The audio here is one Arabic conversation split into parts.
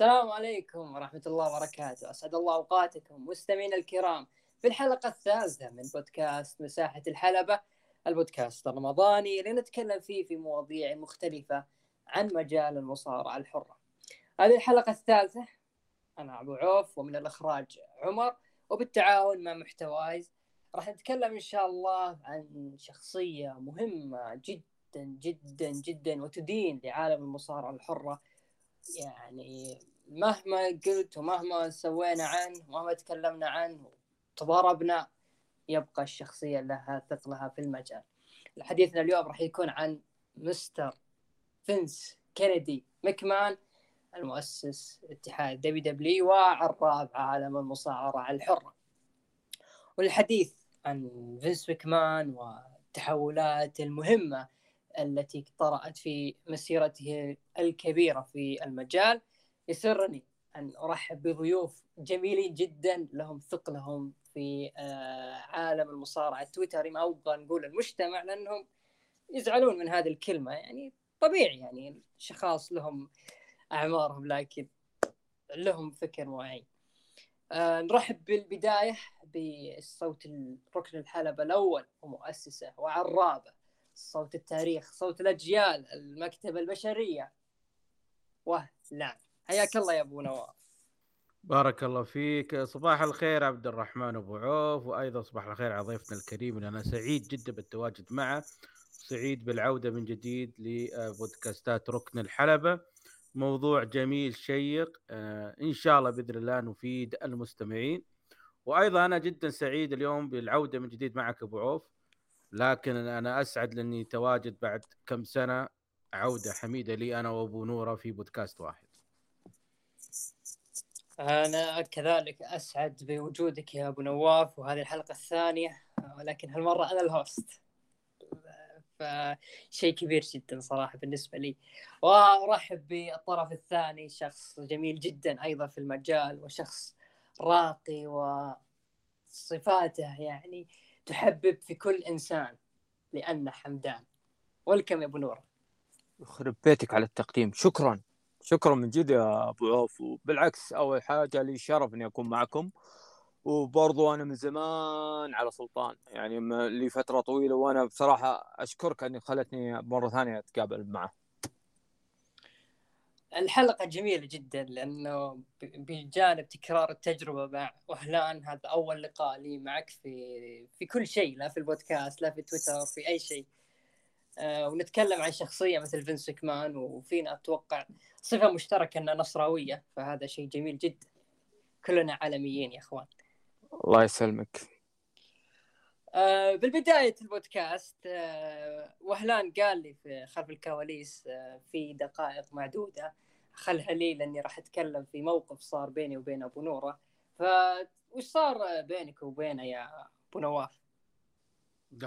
السلام عليكم ورحمة الله وبركاته. أسعد الله أوقاتكم مستمعينا الكرام في الحلقة الثالثة من بودكاست مساحة الحلبة البودكاست الرمضاني اللي نتكلم فيه في مواضيع مختلفة عن مجال المصارعة الحرة. هذه الحلقة الثالثة أنا أبو عوف ومن الإخراج عمر وبالتعاون مع محتوايز راح نتكلم إن شاء الله عن شخصية مهمة جدا جدا جدا وتدين لعالم المصارعة الحرة. يعني مهما قلت ومهما سوينا عنه ومهما تكلمنا عنه تضاربنا يبقى الشخصية لها ثقلها في المجال. حديثنا اليوم راح يكون عن مستر فينس كينيدي مكمان المؤسس اتحاد WW وعراب عالم المصارعة الحرة. والحديث عن فينس مكمان والتحولات المهمة التي طرأت في مسيرته الكبيرة في المجال. يسرني أن أرحب بضيوف جميلين جدا. لهم ثقلهم في آه، عالم المصارعة. التويتري ما أبغى نقول المجتمع لأنهم يزعلون من هذه الكلمة. يعني طبيعي يعني أشخاص لهم أعمارهم لكن لهم فكر معين. آه نرحب بالبداية بصوت الركن الحلبة الأول ومؤسسة وعرابة. صوت التاريخ صوت الأجيال المكتبة البشرية. وهلا حياك الله يا أبو نواف. بارك الله فيك. صباح الخير عبد الرحمن أبو عوف وأيضا صباح الخير على ضيفنا الكريم اللي أنا سعيد جدا بالتواجد معه سعيد بالعودة من جديد لبودكاستات ركن الحلبة. موضوع جميل شيق. آه، إن شاء الله بإذن الله نفيد المستمعين. وأيضا أنا جدا سعيد اليوم بالعودة من جديد معك أبو عوف لكن أنا أسعد لأني تواجد بعد كم سنة عودة حميدة لي أنا وأبو نورة في بودكاست واحد. أنا كذلك أسعد بوجودك يا أبو نواف وهذه الحلقة الثانية ولكن هالمرة أنا الهوست فشيء كبير جدا صراحة بالنسبة لي. وأرحب بالطرف الثاني شخص جميل جدا أيضا في المجال وشخص راقي وصفاته يعني تحبب في كل إنسان لأنه حمدان. ولكم يا أبو نور. يخرب بيتك على التقديم. شكرا. شكرا من جد يا أبو عوف وبالعكس أول حاجة لي شرف إني أكون معكم. وبرضو أنا من زمان على سلطان يعني لفتره طويلة وأنا بصراحة أشكرك اني خلتني مرة ثانية أتقابل معه الحلقة جميلة جدا لأنه بجانب تكرار التجربة مع وهلان هذا أول لقاء لي معك في في كل شيء لا في البودكاست لا في تويتر في أي شيء. ونتكلم عن شخصية مثل فينس كمان وفينا أتوقع صفة مشتركة أنها نصراوية فهذا شيء جميل جدا. كلنا عالميين يا أخوان. الله يسلمك. آه بالبداية البودكاست آه وهلان قال لي في خلف الكواليس آه في دقائق معدودة خلها لي لأني راح أتكلم في موقف صار بيني وبين أبو نورة. ف وش صار بينك وبينه يا أبو نواف؟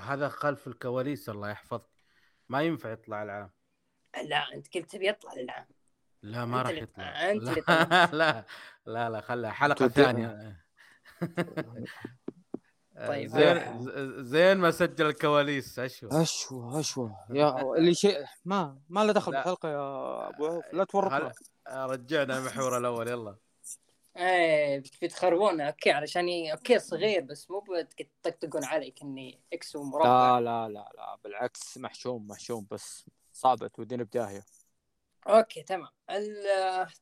هذا خلف الكواليس الله يحفظك. ما ينفع يطلع العام. لا أنت قلت تبي يطلع للعام لا ما راح يطلع. أنت لا, لا لا لا خلها حلقة ثانية. طيب. زين زين ما سجل الكواليس. اشوى اشوى اشوى يا اللي شيء ما ما له دخل بالحلقة يا أبو عوف. لا تورطنا. رجعنا المحور الأول. يلا. إيه بتخربون okay علشان okay صغير بس مو بتطقطقون علي كاني إكس ومربع. لا لا لا لا بالعكس محشوم محشوم بس صعبة. تودينا بداهية. okay تمام.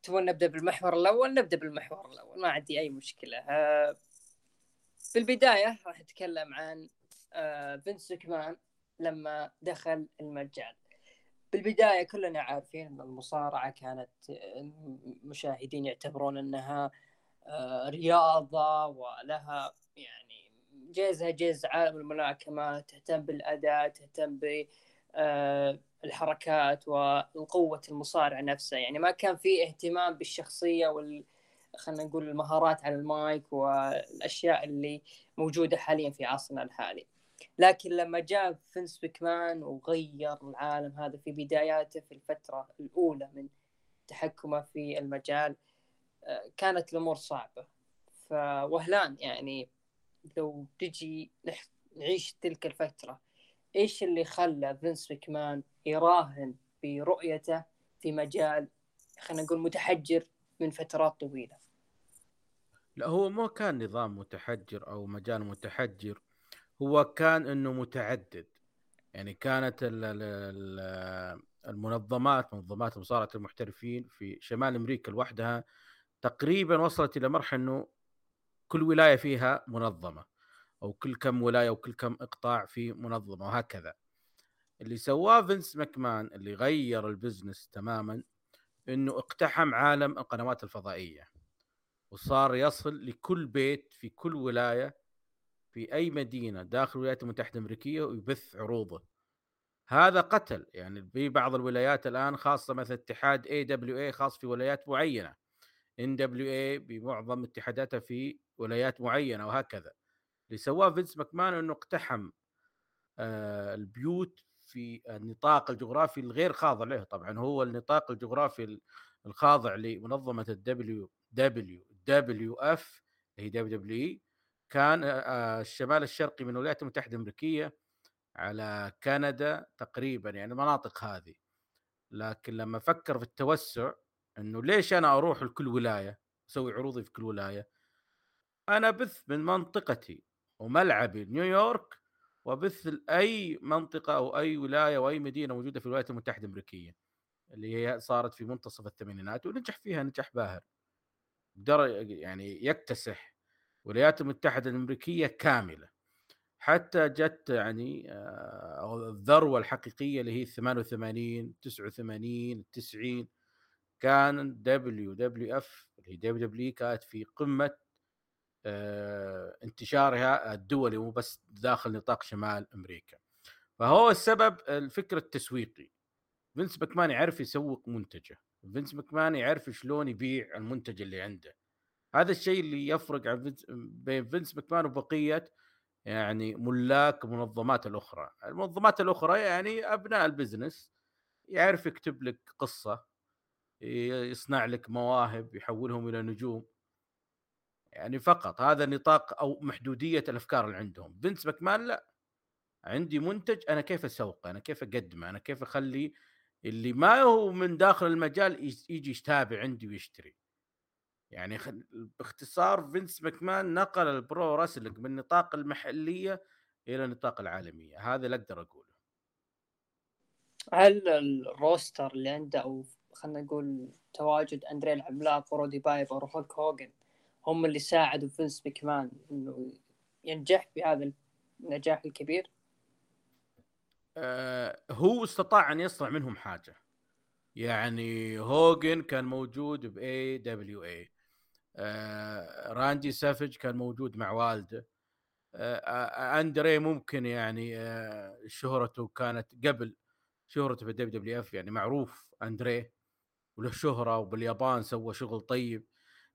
تبون نبدأ بالمحور الأول؟ نبدأ بالمحور الأول. ما عندي أي مشكلة. أه في البدايه راح أتكلم عن آه، فينس مكمان لما دخل المجال بالبداية كلنا عارفين إن المصارعة كانت المشاهدين يعتبرون إنها آه، رياضة ولها يعني جيزها جيز عالم الملاكمه تهتم بالأداء تهتم بالحركات آه، وقوه المصارع نفسه يعني ما كان في اهتمام بالشخصية وال خلينا نقول المهارات على المايك والأشياء اللي موجودة حاليا في عصرنا الحالي. لكن لما جاء فينس بيكمان وغير العالم هذا في بداياته في الفترة الأولى من تحكمه في المجال آه، كانت الأمور صعبة. فوهلان يعني لو تجي نعيش تلك الفترة إيش اللي خلى فينس بيكمان يراهن برؤيته في مجال خلينا نقول متحجر من فترات طويلة؟ لا هو ما كان نظام متحجر أو مجال متحجر. هو كان إنه متعدد. يعني كانت المنظمات منظمات مصارعه المحترفين في شمال أمريكا لوحدها تقريبا وصلت إلى مرحلة إنه كل ولاية فيها منظمة أو كل كم ولاية وكل كم إقطاع في منظمة وهكذا. اللي سواه فينس ماكمان اللي غير ال business تماما إنه اقتحم عالم القنوات الفضائية وصار يصل لكل بيت في كل ولاية في أي مدينة داخل الولايات المتحدة الأمريكية ويبث عروضه. هذا قتل يعني في بعض الولايات الآن خاصة مثل اتحاد AWA خاص في ولايات معينة. NWA بمعظم اتحاداتها في ولايات معينة وهكذا. اللي سواه فينس ماكمان إنه اقتحم آه البيوت في النطاق الجغرافي الغير خاضع له. طبعا هو النطاق الجغرافي الخاضع لمنظمة الدبليو دبليو دبليو اف هي WW كان الشمال الشرقي من الولايات المتحدة الأمريكية على كندا تقريبا يعني المناطق هذه. لكن لما فكر في التوسع إنه ليش أنا أروح لكل ولاية أسوي عروضي في كل ولاية؟ أنا بث من منطقتي وملعبي نيويورك وبث لأي منطقة أو أي ولاية أو مدينة موجودة في الولايات المتحدة الأمريكية اللي هي صارت في منتصف الثمانينات ونجح فيها نجاح باهر. قدر يعني يكتسح. الولايات المتحدة الأمريكية كاملة. حتى جت يعني آه، الذروة الحقيقية اللي هي 88 89 90 كان دبليو دبليو إف اللي هي دبليو دبليو كانت في قمة آه، انتشارها الدولي مو بس داخل نطاق شمال أمريكا. فهو السبب الفكر التسويقي. فينس ماكمان يعرف يسوق منتجه. فينس ماكمان يعرف شلون يبيع المنتج اللي عنده. هذا الشيء اللي يفرق عن بين فينس ماكمان وبقية يعني ملاك المنظمات الأخرى. المنظمات الأخرى يعني أبناء ال business يعرف يكتب لك قصة يصنع لك مواهب يحولهم إلى نجوم. يعني فقط هذا نطاق أو محدودية الأفكار اللي عندهم. فينس ماكمان لا. عندي منتج أنا كيف أسوقه؟ أنا كيف أقدمه؟ أنا كيف أخلي اللي ما هو من داخل المجال يجي يتابع عندي ويشتري؟ يعني باختصار فينس ماكمان نقل ال pro wrestling من نطاق المحلية إلى نطاق العالمية هذا اللي أقدر أقوله. هل ال roster اللي عنده أو خلينا نقول تواجد أندري العملاق ورودي بايبر وهولك هوجن هم اللي ساعدوا فينس ماكمان إنه ينجح بهذا النجاح الكبير؟ آه هو استطاع أن يصنع منهم حاجة. يعني هوجن كان موجود ب AWA راندي سافج كان موجود مع والده. آه, آه، أندري ممكن يعني آه شهرته كانت قبل شهرته في ال WWF يعني معروف أندري وله شهرة وباليابان سوى شغل طيب.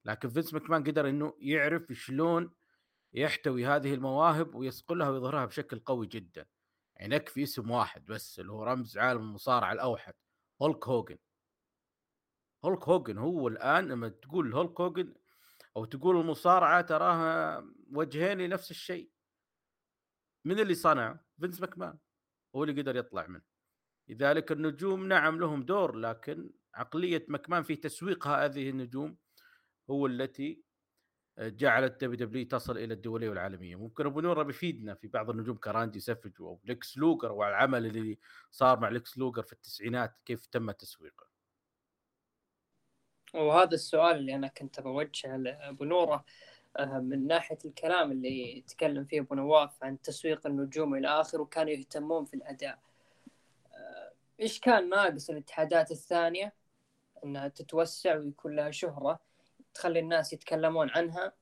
لكن فينس ماكمان قدر إنه يعرف شلون يحتوي هذه المواهب ويصقلها ويظهرها بشكل قوي جدا. يعني يكفي اسم واحد بس اللي هو رمز عالم المصارعة الأوحد هولك هوجن هولك هوجن هو الآن لما تقول هولك هوجن أو تقول المصارعة تراها وجهين لنفس الشيء. من اللي صنع؟ فينس ماكمان. هو اللي قدر يطلع منه. لذلك النجوم نعم لهم دور لكن عقلية ماكمان في تسويق هذه النجوم هو التي جعلت WWE تصل إلى الدولية والعالمية. ممكن أبو نوره بيفيدنا في بعض النجوم كراندي سافج أو ليكس لوجر والعمل اللي صار مع ليكس لوجر في التسعينات كيف تم تسويقه؟ وهذا السؤال اللي أنا كنت بوجهه لأبو نورة آه، من ناحية الكلام اللي تكلم فيه أبو نواف عن تسويق النجوم إلى آخره وكانوا يهتمون في الأداء. آه، إيش كان ناقص الاتحادات الثانية؟ إنها تتوسع ويكون لها شهرة تخلي الناس يتكلمون عنها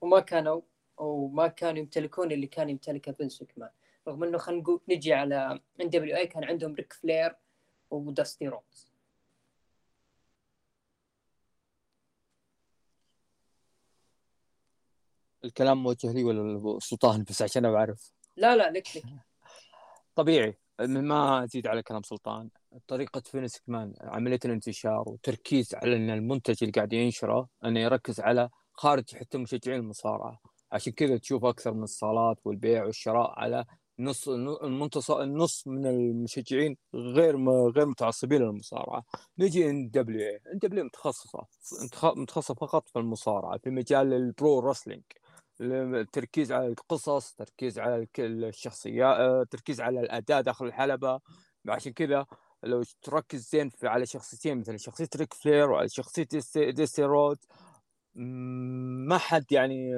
وما كانوا أو ما كانوا يمتلكون اللي كان يمتلكه فينس ماكمان رغم إنه خلينا نجي على NWA كان عندهم ريك فلير وداستي رودز الكلام موجه لي ولا سلطان؟ بس عشان اعرف لا لا لك لك. طبيعي. ما أزيد على كلام سلطان طريقة فينس ماكمان عملية الانتشار وتركيز على إن المنتج اللي قاعد ينشره إنه يركز على خارج حتى مشجعين المصارعة. عشان كذا تشوف أكثر من الصالات والبيع والشراء على نص المنتصف النص من المشجعين غير غير متعصبين للمصارعة. نجي إن دبليو اي إن دبليو متخصصة متخصصة فقط في المصارعة في مجال ال pro wrestling. التركيز على القصص تركيز على الشخصيات تركيز على الاداء داخل الحلبة. عشان كذا لو تركز زين على شخصيتين مثل شخصية ريك فلير وعلى شخصية داستي رودز ما حد يعني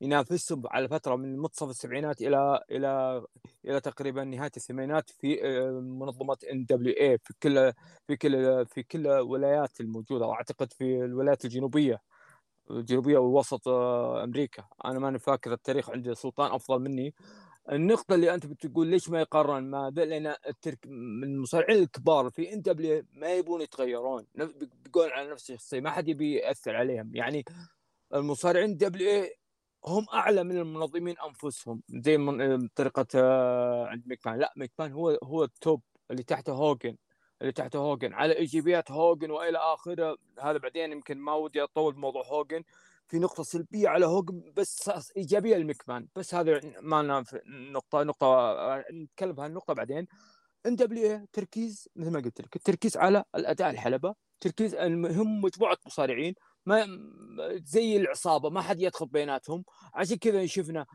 ينافسهم على فترة من منتصف السبعينات إلى إلى إلى تقريبا نهاية الثمانينات في منظمة NWA في كل في كل في كل الولايات الموجودة. وأعتقد في الولايات الجنوبية. الجنوبية ووسط آه، أمريكا. أنا ماني فاكر التاريخ عندي سلطان أفضل مني. النقطة اللي أنت بتقول ليش ما يقارن ما لأن الترك من المصارعين الكبار في دبليو ما يبون يتغيرون. بيقول على نفس الشخصية ما حد يبي يأثر عليهم. يعني المصارعين دبليو هم أعلى من المنظمين أنفسهم زي من طريقة آه، عند ميكمان لا ميكمان هو هو التوب اللي تحته هوجن. اللي تحته هوجن. على ايجابيات هوجن وإلى آخره. هذا بعدين يمكن ما ودي أطول بموضوع هوجن. في نقطة سلبية على هوجن بس إيجابية لماكمان بس هذا ما لنا نقطة نقطة نتكلم بهالنقطة بعدين. NWA تركيز مثل ما قلت لك التركيز على الأداء الحلبة. تركيز هم مجموعة مصارعين. ما زي العصابة ما حد يدخل بيناتهم. عشان كذا شفنا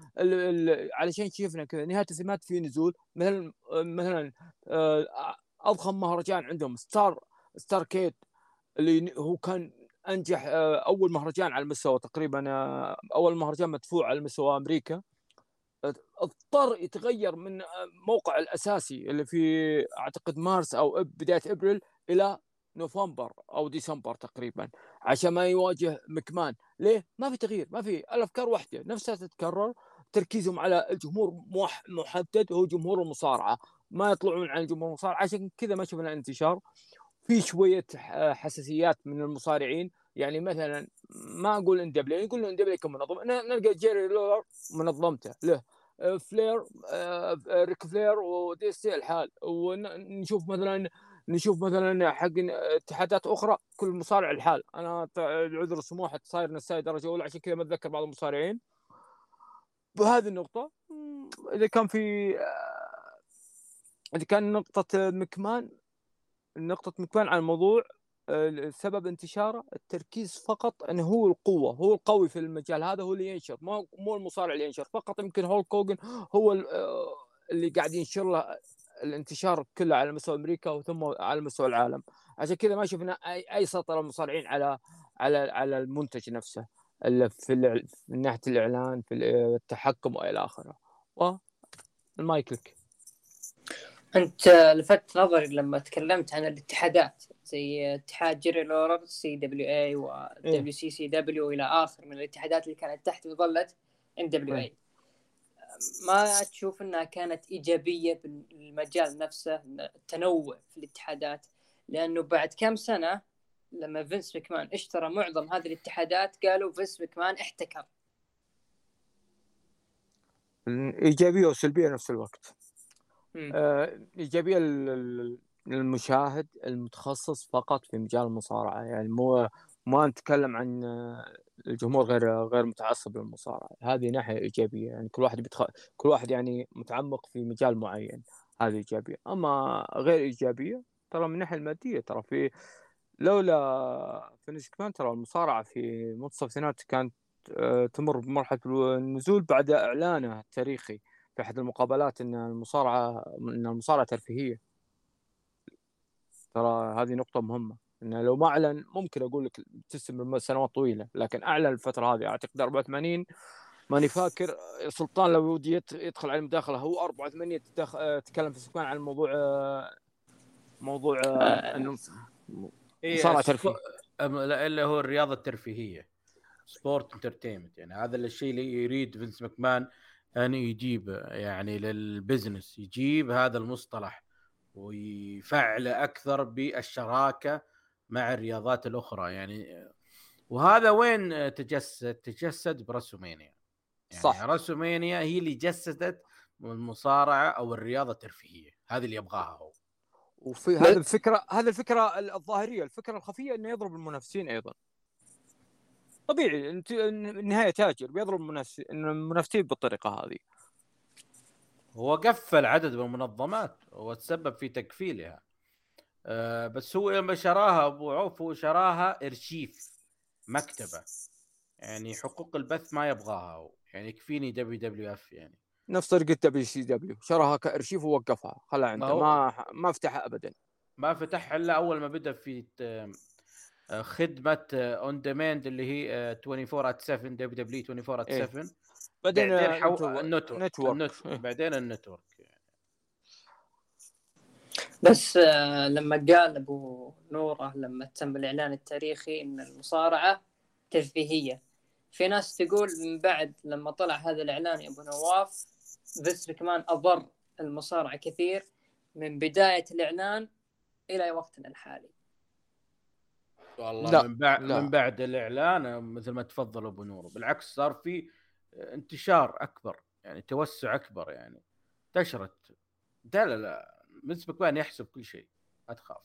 علشان شفنا كذا نهاية السمات في نزول. مثلا مثلا آه، أضخم مهرجان عندهم Star ستار كيت اللي هو كان أنجح آه، أول مهرجان على المستوى تقريبا آه، أول مهرجان مدفوع على مستوى أمريكا. اضطر يتغير من موقع الأساسي اللي في أعتقد مارس أو بداية إبريل إلى نوفمبر أو ديسمبر تقريبا عشان ما يواجه مكمان. ليه؟ ما في تغيير ما في الافكار واحدة نفسها تتكرر تركيزهم على الجمهور محدد هو جمهور المصارعة. ما يطلعون عن جمهور المصارعة عشان كذا ما شفنا انتشار. في شوية حساسيات من المصارعين. يعني مثلا ما أقول NWA يقول NWA كمنظمه نلقى جيري لولر منظمته له. آه، فلير آه، ريك فلير وداستي الحال. ونشوف مثلا نشوف مثلا حق اتحادات أخرى كل مصارع الحال. أنا العذر السموحه صاير نساي درجة أولى. عشان كذا ما أتذكر بعض المصارعين. بهذه النقطة إذا كان في آه، إذا كان نقطة مكمان نقطة مكمان على الموضوع سبب انتشاره التركيز فقط انه هو القوة هو القوي في المجال هذا هو اللي ينشر مو مو المصارع اللي ينشر فقط يمكن هول كوجن هو آه، اللي قاعد ينشر له الانتشار كله على مستوى أمريكا وثم على مستوى العالم. عشان كذا ما شفنا اي أي سيطره المصارعين على على على المنتج نفسه في من ناحية الإعلان في التحكم وإلى آخره. والمايك لك. انت لفت نظري لما تكلمت عن الاتحادات زي اتحاد جيري لولر سي دبليو اي ودبليو سي سي دبليو إلى آخر من الاتحادات اللي كانت تحت مظله NWA ما تشوف إنها كانت إيجابية بالمجال نفسه التنوع في الاتحادات؟ لأنه بعد كم سنة لما فينس مكمان اشترى معظم هذه الاتحادات قالوا فينس مكمان احتكر. إيجابية وسلبية نفس الوقت. آه، ايجابيه للمشاهد المتخصص فقط في مجال المصارعة. يعني مو ما نتكلم عن الجمهور غير غير متعصب للمصارعة. هذه ناحية إيجابية. يعني كل واحد بيتخ... كل واحد يعني متعمق في مجال معين. هذه إيجابية. أما غير إيجابية ترى من الناحيه المادية ترى في لولا فينيش كمان ترى المصارعة في منتصف الثمانينات كانت آه، تمر بمرحلة النزول بعد اعلانه التاريخي. في أحد المقابلات إن المصارعة إن المصارعة ترفيهية. ترى هذه نقطة مهمة. انه لو ما أعلن ممكن أقول لك تستمر سنوات طويلة لكن أعلن الفترة هذه. أعتقد 84 ماني فاكر. سلطان لو ودي يدخل على المداخلة هو 84 تكلم في سكان عن موضوع موضوع آه، إنه إيه، مصارعة ترفيه اللي هو الرياضة الترفيهية. sport entertainment يعني هذا الشيء اللي يريد فينس ماكمان ان يجيب يعني لل business يجيب هذا المصطلح ويفعله أكثر بالشراكة مع الرياضات الأخرى. يعني وهذا وين تجسد تجسد؟ برسومينيا يعني صح. رسومينيا هي اللي جسدت المصارعة أو الرياضة الترفيهية. هذه اللي يبغاها هو. وفي هذه الفكرة هذه الفكرة الظاهرية الفكرة الخفية إنه يضرب المنافسين أيضا. طبيعي انت النهايه تاجر بيضرب المنافسين بالطريقة هذه. هو قفل عدد من المنظمات وتسبب في تقفيلها. آه بس هو لما شراها أبو عوف هو شراها إرشيف مكتبة. يعني حقوق البث ما يبغاها هو. يعني يكفيني WWF يعني. نفس طريقة WCW شراها كإرشيف ووقفها. خلاها عنده ما ما فتحها ابدا. ما فتحها إلا أول ما بدأ في خدمة on demand اللي هي آه، 24 ات 7 دبليو دبليو 24 ات إيه. 7 بعدين بعدين آه، النتورك نتورك. النت-. بعدين النتورك بس آه، لما قال أبو نورة لما تم الإعلان التاريخي إن المصارعة ترفيهية في ناس تقول من بعد لما طلع هذا الإعلان يا أبو نواف فيس كمان أضر المصارعة كثير من بداية الإعلان إلى وقتنا الحالي والله لا، من بعد لا. من بعد الإعلان مثل ما تفضل أبو نور. بالعكس صار في انتشار أكبر يعني توسع أكبر يعني انتشرت. لا لا لا فينس ماكمان يحسب كل شيء ما تخاف.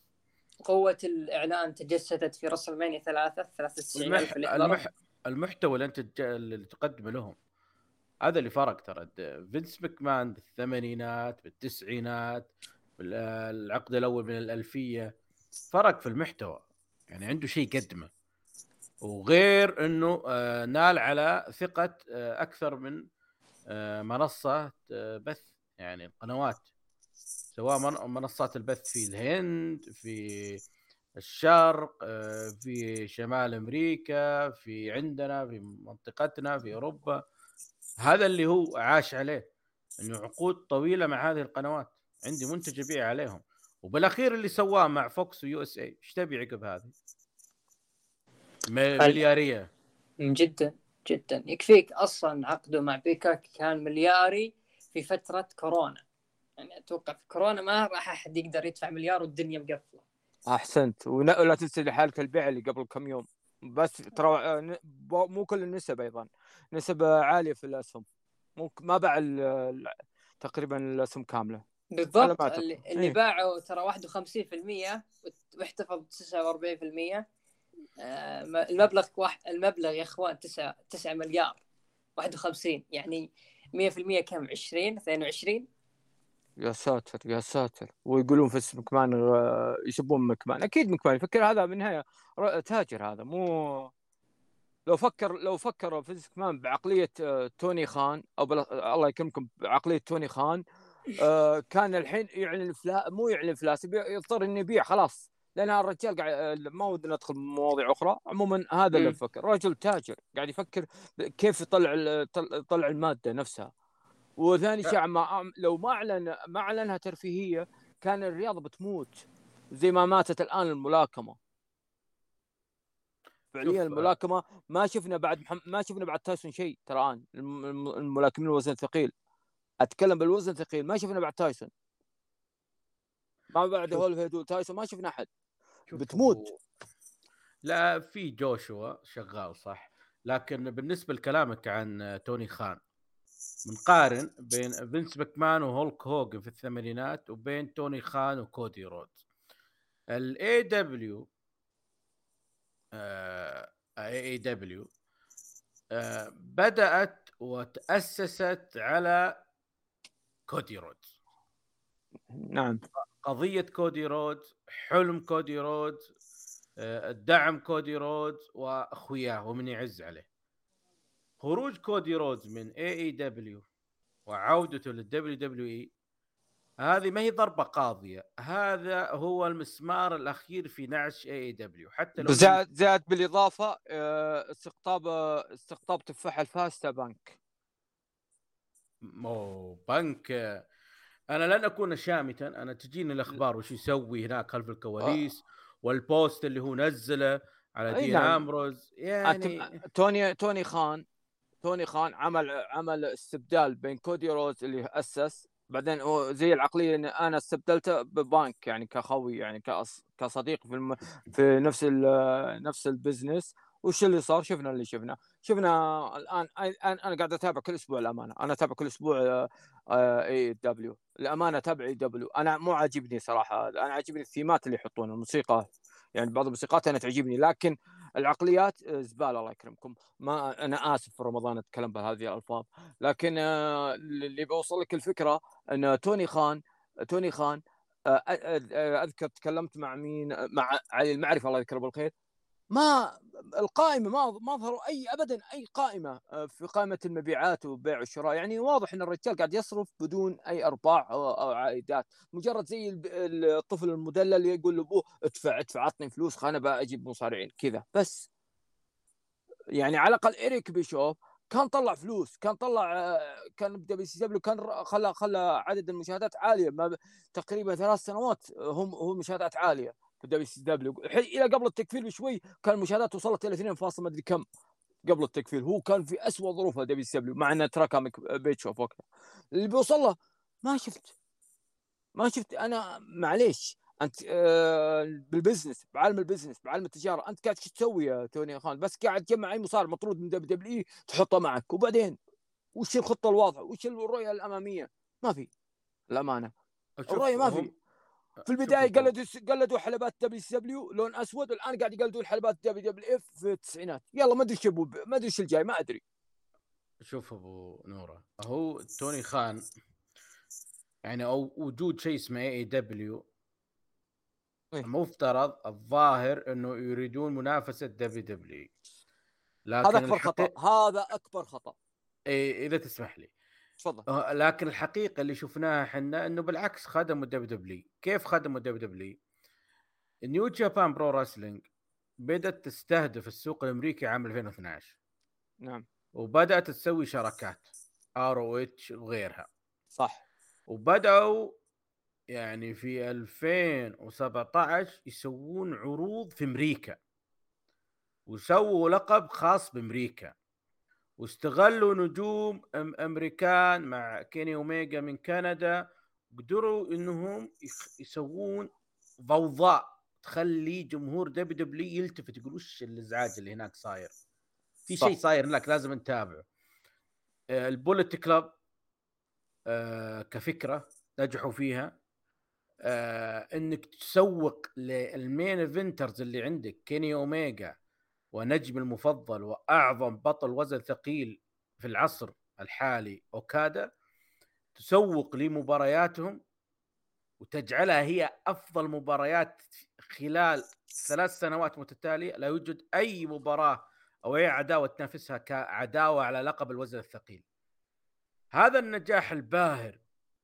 قوة الإعلان تجسدت في راسلمينيا ثلاثة 93 المح... المح... المحتوى اللي أنت تج... اللي تقدمه لهم. هذا اللي فرق ترى. فينس ماكمان بالثمانينات بالتسعينات بالعقد الأول من الألفية فرق في المحتوى. يعني عنده شيء يقدمه. وغير إنه آه، نال على ثقة آه، أكثر من آه، منصة بث يعني القنوات سواء من- منصات البث في الهند في الشرق في شمال أمريكا في عندنا في منطقتنا في أوروبا. هذا اللي هو عاش عليه. إنه عقود طويلة مع هذه القنوات. عندي منتج أبيع عليهم. وبالاخير اللي سواه مع فوكس و USA إيش تبي عقب هذه؟ مليارية. جدا جدا. يكفيك أصلا عقده مع بيكاك كان ملياري في فترة كورونا. يعني أتوقع في كورونا ما راح أحد يقدر يدفع مليار والدنيا مقفلة. أحسنت. ولا تنسى لحالك البيع اللي قبل كم يوم. بس ترى آه، مو كل النسب أيضا. نسب عالية في الأسهم. مو ما باع تقريبا الأسهم كاملة. بالضبط. اللي, اللي إيه. باعوا ترى 51% واحتفظ 49% آه، المبلغ واحد المبلغ يا أخوان 9 9 مليار 51 يعني 100% كم؟ 20 22 يا ساتر يا ساتر. ويقولون في اسم مكمان آه، يسبون مكمان أكيد مكمان يفكر هذا بالنهاية تاجر هذا. مو لو فكر لو فكر في مكمان بعقلية آه، توني خان أو بلا... الله يكرمكم بعقلية توني خان آه، كان الحين يعلن فلا مو يعلن فلاس يضطر إنه يبيع خلاص. لأن الرجال قاعد آه، ما ودنا ندخل بمواضيع أخرى. عموما هذا اللي مم. يفكر رجل تاجر قاعد يفكر كيف يطلع يطلع المادة نفسها. وثاني شيء ما لو ما اعلن ما أعلنها ترفيهية كان الرياضه بتموت زي ما ماتت الآن الملاكمة. فعليا شوف، الملاكمة ما شفنا بعد محم... ما شفنا بعد تايسون شيء ترى الآن الم- الم- الملاكمين الوزن الثقيل. أتكلم بالوزن الثقيل ما شفنا بعد تايسون ما بعد. هولفيد وتايسون ما شفنا أحد بتموت. لا في جوشوا شغال صح لكن بالنسبة لكلامك عن توني خان بنقارن بين فينس ماكمان وهولك هوجن في الثمانينات وبين توني خان وكودي رودز الاي دبليو اي اي دبليو بدأت وتأسست على كودي رودز نعم. قضية كودي رودز حلم كودي رودز آه، الدعم كودي رودز وأخوياه ومن يعز عليه. خروج كودي رودز من اي اي دبليو وعودته للدبليو دبليو اي هذه ما هي ضربة قاضية هذا هو المسمار الأخير في نعش AEW حتى لو زاد زاد بالإضافة آه، استقطاب استقطاب تفاح الفاستا بنك مو بنك أنا لن أكون شامتا أنا تجيني الأخبار وش يسوي هناك خلف الكواليس والبوست اللي هو نزله على دين نعم. امبروز يعني توني توني خان توني خان عمل عمل استبدال بين كودي روز اللي أسس بعدين هو زي العقلية ان أنا استبدلته ببنك يعني كخوي يعني. كصديق في الم... في نفس ال... نفس ال business وش اللي صار؟ شفنا اللي شفنا. شفنا الآن أنا قاعد أتابع كل أسبوع الأمانة. أنا أتابع كل أسبوع اي دبليو الأمانة أتابع اي دبليو أنا مو عاجبني صراحة. أنا عاجبني الثيمات اللي يحطون الموسيقى. يعني بعض الموسيقات أنا تعجبني لكن العقليات آه، زبالة الله يكرمكم. ما أنا آسف في رمضان أتكلم بهذه الألفاظ. لكن آه، اللي بوصل لك الفكرة إن توني خان توني خان آه، أذكر تكلمت مع مين؟ مع علي المعرفة الله يذكره بالخير. ما القائمة ما ما ظهروا أي ابدا أي قائمة آه، في قائمة المبيعات والبيع والشراء. يعني واضح إن الرجال قاعد يصرف بدون أي أرباح أو, عائدات. مجرد زي الطفل المدلل يقول لأبوه ادفع ادفع عطني فلوس خلنا أجيب مصارعين كذا. بس يعني على الأقل إيريك بيشوف كان طلع فلوس كان طلع آه، كان دبليو سي كان خلى خلى عدد المشاهدات عالية. ما تقريبا ثلاث سنوات هم هم مشاهدات عالية. في الدبليو سي دبليو إلى قبل التكفير بشوي كان المشاهدات وصلت إلى 2 فاصل ما أدري كم قبل التكفير. هو كان في اسوء ظروفه دبليو سي دبليو مع إنه ترى كان بيتشوف وقتها. اللي بيوصل له ما شفت. ما شفت. أنا معليش. أنت آه بالبزنس بعالم البزنس بعالم التجارة أنت قاعد إيش تسوي يا توني خان؟ بس قاعد تجمع أي مصارع مطرود من دبليو دبليو تحطه معك. وبعدين وش الخطة الواضحة؟ وش الرؤية الأمامية؟ ما في. الامانه الرؤية ما في. في البداية قلدوا قلدوا حلبات WCW لون أسود والان قاعد يقلدون حلبات WWF في التسعينات. يلا ما أدري إيش ما أدري إيش الجاي ما أدري. شوف أبو نورة هو توني خان يعني أو وجود شيء اسمه AEW المفترض الظاهر إنه يريدون منافسة WW. لكن هذا أكبر الحقيق... خطأ هذا أكبر خطأ. اي إذا تسمح لي. تفضل. آه، لكن الحقيقة اللي شفناها إحنا إنه بالعكس خدموا WWE كيف خدموا WWE New Japan Pro-Wrestling بدأت تستهدف السوق الأمريكي عام 2012 نعم. وبدأت تسوي شراكات ROH وغيرها. صح. وبدأوا يعني في 2017 يسوون عروض في أمريكا. وسووا لقب خاص بأمريكا. واستغلوا نجوم أمريكان مع كيني اوميجا من كندا قدروا إنهم يسوون ضوضاء تخلي جمهور WWE يلتفت يقول وش الإزعاج اللي هناك صاير؟ في شيء صاير هناك لازم نتابعه. آه، ال Bullet Club آه، كفكرة نجحوا فيها. آه، إنك تسوق لل main eventers اللي عندك كيني اوميجا ونجم المفضل وأعظم بطل وزن ثقيل في العصر الحالي أوكادا تسوق لمبارياتهم وتجعلها هي أفضل مباريات خلال ثلاث سنوات متتالية لا يوجد أي مباراة أو أي عداوة تنافسها كعداوة على لقب الوزن الثقيل. هذا النجاح الباهر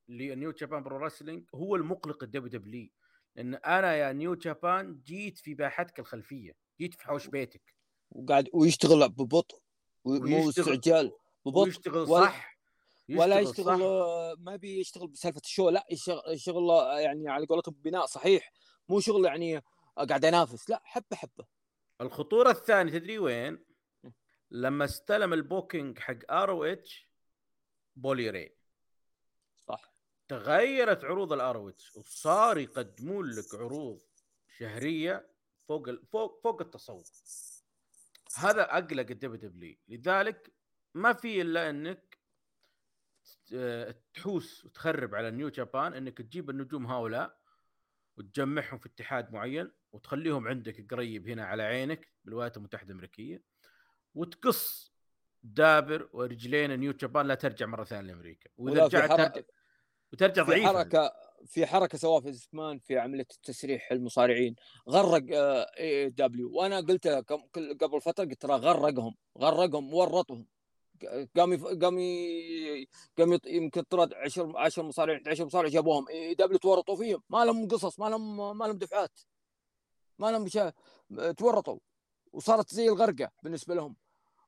ل New Japan Pro-Wrestling هو المقلق ال WWE لأن أنا يا New Japan جيت في باحتك الخلفية، جيت في حوش بيتك. وقاعد ويشتغل ببطء مو استعجال ببطء ويشتغل صح يشتغل ولا يشتغل صح. ما بيشتغل بسالفة ال show لا يشتغل شغل يعني على قولتهم بناء صحيح مو شغل يعني قاعد أنافس لا حبة حبة الخطورة الثانية تدري وين؟ لما استلم ال booking حق ROH بولي راي صح تغيرت عروض ال ROH وصار يقدمون لك عروض شهرية فوق فوق فوق التصور هذا أقلق ال WWE لذلك ما في إلا إنك تحوس وتخرب على New Japan إنك تجيب النجوم هؤلاء وتجمعهم في اتحاد معين وتخليهم عندك قريب هنا على عينك بالولايات المتحدة الأمريكية وتقص دابر ورجلين New Japan لا ترجع مرة ثانية لأمريكا. واذا رجعت ترجع وترجع ضعيفه حركة في حركة سواها في زمان في عملية التسريح المصارعين غرق AEW وأنا قلت قبل فترة قلت ترى غرقهم غرقهم ورطهم. قام قام قام يمكن طرد 10 10 مصارعين 11 مصارع جابوهم. AEW تورطوا فيهم. ما لهم قصص ما لهم ما لهم دفعات. ما لهم تورطوا. وصارت زي الغرقة بالنسبة لهم.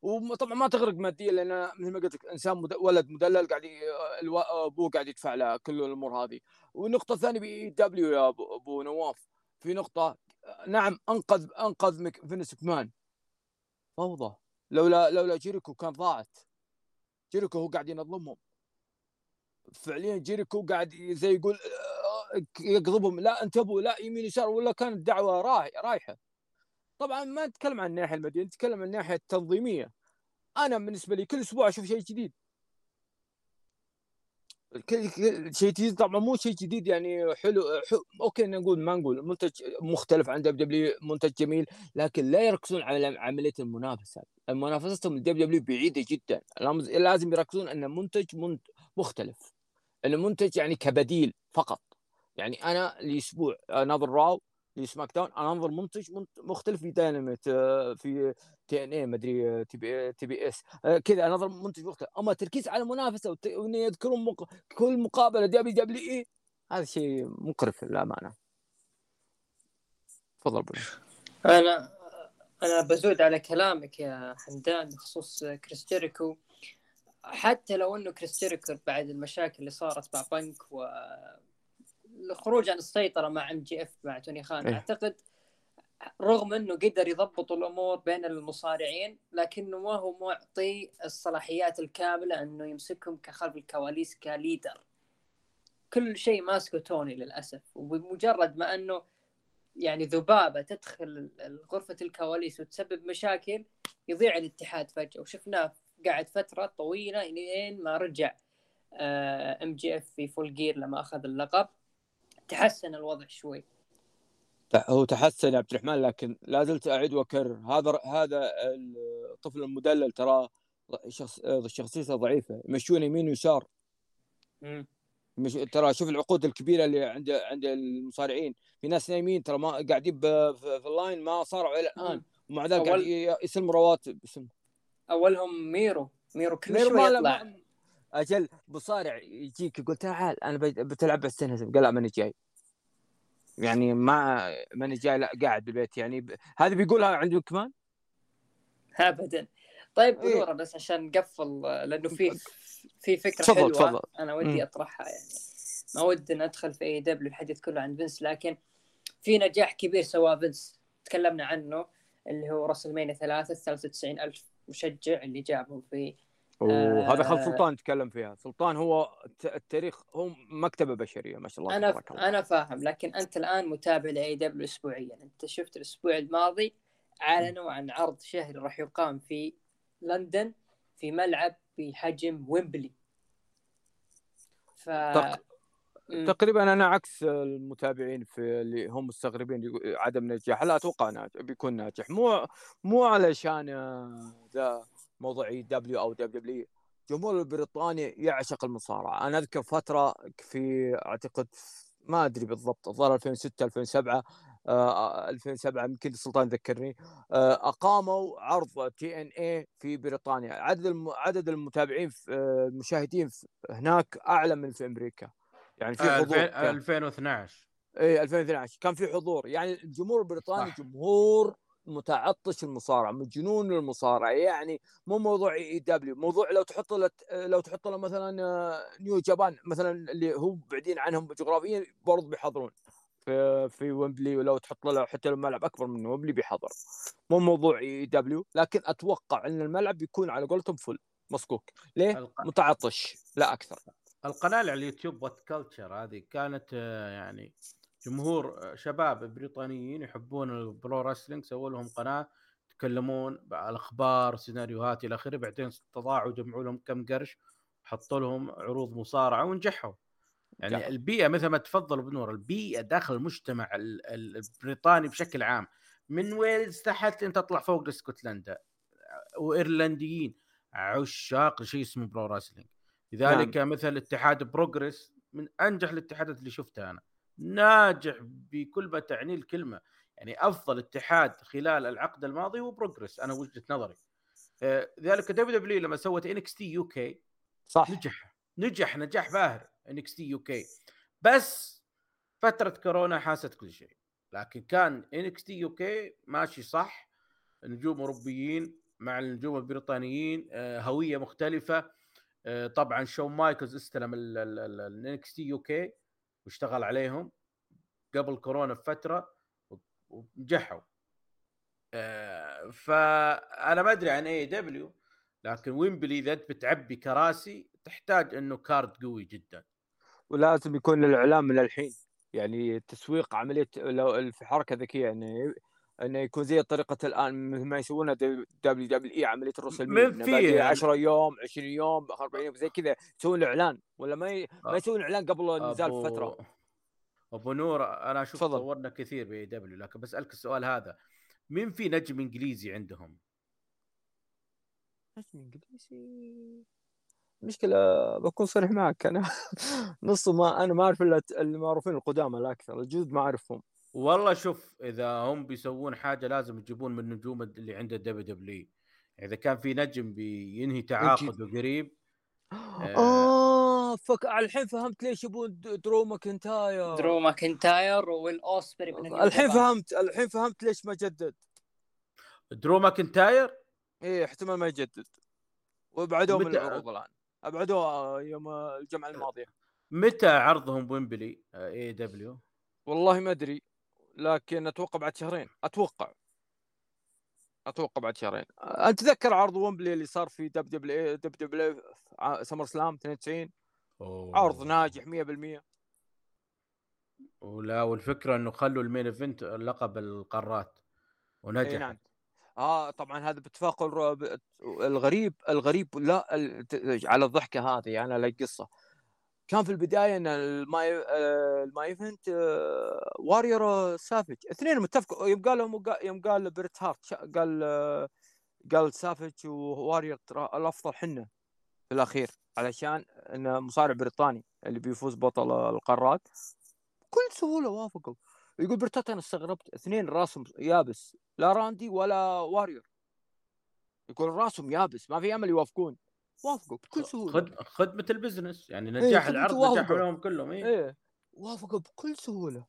وطبعا ما تغرق ماديا لأن مثل ما قلت لك إنسان مد... ولد مدلل قاعد ي... ألو... أبوه قاعد يدفع له كل الأمور هذه. والنقطة الثانية بي دبليو يا ابو نواف في نقطة نعم انقذ أنقذ مك... فينس مان فوضى. لولا لولا جيريكو كان ضاعت. جيريكو هو قاعد ينظمهم. فعليا جيريكو قاعد زي يقول يقضبهم. لا انتبهوا لا يمين يسار ولا كانت دعوة رايحة. طبعا ما نتكلم عن الناحية المادية نتكلم عن الناحية التنظيمية. أنا بالنسبة لي كل أسبوع أشوف شيء جديد. كل شيء جديد طبعا مو شيء جديد يعني حلو حلو. okay نقول ما نقول منتج مختلف عن WWE منتج جميل لكن لا يركزون على عملية المنافسة. منافستهم ال WWE بعيدة جدا. لازم يركزون إن منتج مختلف. إن منتج يعني كبديل فقط. يعني أنا لاسبوع ناظر Raw ل SmackDown. أنا أنظر منتج مختلف في دايناميت آه، في TNT ما أدري TB TBS آه، كذا. أنظر منتج مختلف. أما التركيز على المنافسة وإن يذكرون مق... كل مقابلة WWE هذا شيء مقرف للأمانة. تفضل أنا أنا بزود على كلامك يا حمدان بخصوص كريس جيريكو. حتى لو إنه كريس جيريكو بعد المشاكل اللي صارت مع بانك و الخروج عن السيطرة مع MJF مع توني خان. إيه؟ أعتقد رغم إنه قدر يضبط الأمور بين المصارعين لكنه ما هو معطي الصلاحيات الكاملة إنه يمسكهم كخلف الكواليس ك leader. كل شيء ماسكه توني للأسف. وبمجرد ما إنه يعني ذبابة تدخل غرفة الكواليس وتسبب مشاكل يضيع الاتحاد فجأة. وشفناه قاعد فترة طويلة لين ما رجع MJF في Full Gear لما أخذ اللقب. تحسن الوضع شوي. هو تحسن يا عبد الرحمن لكن لا زلت أعيد وأكرر. هذا هذا الطفل المدلل ترى شخص شخصيته ضعيفة. يمشون يمين ويسار. مش ترى شوف العقود الكبيرة اللي عند عند المصارعين. في ناس نايمين ترى ما قاعدين في ال line ما صاروا إلى الآن. ومع ذلك أول... يسلموا رواتب. يسلم أولهم ميرو. ميرو كل ميرو شوي يطلع. أجل مصارع يجيك يقول تعال أنا بتلعب بس قال لا ماني جاي. يعني ما ماني جاي لا قاعد بالبيت يعني. ب... هذه بيقولها عندك كمان؟ ابدا. طيب إيه؟ بس عشان نقفل لأنه في في فكرة فضل حلوة فضل. أنا ودي أطرحها يعني. ما ودي ندخل في AEW الحديث كله عن فينس لكن في نجاح كبير سواه فينس. تكلمنا عنه اللي هو راسل مينيا ثلاثة 93 ألف مشجع اللي جابهم في وهذا خل آه، سلطان تكلم فيها. سلطان هو التاريخ هو مكتبة بشرية ما شاء الله أنا ف... أنا فاهم لكن أنت الآن متابع ل AEW اسبوعيا. أنت شفت الأسبوع الماضي اعلنوا عن عرض شهري راح يقام في لندن في ملعب بحجم ويمبلي. ف تق... تقريبا أنا عكس المتابعين في اللي هم مستغربين عدم نجاح. لا أتوقع ناجح بيكون ناجح. مو مو علشان ذا موضوع AEW أو دبليو الجمهور البريطاني يعشق المصارعة. أنا أذكر فترة في أعتقد ما أدري بالضبط الظاهر 2006 2007 آه 2007 يمكن السلطان يذكرني آه أقاموا عرض TNA في بريطانيا. عدد الم... عدد المتابعين في آه المشاهدين في هناك أعلى من في أمريكا. يعني في حضور 2012 اي 2012 كان في حضور. يعني الجمهور البريطاني صح. جمهور متعطش المصارعة مجنون المصارعة يعني مو موضوع AEW موضوع لو تحط له لو تحط له مثلا New آه، Japan مثلا اللي هو بعيدين عنهم جغرافيا برضه بيحضرون. في في ويمبلي ولو تحط له حتى لو ملعب أكبر من ويمبلي بيحضر. مو موضوع AEW لكن أتوقع إن الملعب بيكون على قولتهم full مسكوك. ليه؟ الق... متعطش لا أكثر. القناة على اليوتيوب WhatCulture هذه كانت آه، يعني جمهور آه، شباب بريطانيين يحبون ال pro wrestling سووا لهم قناة يتكلمون على الاخبار سيناريوهات إلى آخره بعدين استطاعوا جمعوا لهم كم قرش حطوا لهم عروض مصارعة ونجحوا يعني جح. البيئة مثل ما تفضل بنور البيئة داخل المجتمع البريطاني بشكل عام من ويلز تحت أنت تطلع فوق لإسكتلندا وإيرلنديين عشاق لشيء اسمه pro wrestling لذلك نعم. مثل اتحاد Progress من أنجح الاتحادات اللي شفتها أنا ناجح بكل ما تعنيه الكلمة. يعني أفضل اتحاد خلال العقد الماضي هو Progress أنا وجهة نظري. آه، ذلك WWE لما سوت NXT UK صح. نجح. نجح نجاح باهر NXT UK. بس فترة كورونا حاست كل شيء. لكن كان NXT UK ماشي صح. نجوم أوروبيين مع النجوم البريطانيين آه، هوية مختلفة. آه، طبعا شون مايكلز استلم ال NXT UK. واشتغل عليهم قبل كورونا بفترة ونجحوا. آه فأنا ما أدري عن AEW لكن ويمبلي إذا بتعبي كراسي تحتاج إنه card قوي جدا. ولازم يكون الاعلام من الحين. يعني تسويق عملية لو في حركة ذكية يعني انه يكون زي طريقة الآن مثل ما يسوونها WWE عملية الراسل مينيا 10 يوم 20 يوم 40 يوم زي كذا يسوون إعلان ولا ما ي... ما يسوون إعلان قبل نزال أبو... فترة. أبو نور أنا أشوف. صورنا كثير ب AEW لكن بسألك السؤال هذا مين في نجم إنجليزي عندهم؟ نجم إنجليزي؟ مشكلة بكون صريح معك أنا نص ما أنا ما أعرف إلا المعروفين القدامى الأكثر الجدد ما أعرفهم. والله شوف إذا هم بيسوون حاجة لازم يجيبون من النجوم اللي عند ال WWE إذا كان في نجم بينهي تعاقده قريب آه. آه أفا الحين فهمت ليش يبون درو ماكنتاير. درو ماكنتاير والاوسبري من النيو الحين. فهمت الحين فهمت ليش ما جدد درو ماكنتاير؟ إيه احتمال ما يجدد. وابعدوه من العروض الان ابعدوه يوم الجمعة الماضية. متى عرضهم بويمبلي AEW؟ والله ما أدري. لكن أتوقع بعد شهرين. أتوقع. أتوقع بعد شهرين. انت تذكر عرض ويمبلي اللي صار في دب دبليو دب دبليو سمر سلام 92 عرض ناجح 100% ولا والفكرة إنه خلوا ال main event لقب القارات ونجح إي نعم. آه طبعا هذا باتفاق الغريب الغريب لا على الضحكة هذه أنا لي قصه كان في البداية إن ال main آه، ال main event آه، Warrior Savage اثنين متفقوا يوم قال يوم قال بريت هارت قال آه، قال Savage و Warrior ترى الأفضل حنا في الأخير علشان انه مصارع بريطاني اللي بيفوز بطل القارات. بكل سهولة وافقوا. يقول بريت هارت أنا استغربت اثنين راسهم يابس لا راندي ولا Warrior يقول راسهم يابس ما في أمل يوافقون. وافقوا بكل سهولة خد خدمة ال business يعني نجاح خدمة العرض. نجحوا لهم كلهم إيه؟ إيه وافقوا بكل سهولة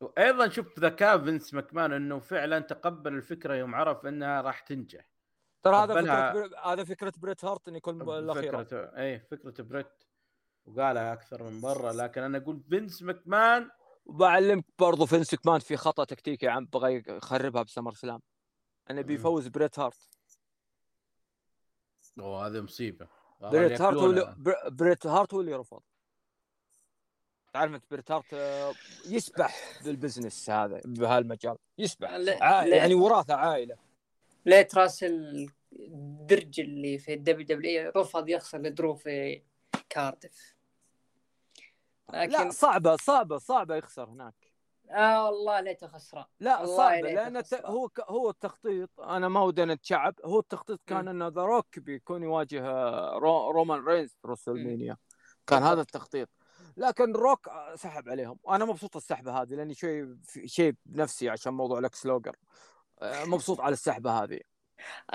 وأيضا شوف ذكاء فينس مكمان إنه فعلا تقبل الفكرة يوم عرف إنها راح تنجح ترى هذا فكرة بر... هذا فكرة بريت هارت إنه يكون الأخيرة فكره اي فكرة بريت وقالها أكثر من مرة لكن أنا أقول فينس مكمان وبعلمك برضو فينس مكمان في خطأ تكتيكي عم بغى يخربها ب SummerSlam انه. بيفوز بريت هارت اوه هذه مصيبة. بريت هارت هو اللي بريت هارت هو اللي رفض. تعرف أنت بريت هارت آه، يسبح بال business هذا بهالمجال. يسبح. لا- عا... لا. يعني وراثة عائلة. ليه راس الدرج اللي في ال WWE رفض يخسر لدرو في كاردف لا لكن صعبة صعبة صعبة يخسر هناك. آه والله ليته خسران لا ليته لأن. هو ك... هو التخطيط أنا ما ودي نتشعب هو التخطيط كان. أنه ذا روك بيكون يواجه آه، رو... رومان رينز في WrestleMania كان. هذا التخطيط. لكن روك آه، سحب عليهم. أنا مبسوط السحبة هذه لأني شوي في شيء بنفسي عشان موضوع لكس لوجر آه، مبسوط على السحبة هذه.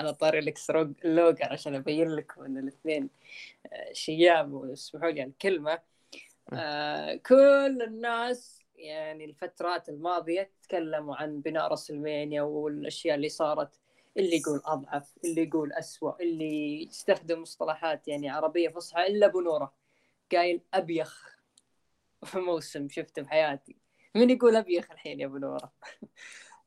أنا طاري ذا روك ولوجر عشان أبين لكم إن الاثنين شياب واسمحوا لي الكلمة آه كل الناس يعني الفترات الماضية تكلموا عن بناء WrestleMania والأشياء اللي صارت اللي يقول أضعف اللي يقول أسوأ اللي يستخدم مصطلحات يعني عربية فصحى إلا أبو نورة. قايل أبيخ في موسم شفته بحياتي. من يقول أبيخ الحين يا أبو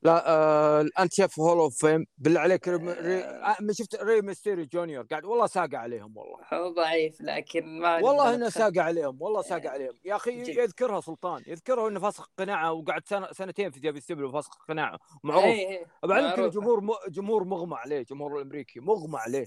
لا آه انت شايف Hall of Fame بالله عليك ري... ري... آه، من شفت ري ميستيريو جونيور. قاعد والله ساقع عليهم والله. هو ضعيف لكن ما والله إنه ساقع عليهم والله ساقع عليهم. يا أخي جد. يذكرها سلطان يذكرها إنه فاسخ قناعة وقعد سنة سنتين في WW وفاسخ قناعة. معروف. إيه، إيه، بعدين كل معروف. جمهور م... جمهور مغمى عليه جمهور الأمريكي مغمى عليه.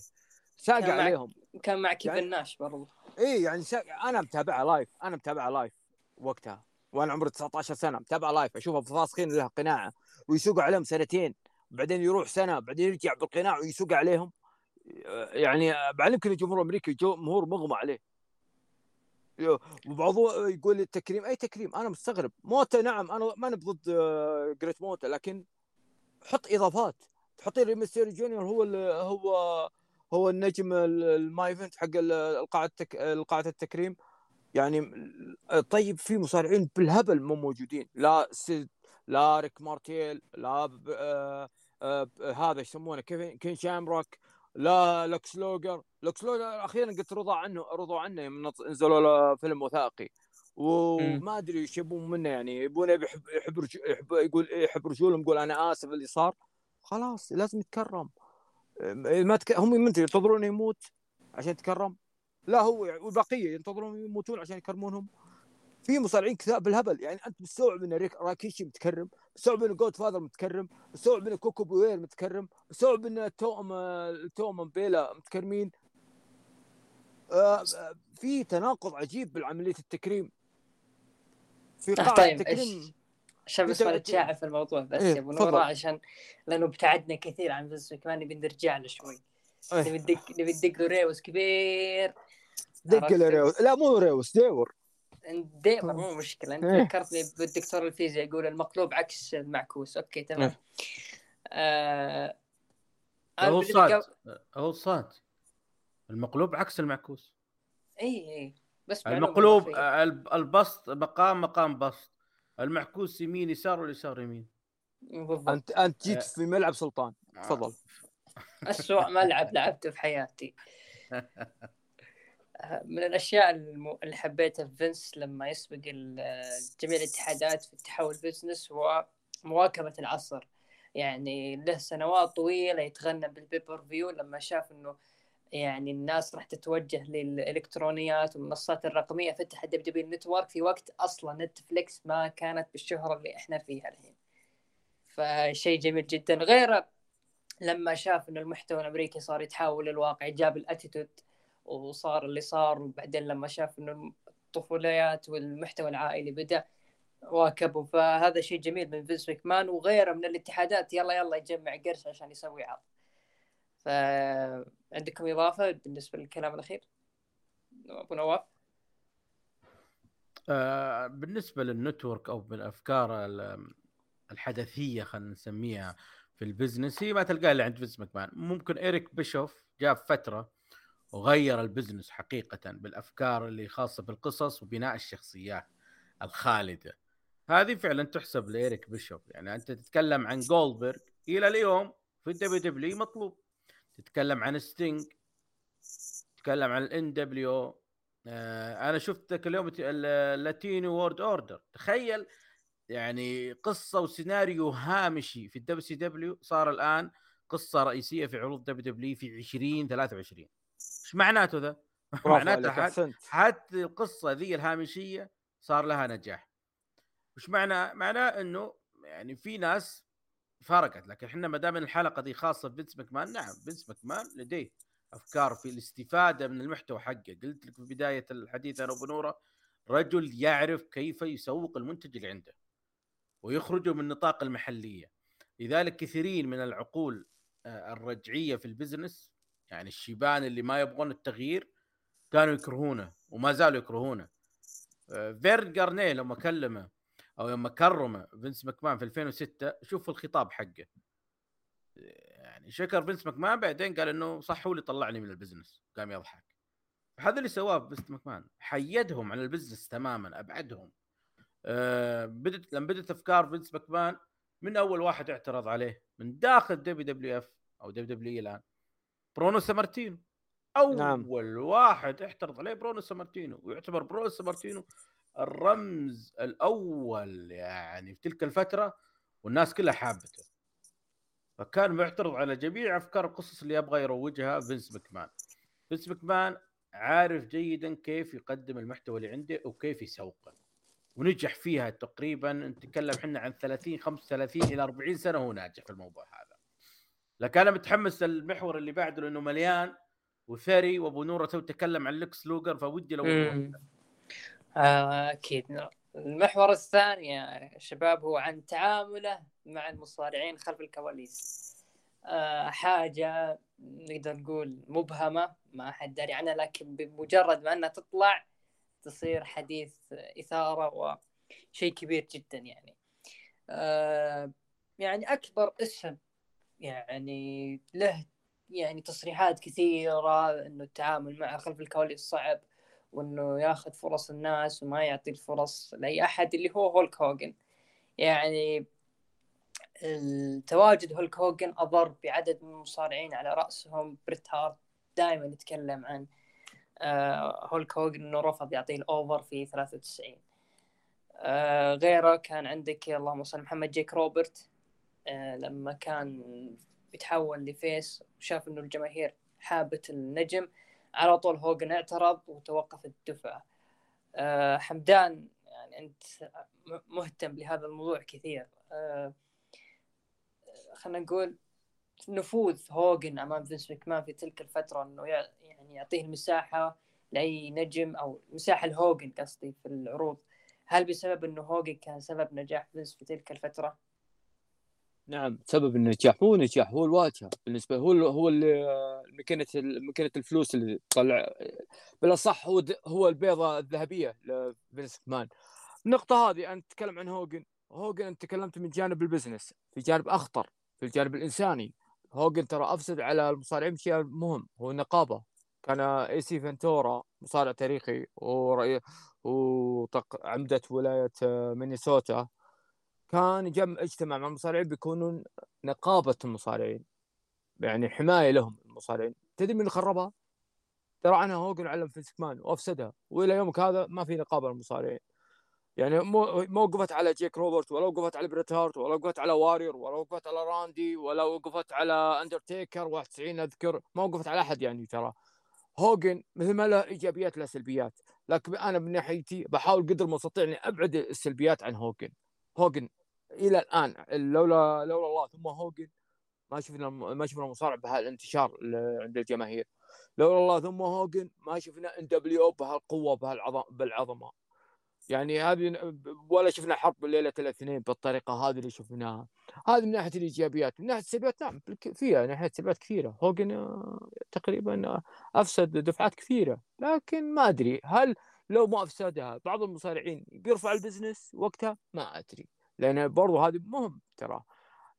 ساقع كان مع- عليهم. كان مع كيف يعني- الناش برضو. اي يعني ساقع. أنا متابعها live أنا متابعها live وقتها. وأنا عمري 19 سنة متابعه live اشوفها فاسخين لها قناعة. ويسوق عليهم سنتين بعدين يروح سنة بعدين يرجع بالقناع ويسوق عليهم. يعني بعلمك الجمهور الامريكي جمهور مغمى عليه. وبعضهم يقول التكريم أي تكريم أنا مستغرب. موتا نعم أنا ما أنا ضد آه، جريت موتا لكن حط إضافات. تحطين ري ميستيريو جونيور هو هو هو النجم ال- ال main event حق ال- القاعة. القاعة التكريم. يعني طيب في مصارعين بالهبل مو موجودين. لا لا ريك مارتيل لا ب... آه... آه... هذا يسمونه كيفن كين شامروك لا لوكس لوجر. لوكس لوجر أخيرا قلت رضا عنه رضوا عنه نزلوا له فيلم وثائقي. وما أدري إيش يبون منه يعني يبون يحب يحب. يحب يقول يحب رجولهم يقول أنا آسف اللي صار. خلاص لازم يتكرم. ما تك... هم من ينتظرون يموت عشان يتكرم؟ لا هو والبقية ينتظرون يموتون عشان يكرمونهم. في مصارعين كثاء بالهبل. يعني أنت مستوعب إن ريك راكيشي متكرم مستوعب إن جود فاذر متكرم مستوعب إن كوكو بوير متكرم مستوعب إن توم توم بيلا متكرمين. آه، آه، في تناقض عجيب بالعملية التكريم. في قاعه طيب التكريم. عشان بس ما نتشعب في الموضوع بس إيه؟ يا أبو نورا عشان لأنه ابتعدنا كثير عن فينس مكمان نبي نرجع له شوي. إيه. نبي ندق نبي ندق له reverse كبير. دق له reverse. لا مو reverse ديور. ديور مو مشكلة. أنت إيه. ذكرتني بالدكتور الفيزياء يقول المقلوب عكس المعكوس. أوكي تمام. إيه. آه... هو صاد. هو صاد. المقلوب عكس المعكوس. إي إي. بس المقلوب البسط مقام مقام بسط. المعكوس يمين يسار واليسار يمين؟ بالضبط. أنت أنت جيت في ملعب سلطان. تفضل. اسوء ملعب لعبته في حياتي. من الأشياء اللي حبيتها في فينس لما يسبق جميع الاتحادات في التحول business هو مواكبة العصر. يعني له سنوات طويلة يتغنى بال pay-per-view لما شاف إنه يعني الناس راح تتوجه للإلكترونيات والمنصات الرقمية فتح WW Network في وقت أصلا نتفليكس ما كانت بالشهرة اللي إحنا فيها الحين. فشيء جميل جدا. غير لما شاف إنه المحتوى الأمريكي صار يتحول للواقع جاب ال Attitude وصار اللي صار وبعدين لما شاف إنه الطفوليات والمحتوى العائلي بدأ واكبوا فهذا شيء جميل من فينس ماكمان وغيره من الاتحادات. يلا يلا يجمع قرش عشان يسوي عرض. فعندكم إضافة بالنسبة للكلام الأخير؟ أبو نواف؟ آه بالنسبة لل network أو بالأفكار الحدثية خلينا نسميها في ال business هي ما تلقاها إلا عند فينس ماكمان ممكن إيريك بيشوف جاء فترة وغير ال business حقيقه بالأفكار اللي خاصة بالقصص وبناء الشخصيات الخالدة. هذه فعلا تحسب لإيريك بيشوف يعني أنت تتكلم عن جولدبرغ إلى اليوم في ال WW مطلوب. تتكلم عن ستينج تتكلم عن ال NWO أنا شفت اليوم ال Latino World Order تخيل يعني قصة وسيناريو هامشي في ال WCW صار الآن قصة رئيسية في عروض WW في 2023 إيش معناته ذا؟ معناته حتى, القصة ذي الهامشية صار لها نجاح وش معنى؟ معناه إنه يعني في ناس فرقت لكن إحنا ما دام الحلقة دي خاصة بفينس ماكمان نعم فينس ماكمان لديه أفكار في الاستفادة من المحتوى حقه قلت لك في بداية الحديث أنا ابو نورة رجل يعرف كيف يسوق المنتج اللي عنده ويخرجه من نطاق المحلية لذلك كثيرين من العقول آه، الرجعية في ال business يعني الشيبان اللي ما يبغون التغيير كانوا يكرهونه وما زالوا يكرهونه. آه، فيرن جارنيه لما كلمه أو لما كرمه فينس ماكمان في 2006 شوف الخطاب حقه. يعني شكر فينس ماكمان بعدين قال إنه صح هو اللي طلعني من ال business قام يضحك. هذا اللي سواه فينس ماكمان حيدهم عن ال business تماما أبعدهم. أه بدت لما بدت أفكار فينس ماكمان من أول واحد اعترض عليه من داخل دبليو دبليو إف أو دبليو دبليو الآن برونو سامارتينو. أول نعم. واحد اعترض عليه برونو سامارتينو ويعتبر برونو سامارتينو الرمز الأول يعني في تلك الفترة والناس كلها حابته. فكان معترض على جميع أفكار القصص اللي يبغى يروجها فينس مكمان فينس مكمان عارف جيدا كيف يقدم المحتوى اللي عنده وكيف يسوقه. ونجح فيها تقريبا نتكلم إحنا عن 30 35 إلى 40 سنة وهو ناجح في الموضوع هذا. لكن أنا متحمس المحور اللي بعده لأنه مليان وثري وأبو نورة تو تكلم عن لوكس لوجر فودي لو آه، أكيد. المحور الثاني يا شباب هو عن تعامله مع المصارعين خلف الكواليس. آه، حاجة نقدر نقول مبهمة ما حد داري عنها لكن بمجرد ما أنها تطلع تصير حديث إثارة وشيء كبير جدا يعني. آه، يعني أكبر اسم يعني له يعني تصريحات كثيرة إنه التعامل معه خلف الكواليس صعب وإنه ياخذ فرص الناس وما يعطي الفرص لأي أحد اللي هو هولك هوجن يعني التواجد هولك هوجن أضر بعدد من المصارعين على رأسهم. بريت هارت دائما يتكلم عن آه، هولك هوجن إنه رفض يعطيه ال over في 93 آه، غيره كان عندك اللهم صل محمد جيك روبرت. لما كان بيتحول ل face وشاف إنه الجماهير حابت النجم على طول هوجن اعترض وتوقف الدفعة أه حمدان يعني أنت مهتم لهذا الموضوع كثير. آه، خلينا نقول نفوذ هوجن أمام فينس ماكمان في تلك الفترة إنه يعني يعطيه المساحة لأي نجم أو مساحة لهوجن قصدي في العروض. هل بسبب إنه هوجن كان سبب نجاح فينس في تلك الفترة؟ نعم سبب النجاح هو نجاح هو الواجهه بالنسبة هو هو اللي ماكينه ماكينه الفلوس اللي تطلع بالأصح هو هو البيضة الذهبية لفينس مكمان النقطة هذه انت تتكلم عن هوجن. هوجن أنت تكلمت من جانب ال business في جانب أخطر في الجانب الإنساني. هوجن ترى أفسد على المصارعين بشيء مهم هو النقابه كان جيسي فنتورا مصارع تاريخي ورئي وطق عمدة ولاية مينيسوتا. كان جم اجتمع مع المصارعين بيكونون نقابة المصارعين يعني حماية لهم المصارعين. تدري من خربها؟ ترى عنها هوجن علم فينس مكمان وأفسدها وإلى يومك هذا ما في نقابة للمصارعين. يعني مو وقفت على جيك روبرت ولا وقفت على بريت هارت ولا وقفت على واريور ولا وقفت على راندي ولا وقفت على أندرتيكر 91 أذكر ما وقفت على أحد يعني ترى. هوجن مثل ما له إيجابيات له سلبيات لكن أنا من ناحيتي بحاول قدر ما استطيع إني أبعد السلبيات عن هوجن. هوجن إلى الآن لولا لولا الله. ثم هوجن ما شفنا ما شفنا مصارع بهالانتشار عند الجماهير. لولا الله ثم هوجن ما شفنا إن دبليو بهالقوة بالعظمة. يعني هذه ولا شفنا حرب ليلة الاثنين بالطريقة هذه اللي شفناها. هذه من ناحية الإيجابيات من ناحية السلبيات نعم فيها ناحية سلبيات كثيرة. هوجن آه، تقريبا أفسد دفعات كثيرة. لكن ما أدري هل لو ما أفسدها بعض المصارعين بيرفع ال business وقتها؟ ما أدري. لأن برضو هذه مهم ترى.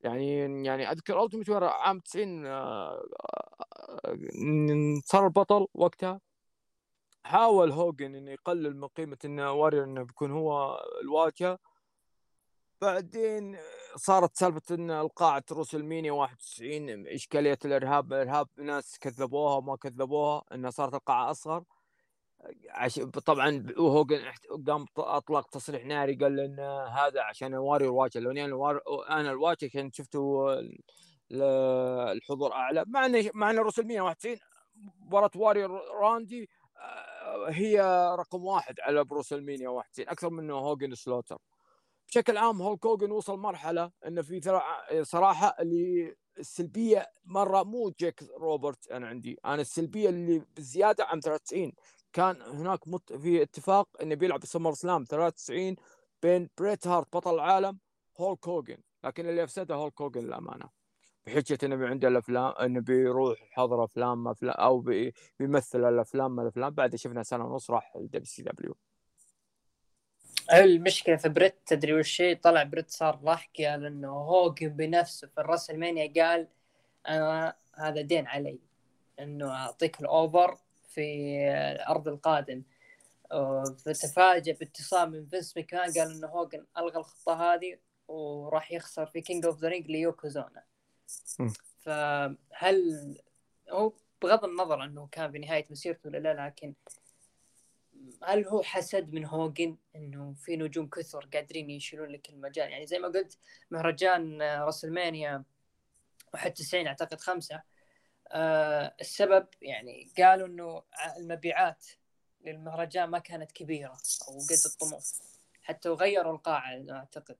يعني يعني أذكر ألتيميت عام 90 آه، آه، صار البطل وقتها. حاول هوجن إنه يقلل من قيمة انه وارير إنه بيكون هو الواجهه بعدين صارت سالفة إن القاعة راسلمانيا 91 إشكالية الإرهاب الارهاب ناس كذبوها وما كذبوها انها صارت القاعة أصغر. عش... طبعا هوجن قام أطلق تصريح ناري قال إن هذا عشان وارير واجهه لو أنا أنا الواجهه عشان شفتوا الحضور أعلى. مع إن مع إن راسلمانيا 91 مباراة وارير راندي هي رقم واحد على براسلمانيا 91 أكثر منه هوجن سلوتر. بشكل عام هولك هوجن وصل مرحلة إنه في صراحة اللي السلبية مرة مو جيك روبرت أنا عندي أنا السلبية اللي بزيادة عن 93 كان هناك مت في اتفاق إنه بيلعب سمر سلام 93 بين بريت هارت بطل العالم هولك هوجن. لكن اللي أفسده هولك هوجن للأمانة. بحجة إنه عنده الأفلام إنه بيروح حضر أفلام افلام أو بي بيمثل الأفلام ما الأفلام. بعد شفنا سنة ونص راح ال WCW. المشكلة في بريت تدري وش طلع بريت صار راح قال إنه هوجن بنفسه في الراس المانيا قال أنا هذا دين علي إنه أعطيك ال over. في الأرض القادم. فتفاجئ باتصال من فينس مكمان قال انه هوجن ألغى الخطة هذه وراح يخسر في كينج اوف ذا رينج ليوكوزونا فهل هو بغض النظر إنه كان في نهاية مسيرته ولا لا لكن هل هو حسد من هوجن إنه في نجوم كثر قادرين يشيلون لك المجال؟ يعني زي ما قلت مهرجان راسلمانيا 91 أعتقد خمسة. آه السبب يعني قالوا إنه المبيعات للمهرجان ما كانت كبيرة أو قد الطموح حتى غيروا القاعة أعتقد.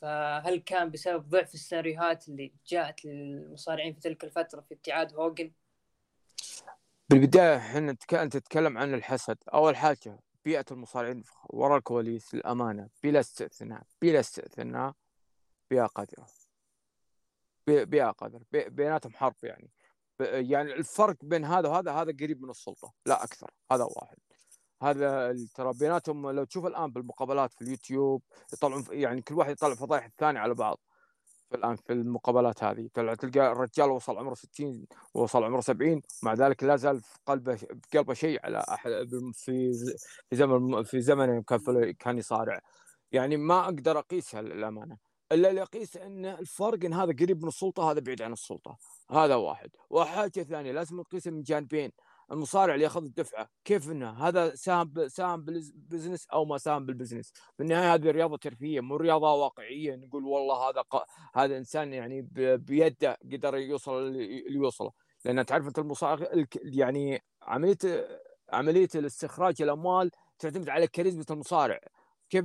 فهل كان بسبب ضعف السيناريوهات اللي جاءت للمصارعين في تلك الفترة في ابتعاد هوجن؟ بالبداية إحنا تتكلم عن الحسد. أول حاجة بيئة المصارعين وراء الكواليس للأمانة بلا استثناء بلا استثناء بيئه قذره بيئه قذره بيناتهم حرب يعني. يعني الفرق بين هذا وهذا هذا قريب من السلطة لا أكثر هذا واحد. هذا ترى بيناتهم لو تشوف الآن بالمقابلات في اليوتيوب يطلعون يعني كل واحد يطلع فضايح الثاني على بعض الآن في المقابلات هذه. تلقى الرجال وصل عمره 60 وصل عمره 70 مع ذلك لا زال في قلبه بقلبه شيء على أحد في في زمن في زمن كان كان يصارع. يعني ما أقدر أقيسها للأمانة. إلا اللي أقيس إن الفرق إن هذا قريب من السلطة هذا بعيد عن السلطة. هذا واحد. وحاجة ثانية لازم نقيسها من جانبين المصارع اللي يأخذ الدفعة. كيف إنه؟ هذا ساهم ساهم بال business أو ما ساهم بال business في النهاية هذه رياضة ترفيهية مو رياضة واقعية. نقول والله هذا ق... هذا إنسان يعني بيده قدر يوصل اللي يوصله. لأن تعرف أنت المصارع يعني عمليه عملية الاستخراج الأموال تعتمد على كاريزما المصارع. كيف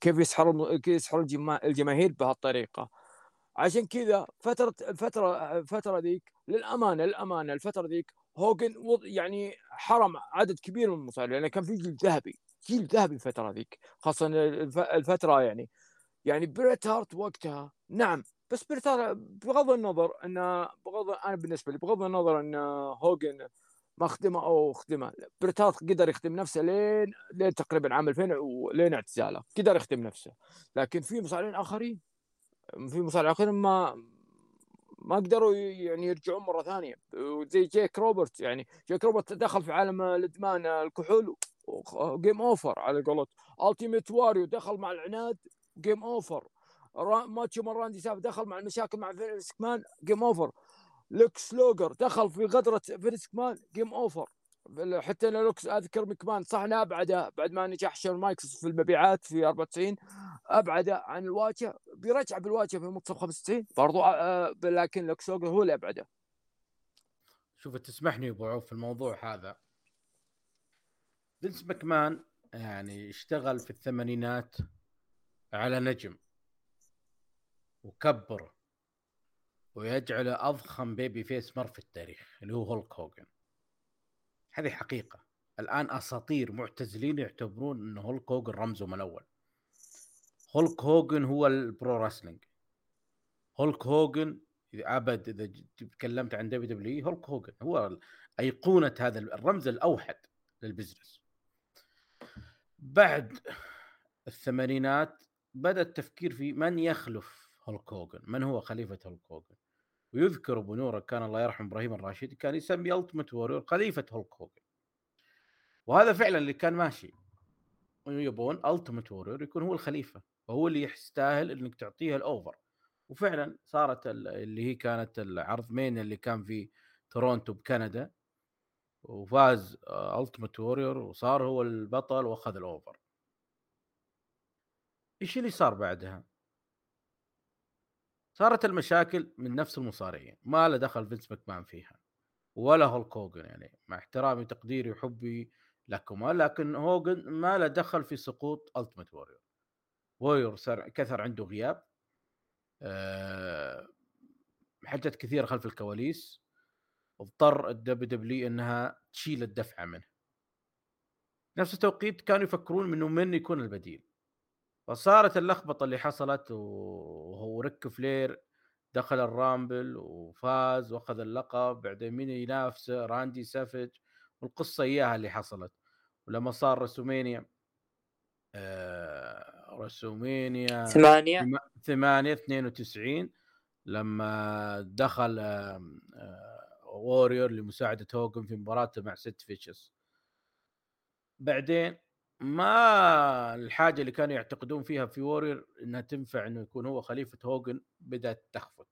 كيف يسحر يسحر الجما- الجماهير بهالطريقة. عشان كذا فترة الفترة الفترة ذيك للأمانة للأمانة الفترة ذيك هوجن يعني حرم عدد كبير من المصارعين لأنه كان في جيل ذهبي جيل ذهبي الفترة ذيك خاصة الف- الفترة يعني. يعني بريت هارت وقتها نعم بس بريت هارت بغض النظر انه بغض أنا بالنسبة لي بغض النظر إن هوجن ما خدمه أو خدمه بريت هارت قدر يخدم نفسه لين لين تقريبا عام 2000 ولين اعتزاله. قدر يخدم نفسه. لكن في مصارعين آخرين في مصارعين آخرين ما ما قدروا يعني يرجعون مرة ثانية. زي جيك روبرت يعني. جيك روبرت دخل في عالم الإدمان الكحول game over على قولت ألتمت وورير دخل مع العناد game over ماتشو مان راندي سافج دخل مع المشاكل مع فينس مكمان game over ليكس لوجر دخل في غدرة فينس مكمان game over. حتى ليكس أذكر مكمان صح انه أبعده بعد ما نجح شون مايكلز في المبيعات في 94 أبعده عن الواجهة بيرجع بالواجهة في منتصف 65 برضو آه، لكن ليكس لوجر هو اللي أبعده. شوف تسمحني أبو عوف في الموضوع هذا. فينس ماكمان يعني اشتغل في الثمانينات على نجم وكبره. ويجعله أضخم babyface مر في التاريخ اللي هو هولك هوجن هذه حقيقة. الآن أساطير معتزلين يعتبرون إن هولك هوجن رمزهم الأول. هولك هوجن هو ال pro wrestling هولك هوجن إذا أبد إذا تكلمت عن دبليو دبليو هولك هوجن هو أيقونة هذا الرمز الأوحد لل business بعد الثمانينات بدأ التفكير في من يخلف هولك هوجن من هو خليفة هولك هوجن ويذكر أبو نوره كان الله يرحم إبراهيم الراشدي كان يسمي ألتمت وورير خليفة هولك هوجن وهذا فعلا اللي كان ماشي. يبون ألتمت وورير يكون هو الخليفة وهو اللي يستاهل إنك تعطيه ال over. وفعلا صارت ال- اللي هي كانت العرض مين اللي كان في تورونتو بكندا وفاز ألتمت وورير وصار هو البطل وأخذ ال over. إيش اللي صار بعدها؟ صارت المشاكل من نفس المصارعين ما له دخل فينس ماكمان فيها ولا هولك هوجن يعني مع احترامي وتقديري وحبي لكم لكن هوجن ما له دخل في سقوط التمت وورير وورير صار كثر عنده غياب أه حاجات كثيره خلف الكواليس اضطر الدبليو دبليو إنها تشيل الدفعة منه. نفس التوقيت كانوا يفكرون إنه من يكون البديل. فصارت اللخبطة اللي حصلت وهو ريك فلير دخل الرامبل وفاز وأخذ اللقب بعدين مين ينافسه؟ راندي سافج والقصة إياها اللي حصلت. ولما صار WrestleMania آه WrestleMania ثمانية. ثم- ثمانية 92 لما دخل آه، وورير لمساعدة هوجن في مباراته مع سيد فيشز بعدين ما الحاجة اللي كانوا يعتقدون فيها في وورير إنها تنفع إنه يكون هو خليفة هوجن بدأت تخفت.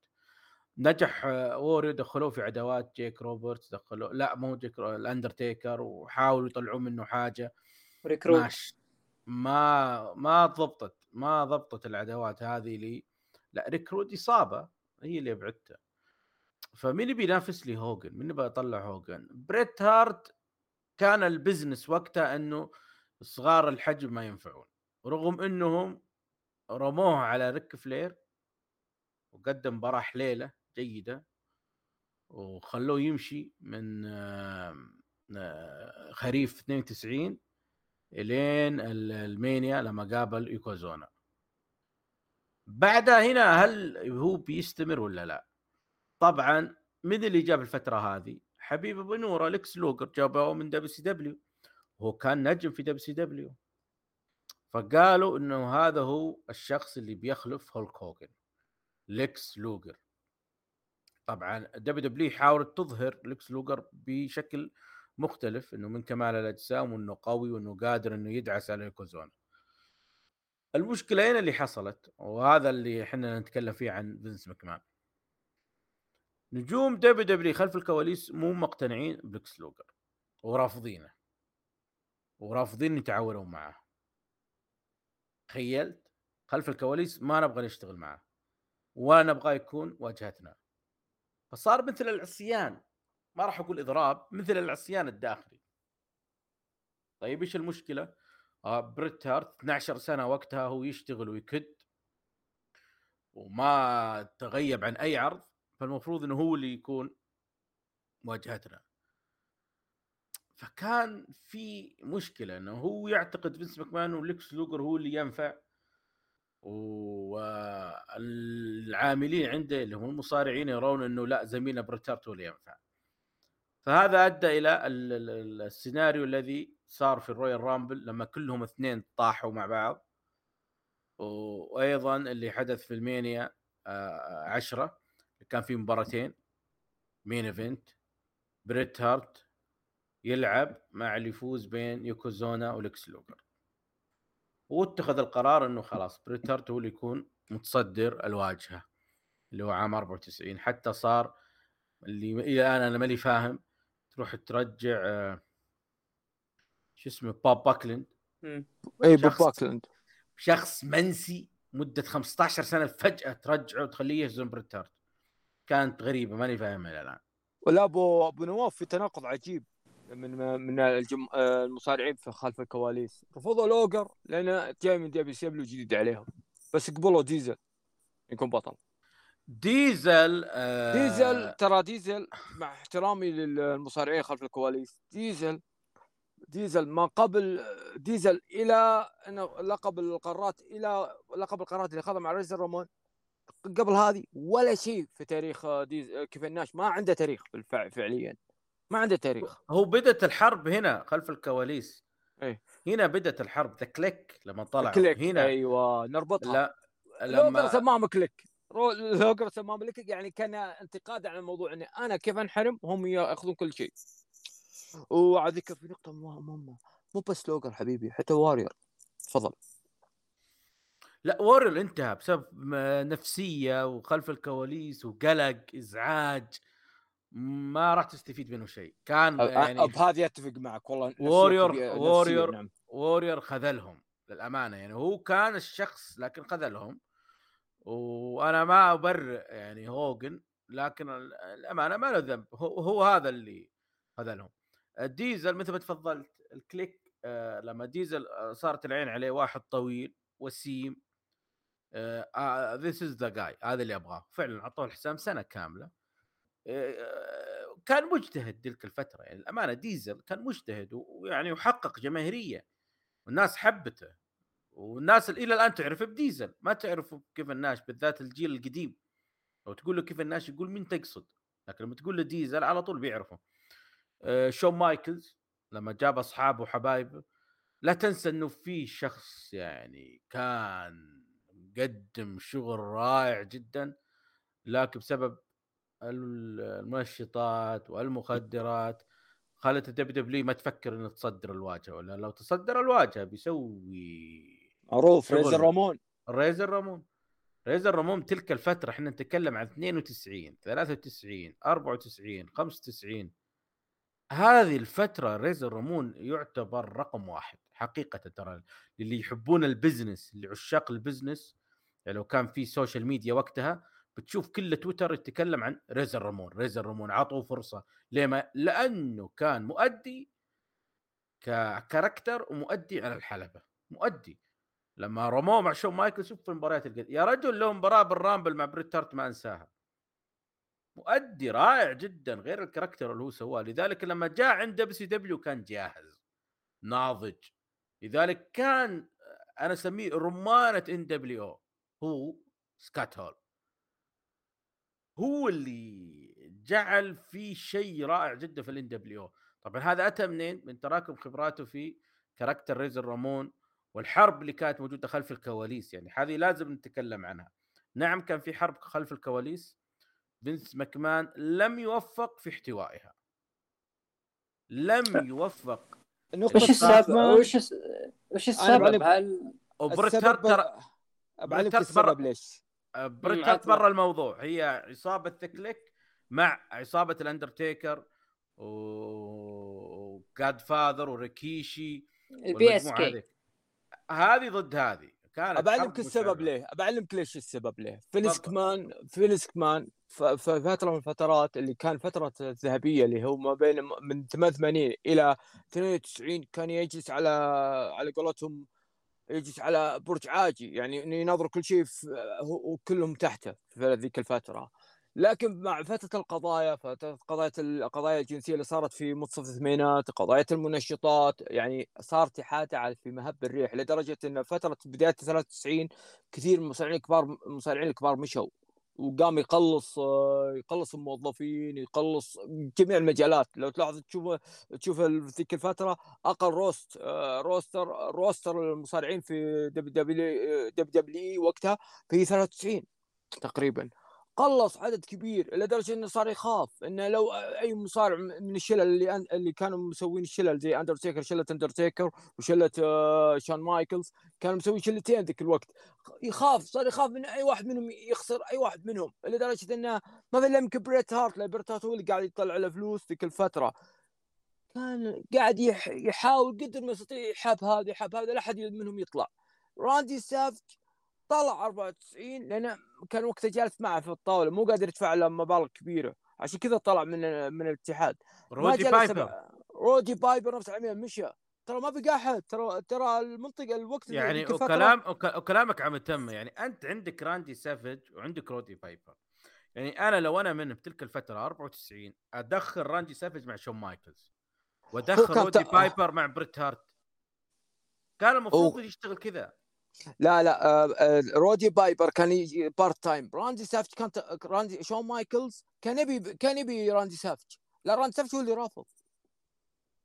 نجح آه، وورير دخلوه في عداوات جيك روبرتس دخلوه لا مو جيك الأندرتيكر وحاولوا يطلعون منه حاجة. ريك رود. ما ما ضبطت ما ضبطت العداوات هذه لي. لا ريك رود إصابة هي اللي ابعدته فمين يبي ينافس لي هوجن؟ مين يبغى يطلع هوجن؟ بريت هارت كان ال business وقتها إنه صغار الحجم ما ينفعون. رغم إنهم رموه على ريك فلير وقدم مباراه حليله جيدة وخلوه يمشي من آه، خريف 92 إلين ال- ال Mania لما قابل يوكوزونا بعدها هنا هل هو بيستمر ولا لا؟ طبعا من اللي جاب الفترة هذه؟ حبيب ابو نور ليكس لوجر جابوه من دبليو سي دبليو هو كان نجم في دبليو سي دبليو فقالوا إنه هذا هو الشخص اللي بيخلف هولك هوجن ليكس لوجر. طبعا دبليو دبليو حاولت تظهر ليكس لوجر بشكل مختلف إنه من كمال الأجسام وإنه قوي وإنه قادر إنه يدعس على يوكوزونا المشكلة هنا اللي حصلت وهذا اللي إحنا نتكلم فيه عن فينس ماكمان. نجوم دبليو دبليو خلف الكواليس مو مقتنعين بليكس لوجر ورافضينه. ورافضين يتعاونون معه تخيلت؟ خلف الكواليس ما نبغى نشتغل معه ولا نبغى يكون واجهتنا. فصار مثل العصيان. ما راح أقول إضراب مثل العصيان الداخلي. طيب إيش المشكلة؟ آه بريت هارت 12 سنة وقتها هو يشتغل ويكد. وما تغيب عن أي عرض فالمفروض إنه هو اللي يكون واجهتنا. فكان في مشكلة إنه هو يعتقد فينس ماكمان وليكس لوجر هو اللي ينفع والعاملين عنده اللي هم المصارعين يرون إنه لا زميلنا بريت هارت هو اللي ينفع. فهذا أدى إلى السيناريو الذي صار في الرويال رامبل لما كلهم اثنين طاحوا مع بعض. وأيضا اللي حدث في ال Mania آه، عشرة كان في مباراتين main event بريت هارت يلعب مع اللي يفوز بين يوكوزونا وليكس لوجر واتخذ القرار إنه خلاص بريت هارت هو اللي يكون متصدر الواجهة اللي هو عام 94 حتى صار اللي إلى الآن أنا ماني فاهم تروح ترجع آه، شو اسمه باب باكلند أو بوب شخص- باكلاند شخص منسي مدة 15 سنة فجأة ترجعه وتخليه يهزم بريت هارت كانت غريبة ماني فاهمها إلى الآن. ولا أبو أبو نواف في تناقض عجيب. من من الجم... آه، المصارعين في خلف الكواليس. رفضوا لوجر لأنه جاي من WC جديد عليهم. بس قبلوا ديزل يكون بطل. ديزل آه ديزل ترى ديزل مع احترامي للمصارعين خلف الكواليس ديزل ديزل ما قبل ديزل إلى إنه لقب القارات إلى لقب القارات اللي اخذها مع ريزر رامون. قبل هذه ولا شيء في تاريخ ديز- كيفن ناش. ما عنده تاريخ فعليا. ما عنده تاريخ. هو بدت الحرب هنا خلف الكواليس. إيه. هنا بدت الحرب ذا كليك لما طلع كليك هنا أيوه نربطها. لا لوجر لما سماه كليك لوجر سماه كليك يعني كان انتقاد على الموضوع إني أنا كيف أنحرم؟ هم يأخذون كل شيء. ذكر في نقطة مهمة مو بس لوجر حبيبي حتى وارير تفضل. لا وورير انتهى بسبب نفسية وخلف الكواليس وقلق إزعاج. ما راح تستفيد منه شيء. كان يعني بهذه اتفق معك. والله وورير- وورير. نعم. وورير خذلهم للأمانة. يعني هو كان الشخص لكن خذلهم. وأنا ما أبرئ يعني هوجن لكن ال- الأمانة ما له ذنب. هو, هو هذا اللي خذلهم. الديزل مثل ما تفضلت الكليك آه لما ديزل آه، صارت العين عليه واحد طويل وسيم this is the guy هذا اللي أبغاه. فعلا أعطوه الحزام سنة كاملة. كان مجتهد تلك الفترة يعني الأمانة ديزل كان مجتهد ويعني وحقق جماهيرية والناس حبته والناس إلى الآن تعرف بديزل ما تعرف كيفن ناش بالذات الجيل القديم. لو تقول له كيفن ناش يقول مين تقصد؟ لكن لما تقول له ديزل على طول بيعرفه. آه، شون مايكلز لما جاب أصحابه وحبايبه لا تنسى إنه في شخص يعني كان قدم شغل رائع جدا لكن بسبب المنشطات والمخدرات خلت ال WW ما تفكر إنه تصدر الواجهة ولا لو تصدر الواجهة بيسوي معروف. ريزر رامون. ريزر رامون. ريزر رامون تلك الفترة إحنا نتكلم عن 92 93 94 95 هذه الفترة ريزر رامون يعتبر رقم واحد حقيقة ترى اللي يحبون ال business اللي عشاق ال business. يعني لو كان في social media وقتها بتشوف كل تويتر يتكلم عن ريزر رامون ريزر رامون عطوه فرصة. ليه ما؟ لأنه كان مؤدي ك character ومؤدي على الحلبة مؤدي. لما رموه مع شون مايكلز شوف في المباريات يا رجل له مباراة بال Rumble مع بريت هارت ما أنساها. مؤدي رائع جدا غير ال character اللي هو سواه. لذلك لما جاء عند WW كان جاهز ناضج. لذلك كان أنا أسميه رمانة NW هو سكات هول. هو اللي جعل في شيء رائع جدا في ال NW. طبعا هذا أتى منين؟ من تراكم خبراته في character ريزر رامون والحرب اللي كانت موجودة خلف الكواليس يعني هذه لازم نتكلم عنها. نعم كان في حرب خلف الكواليس. فينس ماكمان لم يوفق في احتوائها. لم يوفق. وش السبب؟ وش وش السبب؟ هل هارت ترى بعلمك السبب ليش. بريت مم، هارت عطنا. برا الموضوع هي عصابة ثكليك مع عصابة الأندرتيكر وجاد فاذر وريكيشي البي إس كي هذه. ضد هذه كانت بعلمك السبب. ليه بعلمك ليش السبب ليه فيلس. كمان فيلس كمان ف- ف- فترة من الفترات اللي كان فترة الذهبية اللي هو ما بين من 88 إلى 92 كان يجلس على على قولتهم يجلس على برج عاجي يعني يناظر كل شيء وكلهم تحته في ذيك الفترة. لكن مع فترة القضايا فترة قضايا القضايا الجنسية اللي صارت في منتصف الثمانينات قضايا المنشطات يعني صار على في مهب الريح لدرجة إن فترة بداية 93 كثير من المصارعين الكبار المصارعين الكبار مشوا. وقام يقلص آه، يقلص الموظفين يقلص جميع المجالات. لو تلاحظ تشوف تشوف ال- ذيك الفترة أقل rost- آه، roster roster المصارعين في WWW وقتها في 93 تقريبا. قلص عدد كبير لدرجة إنه صار يخاف إنه لو أي مصارع من الشلل اللي اللي كانوا مسوين الشلل زي اندرتيكر شلة اندرتيكر وشلة آه، شون مايكلز كانوا مسوين شلتين ذيك الوقت. يخاف صار يخاف من أي واحد منهم يخسر أي واحد منهم لدرجة إنه ما في إلا يمكن بريت هارت بريت هارت هو اللي قاعد يطلع له فلوس ذيك الفترة. كان قاعد يح- يحاول قدر ما يستطيع يحابي هذا يحابي هذا لا أحد منهم يطلع. راندي سافج طلع 94 لأنه كان وقتها جالس معه في الطاولة مو قادر يدفع له مبالغ كبيرة. عشان كذا طلع من من الاتحاد. رودي بايبر. رودي بايبر نفس العملية مشى. ترى ما بقى أحد. ترى ترى المنطقة الوقت يعني وكلام وك- وكلامك أمتم يعني أنت عندك راندي سافج وعندك رودي بايبر. يعني أنا لو أنا من بتلك الفترة 94 أدخل راندي سافج مع شون مايكلز. وأدخل رودي بايبر مع بريت هارت. كان المفروض يشتغل كذا. لا لا آه، آه، رودي بايبر كان يجي part time راندي سافج كان راندي شون مايكلز كان يبي كان يبي راندي سافج لا راندي سافج هو اللي رافض.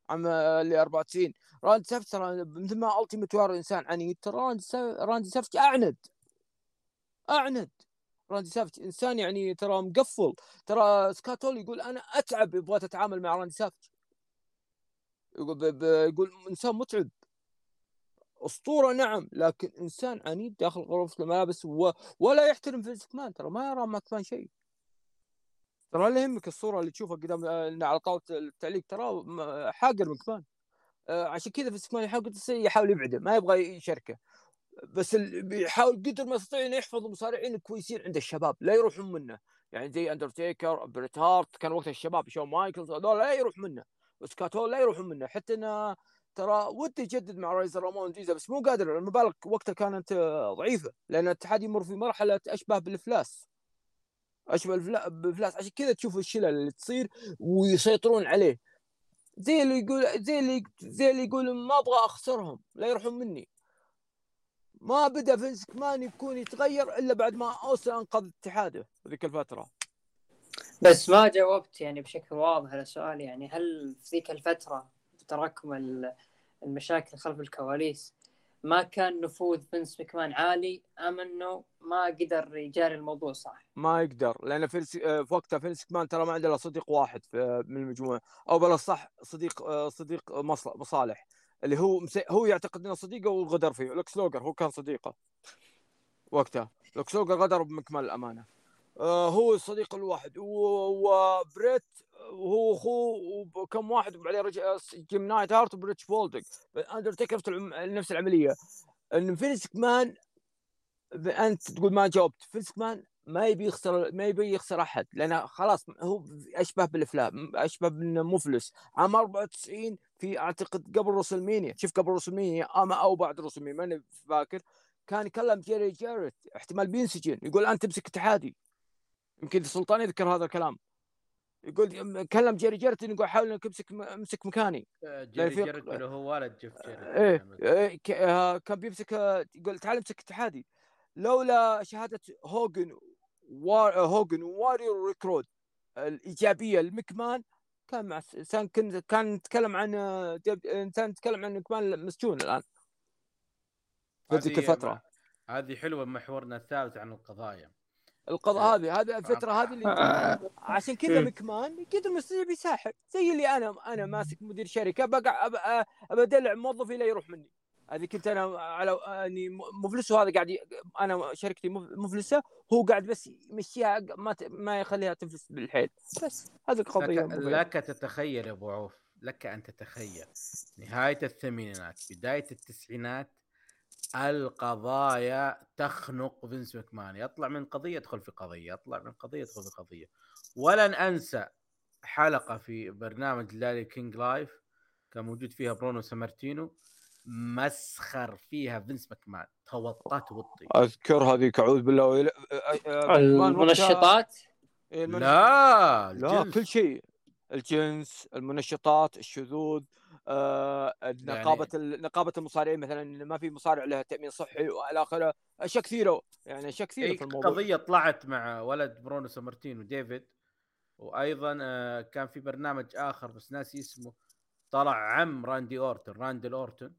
عام آه، اللي 94 راندي سافج ترى مثل ما التيمت وارير إنسان عنيد ترى راندي سا- راندي سافج أعند. أعند. راندي سافج إنسان يعني ترى مقفل. ترى سكوت هول يقول أنا أتعب بغيت اتعامل مع راندي سافج يقول يقول إنسان متعب. أسطورة نعم لكن إنسان عنيد داخل غرفة الملابس و... ولا يحترم فينس مكمان ترى ما يرى ماكمان شيء. ترى لا يهمك الصورة اللي تشوفها قدام آه، على طاولة التعليق ترى حاقر مكمان آه، عشان كذا فينس مكمان يحاول يحاول يبعده ما يبغى يشاركه. بس بيحاول قدر ما يستطيع إنه يحفظ المصارعين كويسين عند الشباب لا يروحون منه. يعني زي اندرتيكر بريت هارت كان وقتها الشباب شون مايكلز هذول لا يروح منه. وسكوت هول لا يروحون منه حتى إنه ترى ودي يجدد مع ريزر رامون جيزا بس مو قادر المبالغ وقتها كانت آه، ضعيفة لأن الاتحاد يمر في مرحلة أشبه بالافلاس أشبه بالافلاس عشان كذا تشوف الشلل اللي تصير ويسيطرون عليه. زي اللي يقول زي اللي زي اللي يقول ما أبغى أخسرهم لا يروحون مني. ما بدأ فينس مكمان يكون يتغير إلا بعد ما أوستن أنقذ اتحاده ذيك الفترة. بس ما جاوبت يعني بشكل واضح على سؤال يعني هل في ذيك الفترة تراكم ال- المشاكل خلف الكواليس. ما كان نفوذ فينس مكمان عالي أم إنه ما قدر يجاري الموضوع صح؟ ما يقدر لأن فينس آه، في وقتها فينس مكمان ترى ما عنده الا صديق واحد في من المجموعة. أو بلا صح صديق آه، صديق مصالح. اللي هو هو يعتقد إنه صديقه وغدر فيه. ليكس لوجر هو كان صديقه وقتها. ليكس لوجر غدر بمكمان الأمانة. آه، هو الصديق الواحد. وبريت وهو اخوه وكم واحد وبعدين رجع جيم نايت هارت وبريتش بولدوج اندرتيكر نفس العم- نفس العملية. إن فينس مكمان أنت تقول ما جاوبت. فينس مكمان ما يبي يخسر ما يبي يخسر أحد لأنه خلاص هو أشبه بالإفلاس أشبه بأنه مفلس. عام 94 في أعتقد قبل روسلمينيا شوف قبل روسلمينيا اما أو بعد روسلمينيا ماني فاكر. كان يكلم جيري جاريت احتمال بينسجن يقول أنت تمسك اتحادي. يمكن سلطان يذكر هذا الكلام. يقول كلم جيري انه يقول حاول انك امسك امسك مكاني. جيري في- جاريت اللي هو والد جيف جاريت إيه, إيه ك- آه، كان بيمسك آه، يقول تعال امسك اتحادي. لولا شهادة هوجن وار هوجن واريور ريكرود الإيجابية لمكمان كان مع كان كان كان نتكلم عن آه، إنسان نتكلم عن مكمان مسجون الآن. في هذه- الفترة هذه حلوة محورنا الثالث عن القضايا. القضاء هذه هذه الفترة هذه اللي عشان كذا مم. مكمان قدر مستطيع بيساحب زي اللي أنا أنا ماسك مدير شركة أب- ابدلع موظفي لا يروح مني. هذه كنت أنا على اني مفلس وهذا قاعد ي... أنا شركتي مف- مفلسة هو قاعد بس يمشيها ما ت... ما يخليها تفلس بالحيل. بس هذه القضية لك. لك تتخيل يا أبو عوف لك أن تتخيل. نهاية الثمانينات بداية التسعينات القضايا تخنق فينس ماكمان. يطلع من قضية يدخل في قضية يطلع من قضية يدخل في قضية. ولن أنسى حلقة في برنامج لاري كينج لايف كان موجود فيها برونو سامارتينو مسخر فيها فينس ماكمان. توطى توطي أذكر هذيك أعوذ بالله ويل- المنشطات؟ إيه،. لا لا. كل شيء. الجنس المنشطات الشذوذ آه، نقابة ال- نقابة المصارعين مثلا ما في مصارع له تأمين صحي وإلى آخره أشياء كثيرة يعني أشياء كثيرة في الموضوع. قضية طلعت مع ولد برونو سامارتينو ديفيد وأيضا آه، كان في برنامج آخر بس ناسي اسمه طلع عم راندي اورتون راندي اورتون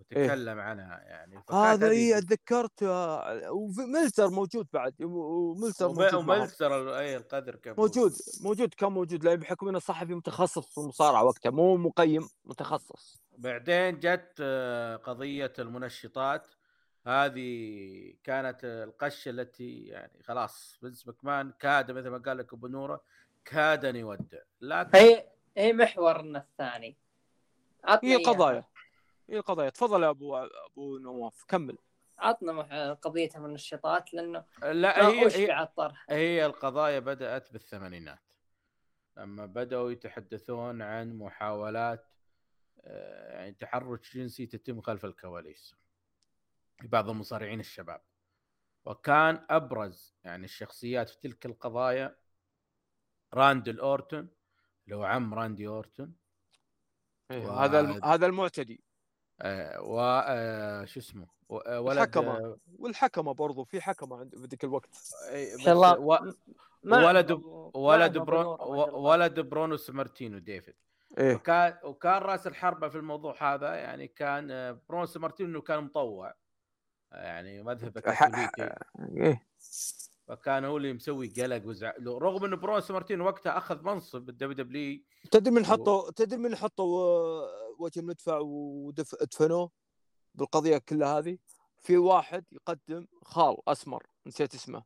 وتكلم عنها يعني. إيه. هذا اي تذكرت آه، وملتر موجود بعد وملتر موجود. وملتر أي القدر كان موجود. موجود كان موجود لأن بحكم إنه صحفي متخصص في المصارعة وقتها مو مقيم متخصص. بعدين جت آه، قضية المنشطات. هذه كانت آه، القشه التي يعني خلاص فينس ماكمان كاد مثل ما قال لك أبو نورة كاد ان يودع. لكن هي هي محورنا الثاني. هي. قضايا. هي القضايا؟ تفضل يا أبو أبو نواف كمل. عطنا مح- قضيه المنشطات لأنه لا هي هي, الطرح؟ هي القضايا بدأت بالثمانينات. لما بدأوا يتحدثون عن محاولات آه، يعني تحرش جنسي تتم خلف الكواليس لبعض المصارعين الشباب. وكان أبرز يعني الشخصيات في تلك القضايا راندل أورتون اللي هو عم راندي أورتون. إيه، هذا الم... هذا المعتدي. و آه شو اسمه؟ آه، ولد الحكمة. آه، والحكمة برضو في حكمة عند بذيك الوقت. إيه، و- ولد ولد برونو. ولد برونو سمارتينو ديفيد. إيه. وكان وكان رأس الحربة في الموضوع هذا يعني كان آه، برونو سمارتينو كان مطوع آه، يعني مذهب كاثوليكي. إيه. فكان هو اللي مسوي قلق وزع رغم إنه برونو سمارتينو وقتها أخذ منصب بالدبليو دبليو تدري من حطوا تدري من حطوا آه، وجه مدفع ودفنوه بالقضية كلها هذه. في واحد يقدم خال أسمر نسيت اسمه.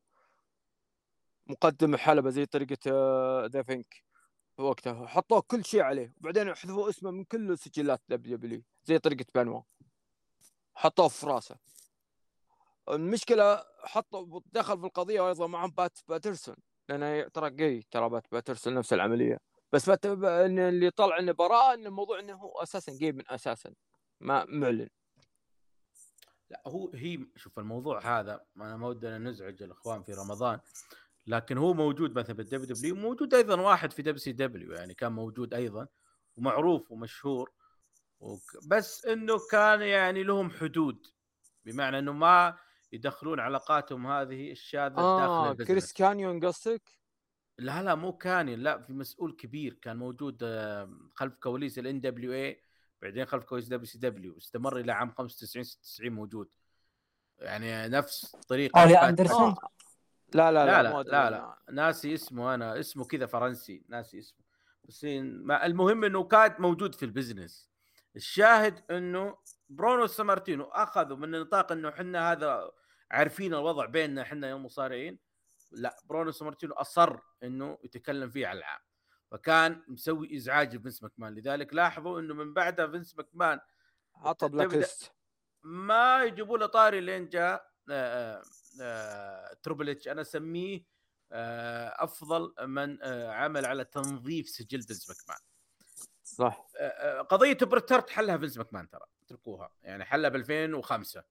مقدم حلبة زي طريقة ذا فينك في وقتها حطوه كل شيء عليه. وبعدين حذفوا اسمه من كل سجلات دبليو دبليو زي طريقة بانوا. حطوه في راسه. المشكلة حطوا دخل في القضية أيضا معهم بات باترسون. لأنه ترى جاي ترى بات باترسون نفس العملية. بس اللي طلع انه براءه إن الموضوع إنه هو أساسا جاي من أساسا ما معلن لا هو هي شوف الموضوع هذا أنا ما ودنا نزعج الأخوان في رمضان لكن هو موجود مثلا بالدبليو دبليو موجود أيضا واحد في دبليو سي دبليو يعني كان موجود أيضا ومعروف ومشهور وك... بس إنه كان يعني لهم حدود بمعنى إنه ما يدخلون علاقاتهم هذه الشاذة داخل آه ال business كريس كانيون قصدك؟ لا لا مو كانيون لا في مسؤول كبير كان موجود آه، خلف كواليس ال NWA بعدين خلف كواليس WCW استمر إلى عام 95 96 موجود يعني نفس طريقة أولي بات- أندرسون. آه. لا لا لا لا لا لا. لا ناسي اسمه أنا اسمه كذا فرنسي ناسي اسمه بس المهم إنه كان موجود في ال business الشاهد إنه برونو سمارتينو أخذوا من نطاق إنه إحنا هذا عارفين الوضع بيننا إحنا يا المصارعين لا برونو سمارتينو أصر إنه يتكلم فيه على العام. فكان مسوي إزعاج لفينس ماكمان. لذلك لاحظوا إنه من بعدها فينس ماكمان عطى black list ما يجيبوا له طاري لين جاء آه، آه، تربل إتش. أنا أسميه آه، أفضل من آه، عمل على تنظيف سجل فينس ماكمان. صح. آه، آه، قضية بريت هارت حلها فينس ماكمان ترى. اتركوها. يعني حلها ب 2005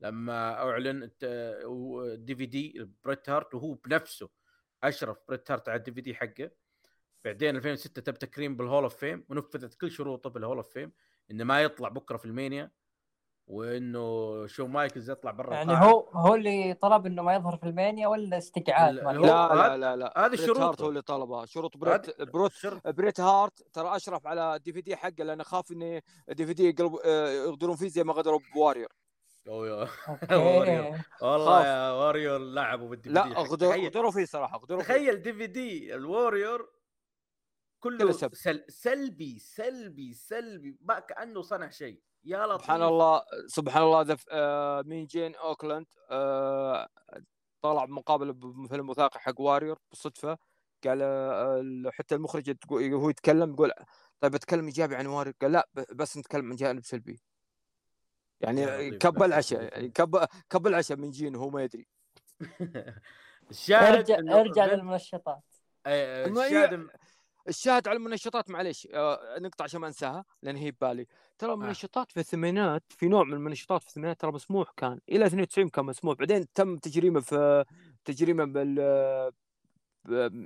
لما أعلن ال DVD بريت هارت وهو بنفسه أشرف بريت هارت على ال DVD حقه. بعدين 2006 تم تكريم بال Hall of Fame ونفذت كل شروطه بال Hall of Fame إنه ما يطلع بكرة في ألمانيا وإنه شو مايكلز يطلع برا يعني القاعة. هو هو اللي طلب إنه ما يظهر في ألمانيا ولا استقعاد لا، لا هذا- لا لا لا هذه بريت شروطه. هارت هو اللي طلبها. شروط بريت بروت بريت هارت ترى أشرف على الدي في دي حقه لأنه خاف ان الدي في دي يقلب آه، فيه زي ما غدروا بوارير واريور. والله. يا واريور لعبوا بالدي لا في دي. تخيل. غدروا فيه صراحة غدروا فيه. تخيل دي في دي الواريور كله. سل... سلبي سلبي سلبي ما كأنه صنع شيء. يا لطيف. سبحان الله سبحان الله ذف آه مين جين أوكرلاند آه طلع بمقابلة بفيلم وثائقي حق واريور بالصدفه قال آه حتى المخرج هو يتكلم يقول طيب أتكلم إيجابي عن واريور؟ قال لا بس نتكلم عن جانب سلبي. يعني. كب العشاء يعني كب كب العشاء من جين وهو ما يدري. الشاهد ارجع ارجع للمنشطات. آه، الشاهد الشاهد على المنشطات معليش آه، نقطة عشان ما انساها لأن هي ببالي. ترى المنشطات في الثمانينات في نوع من المنشطات في الثمانينات ترى مسموح كان. إلى 92 كان مسموح. بعدين تم تجريمه في تجريمه بال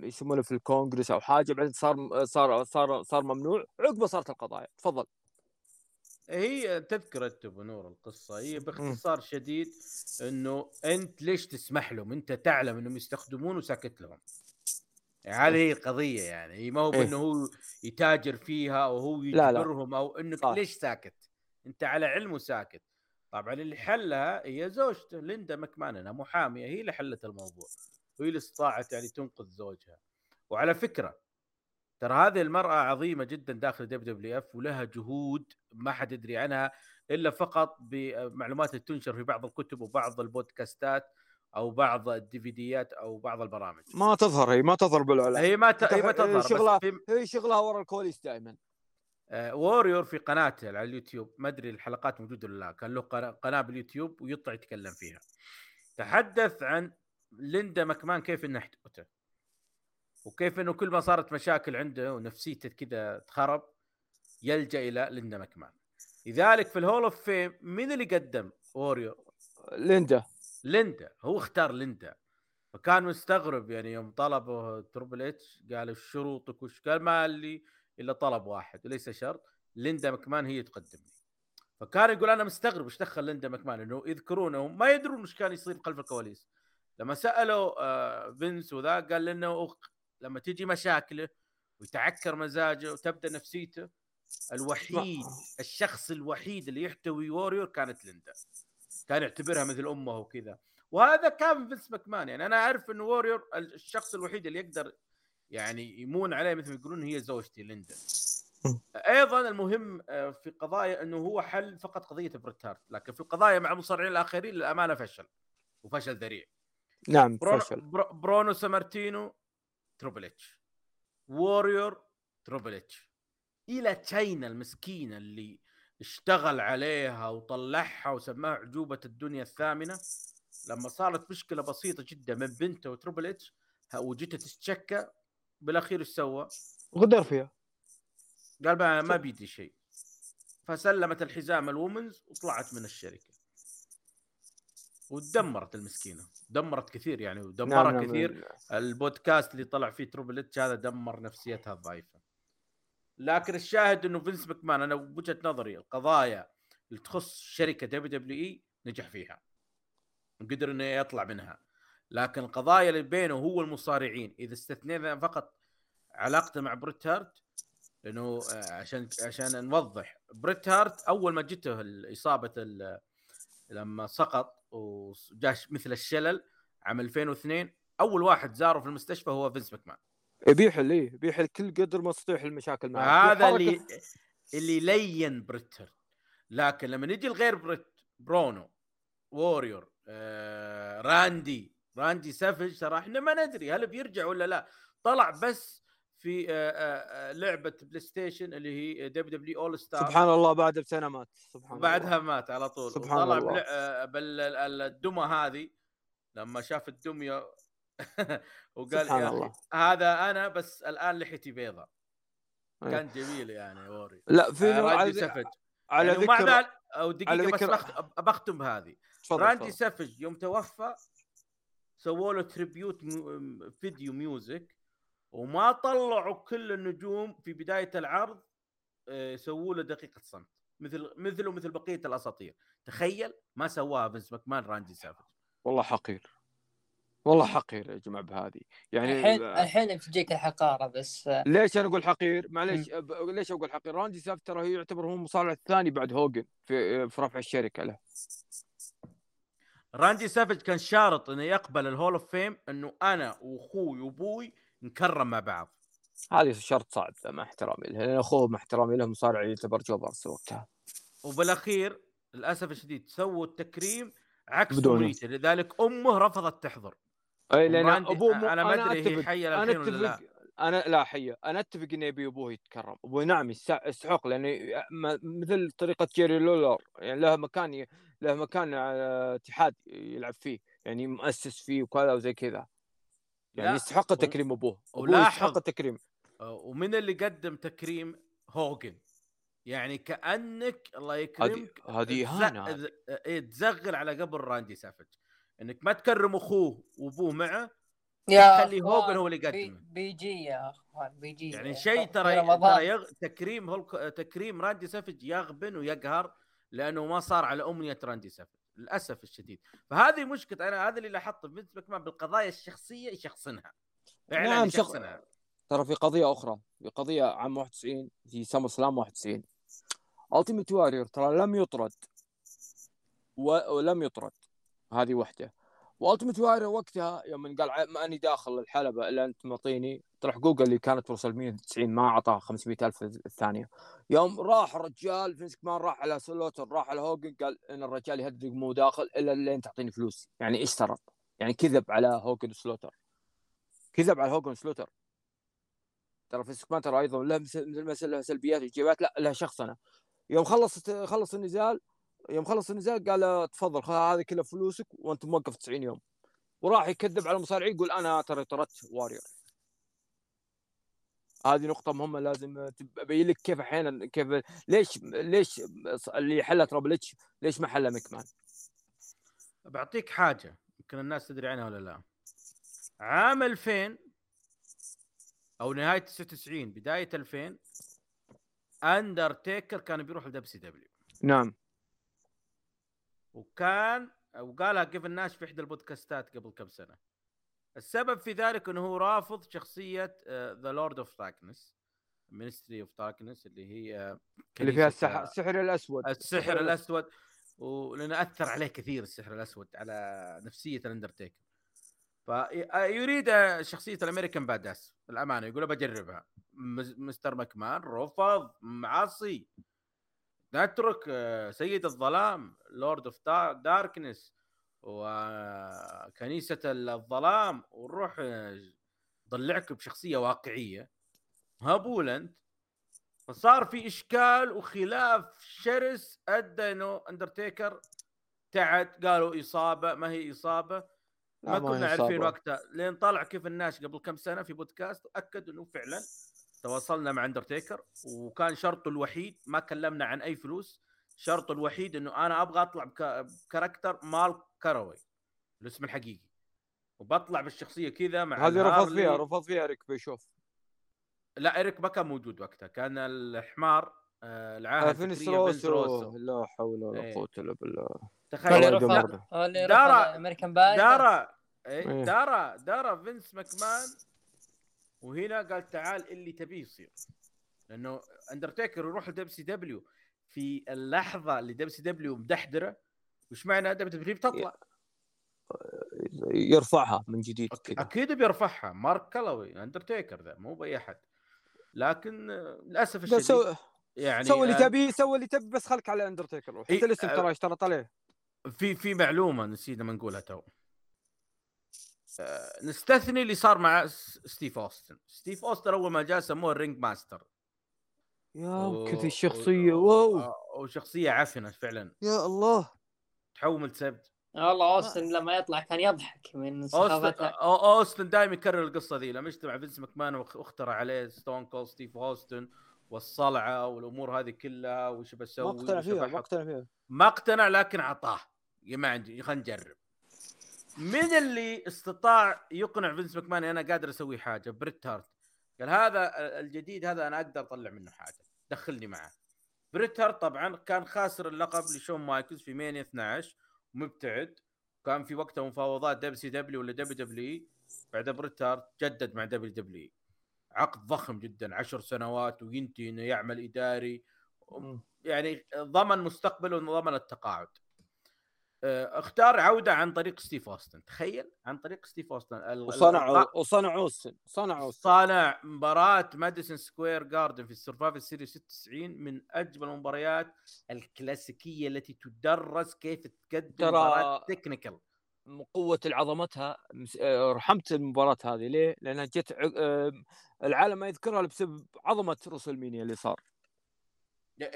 يسمونه في الكونغرس أو حاجة. بعدين صار صار صار صار ممنوع. عقبه صارت القضايا. تفضل. هي تذكر انت أبو نور القصة هي باختصار شديد إنه أنت ليش تسمح لهم؟ أنت تعلم إنهم يستخدمون وساكت لهم. يعني هذه هي القضية يعني هي ما هو إيه. بأنه هو يتاجر فيها أو هو لا. يجبرهم أو إنك صح. ليش ساكت؟ أنت على علم وساكت. طبعا اللي حلها هي زوجته ليندا مكمان محامية هي اللي حلت الموضوع وهي اللي استطاعت يعني تنقذ زوجها. وعلى فكرة ترى هذه المرأة عظيمة جدا داخل WWF ولها جهود ما حد يدري عنها إلا فقط بمعلومات اللي تنشر في بعض الكتب وبعض البودكاستات أو بعض الديفيديات أو بعض البرامج. ما تظهر هي ما تظهر بالاعلام هي ما ت... هي ما تظهر شغلها في هي شغلها ورا الكواليس دائما آه، ووريور في قناته على اليوتيوب. ما أدري الحلقات موجودة ولا لا. كان له قناه باليوتيوب ويطلع يتكلم فيها. تحدث عن ليندا مكمان كيف إنها احتوته وكيف إنه كل ما صارت مشاكل عنده ونفسيته كذا تخرب يلجأ إلى ليندا مكمان لذلك في ال Hall of Fame مين اللي قدم ووريور ليندا. ليندا. هو اختار ليندا. فكان مستغرب يعني يوم طلبه تربل اتش قال شروطك وش قال ما لي إلا طلب واحد وليس شرط ليندا مكمان هي تقدم لي فكان يقول أنا مستغرب إيش دخل ليندا مكمان إنه يذكرونه ما يدرون إيش كان يصير خلف الكواليس. لما سألوا آه، فينس وذا قال لأنه أخ لما تجي مشاكله ويتعكر مزاجه وتبدأ نفسيته الوحيد الشخص الوحيد اللي يحتوي ووريور كانت ليندا. كان يعتبرها مثل أمه وكذا. وهذا كان فينس ماكمان. يعني أنا أعرف إنه ووريور الشخص الوحيد اللي يقدر يعني يمون عليه مثل ما يقولون هي زوجتي ليندا. أيضا المهم آه، في قضايا إنه هو حل فقط قضية بريت هارت. لكن في القضايا مع المصارعين الآخرين للأمانة فشل. وفشل ذريع. نعم برونو, فشل. برو- برونو سامارتينو تروبل اتش. ووريور تروبل اتش. إلى تشاينا المسكينه اللي اشتغل عليها وطلعها وسماها عجوبة الدنيا الثامنة. لما صارت مشكلة بسيطة جدا من بنته وتروبل اتش وجيتها تتشكى. بالأخير إيش سوى؟ غدر فيها. قال ما, ما بيدي شيء. فسلمت الحزام ال women's وطلعت من الشركة. ودمرت المسكينة. دمرت كثير يعني ودمرها نعم، نعم. كثير. البودكاست اللي طلع فيه تروبل اتش هذا دمر نفسيتها الضعيفة. لكن الشاهد إنه فينس مكمان أنا بوجهه نظري القضايا اللي تخص شركة WWE نجح فيها. قدر إنه يطلع منها. لكن القضايا اللي بينه هو المصارعين. إذا استثنينا فقط علاقته مع بريت هارت لأنه آه، عشان عشان نوضح. بريت هارت أول ما جته إصابة لما سقط وجاه شي مثل الشلل عام 2002 أول واحد زاره في المستشفى هو فينس ماكمان. يبي يحل يبي يحل كل قدر ما استطيع المشاكل معه. هذا اللي اللي لين بريت هارت لكن لما نجي لغير بريت برونو ووريور آه، راندي راندي سافج ترى إحنا ما ندري هل بيرجع ولا لا. طلع بس في آه، آه، آه، لعبة بلاي ستيشن اللي هي دبليو دبليو اول ستار سبحان الله بعد بسنه مات سبحان وبعدها الله مات على طول سبحان الله. آه، بالدمى هذه لما شاف الدمية وقال سبحان يا الله. هذا أنا بس الآن لحيتي بيضاء إيه. كان جميل يعني ووري لا في آه، راندي سافج على يعني ومع ذكر ذلك أو دقيقة بس ذكر- بخت... بختم بهذه تفضل راندي. سافج يوم توفى سووا له tribute. فيديو music وما طلعوا كل النجوم في بداية العرض آه، سووا له دقيقة صمت. مثل مثله مثل بقية الأساطير. تخيل ما سواها فينس ماكمان راندي سافج والله حقير. والله حقير يا جماعة بهذه. يعني الحين الحين بتجيك الحقارة بس. آه، ليش أنا أقول حقير؟ معليش ب- ليش أقول حقير؟ راندي ساف ترى هو يعتبر هو المصارع الثاني بعد هوجن في في رفع الشركة له. راندي سافج كان شارط إنه يقبل ال Hall of Fame إنه أنا وأخوي وأبوي نكرم مع بعض. هذه شرط صعب مع احترامي له لأن اخوه مع احترامي له مصارع يعتبر جوبرز وقتها. وبالأخير للأسف الشديد سووا التكريم عكس. امنيته لذلك أمه رفضت تحضر. إي لأن أبوه مو أنا ما أدري هي اتفق حية أنا ولا لا. اتفق أنا لا حية. أنا أتفق إنه يبي أبوه يتكرم. أبوه نعم يستحق لأنه م- مثل طريقة جيري لولر يعني له مكان ي- له مكان على اتحاد يلعب فيه يعني مؤسس فيه وكذا وزي كذا. يعني يستحق تكريم أبوه. أبوه ولاحظ- يستحق التكريم آه، ومن اللي قدم تكريم هوجن. يعني كأنك الله يكرمك هذه. ز- إيه، تزغل على قبر راندي سافج إنك ما تكرم أخوه وأبوه معه يا خلي هوجن هو اللي يقدمه. بيجي يا أخوان بيجي يعني شيء ترى. ترى يغ... تكريم هولك... تكريم راندي سافج يغبن ويقهر لأنه ما صار على أمنية راندي سافج للأسف الشديد. فهذه مشكلة أنا هذا اللي لاحظته فينس ماكمان بالقضايا الشخصية يشخصنها. فعلا نعم، شخ- يشخصنها. ترى في قضية أخرى في قضية عام 91 في SummerSlam 91 التيميت واريور ترى لم يطرد و... ولم يطرد هذه واحدة وألتيميت واريور وقتها يوم قال ماني داخل الحلبة إلا أنت معطيني ترى حقوقه اللي كانت توصل 190 ما أعطاه 500 ألف الثانية. يوم راح الرجال فينس مكمان راح على سلوتر راح على هوجن قال إن الرجال يهدد مو داخل إلا لين تعطيني فلوس. يعني إيش يعني كذب على هوجن وسلوتر كذب على هوجن وسلوتر ترى فينس مكمان ترى أيضا له مثل سلبيات وايجابيات لا له شخصنه يوم خلص خلص النزال يوم خلص النزال قال تفضل خذ هذه كلها فلوسك وأنت موقف 90 يوم. وراح يكذب على المصارعين يقول أنا ترى طردت واريور هذه نقطة مهمة لازم ابين لك كيف أحيانا كيف ليش ليش اللي حلها ترابل اتش ليش ما حلها مكمان؟ بعطيك حاجة يمكن الناس تدري عنها ولا لا. عام 2000 أو نهاية 99 بداية 2000 أندرتيكر كان بيروح ل WCW نعم. وكان وقالها كيفن ناش في إحدى البودكاستات قبل كم سنة. السبب في ذلك إنه هو رافض شخصية the Lord of Darkness Ministry of Darkness اللي هي آه، اللي فيها السحر آه، السحر الأسود. السحر الأسود ولأنه أثر عليه كثير السحر الأسود على نفسية الأندرتيكر. فيريد شخصية ال American Badass الأمانة يقول بجربها. مستر مكمان رفض معصي نترك آه، سيد الظلام Lord of Darkness وكنيسة الظلام ونروح آه، ضلعك بشخصية واقعية. هبول انت فصار في إشكال وخلاف شرس أدى إنه أندرتيكر تعد قالوا إصابة ما هي إصابة؟ ما كنا عارفين. وقتها. لين طلع كيفن ناش قبل كم سنة في بودكاست واكد إنه فعلا تواصلنا مع اندرتيكر وكان شرطه الوحيد ما كلمنا عن أي فلوس شرطه الوحيد إنه أنا أبغى أطلع بك- بكاركتر مال كاروي الاسم الحقيقي. وبطلع بالشخصية كذا مع هذه رفض. فيها رفض فيها ريك بيشوف. لا ايريك ما كان موجود وقتها. كان الحمار آه، العاهه آه، فينس روسو. لا حول ولا إيه. قوة إلا بالله. تخيل دارا- امريكان باي دارا إيه. إيه، دارا دارا فينس ماكمان وهنا قال تعال اللي تبيه يصير. لأنه اندرتيكر يروح ل WCW في اللحظة اللي WCW مدحدرة وش معنى WWE بتطلع. يرفعها من جديد كذا. أكيد بيرفعها. مارك كالوي اندرتيكر ذا مو بأي أحد. لكن للأسف لا، الشديد سوي يعني سوي اللي آه، تبيه سوي اللي تبي بس خلك على اندرتيكر وحتى إيه، الاسم ترى اشترط عليه في في معلومة نسينا ما نقولها تو. نستثني اللي صار مع ستيف أوستن. ستيف أوستن أول ما جاء سموه الرينج ماستر. يا الشخصية و- واو. آه، وشخصية عفنة فعلا. يا الله. تحول ستيف والله أوستن لما يطلع كان يضحك من أوستن سخافتها أو- أوستن دائما يكرر القصة ذي. لما اجتمع فينس ماكمان وأخ- واخترع عليه ستون كول ستيف أوستن والصلعة والأمور هذه كلها وش بسوي ما اقتنع فيها ما. اقتنع فيها. ما اقتنع لكن اعطاه يا ما عندي خلينا نجرب. من اللي استطاع يقنع فينس ماكمان أنا قادر أسوي حاجة؟ بريت هارت. قال هذا الجديد هذا أنا أقدر أطلع منه حاجة. دخلني معه. بريت هارت طبعا كان خاسر اللقب لشون مايكلز في Mania 12 ومبتعد كان في وقتها مفاوضات WCW ولا WWE بعد بريت هارت جدد مع WWE عقد ضخم جدا عشر سنوات وينتهي إنه يعمل إداري. يعني ضمن مستقبله وضمن التقاعد. اختار عودة عن طريق ستيف أوستن. تخيل؟ عن طريق ستيف أوستن. وصنعوا وصنعوا السن صنعوا السن صانع مباراة ماديسون سكوير جاردن في ال Survivor Series 96 من أجمل المباريات الكلاسيكية التي تدرس كيف تقدم ترى- مباراة تكنيكال قوة عظمتها مس- آه، رحمت المباراة هذه. ليه؟ لأنها جت آه، العالم ما يذكرها بسبب عظمة رسلمينيا اللي صار.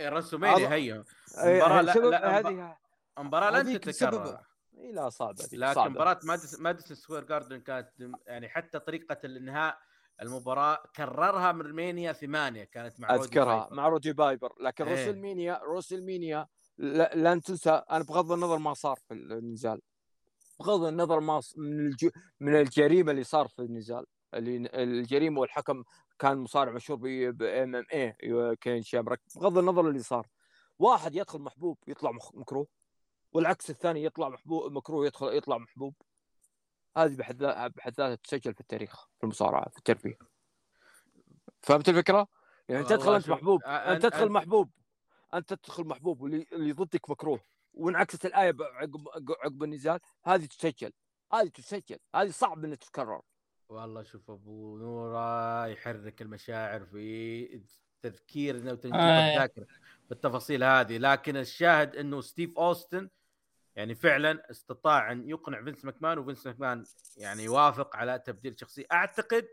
رسومينيا عظ- هي. أي- مباراة هي لا- لا، هذه مباراة لن تتكرر. إي لا صعبة ذيك لكن صعبة. مباراة مادس ماديسون سكوير جاردن كانت يعني حتى طريقة الإنهاء المباراة كررها من مانيا ثمانية كانت مع رودي أذكرها بايبر. مع رودي بايبر لكن إيه. روسل ريسلمينيا ريسلمينيا لا تنسى. أنا بغض النظر ما صار في النزال. بغض النظر ما من الج... من الجريمة اللي صار في النزال. اللي الجريمة والحكم كان مصارع مشهور بال MMA كين شامروك بغض النظر اللي صار. واحد يدخل محبوب يطلع مكروه. والعكس الثاني يطلع محبوب مكروه يدخل يطلع محبوب. هذه بحد بحد ذاتها تسجل في التاريخ في المصارعة في الترفيه. فهمت الفكرة؟ يعني والله تدخل أنت محبوب أ- أنت تدخل محبوب أنت تدخل محبوب واللي اللي ضدك مكروه. وانعكست الآية عقب عقب النزال هذه تسجل هذه تسجل هذه صعب إنها تتكرر. والله شوف أبو نورا يحرك المشاعر في تذكيرنا وتنجيب آه. الذاكره بالتفاصيل هذه لكن الشاهد إنه ستيف أوستن يعني فعلا استطاع أن يقنع فينس ماكمان وفينس ماكمان يعني يوافق على تبديل شخصيه أعتقد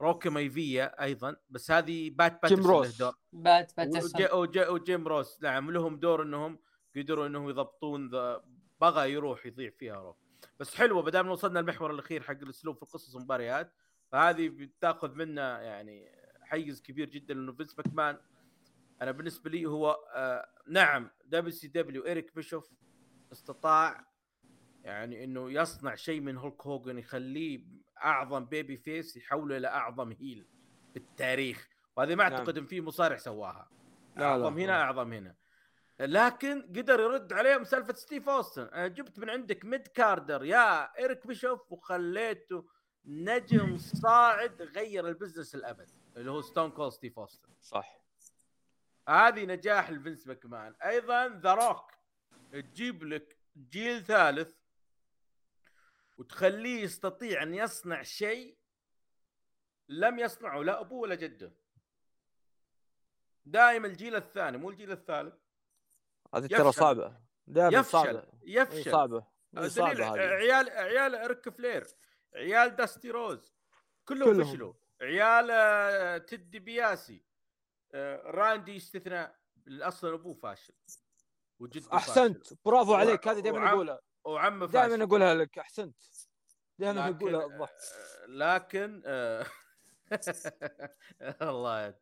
روكي مايفيا أيضا بس هذه بات باترسون له روس. دور بات باترسون وج- وج- وجيم روس نعم لهم دور إنهم قدروا إنهم يضبطون ذا بغى يروح يضيع فيها روك بس حلوة ما وصلنا المحور الأخير حق الأسلوب في قصص المباريات فهذه بتاخذ منا يعني حيز كبير جدا لأنه فينس ماكمان أنا بالنسبة لي هو آه نعم WCW إيريك بيشوف استطاع يعني إنه يصنع شيء من هولك هوجن يخليه أعظم babyface يحوله إلى أعظم heel بالتاريخ وهذه ما نعم. أعتقد إن في مصارع سواها. لا، لا. أعظم هنا أعظم هنا. لكن قدر يرد عليهم سالفة ستيف أوستن. أنا جبت من عندك mid-carder يا إيريك بيشوف وخليته نجم صاعد غير ال business الأبد. اللي هو ستون كولد ستيف اوستن صح. هذه نجاح لفينس ماكمان. أيضا ذا روك تجيب لك جيل ثالث وتخليه يستطيع أن يصنع شيء لم يصنعه لا أبوه ولا جده. دائما الجيل الثاني مو الجيل الثالث. هذه. ترى صعبة. دائما يفشل. صعبة. يفشل. صعبة. إي دليل صعبة عيال عيال ريك فلير عيال داستي رودز كلهم, كلهم. فشلوا. عيال آه، تيد ديبياسي. آه، راندي استثناء أصلا ابوه فاشل. وجده فاشل. أحسنت. برافو وع- عليك هذه دائما وعم- نقولها. وعمه فاشل. دائما نقولها لك. أحسنت. دائما لكن نقولها الضحك. آه، لكن آه، الله يد.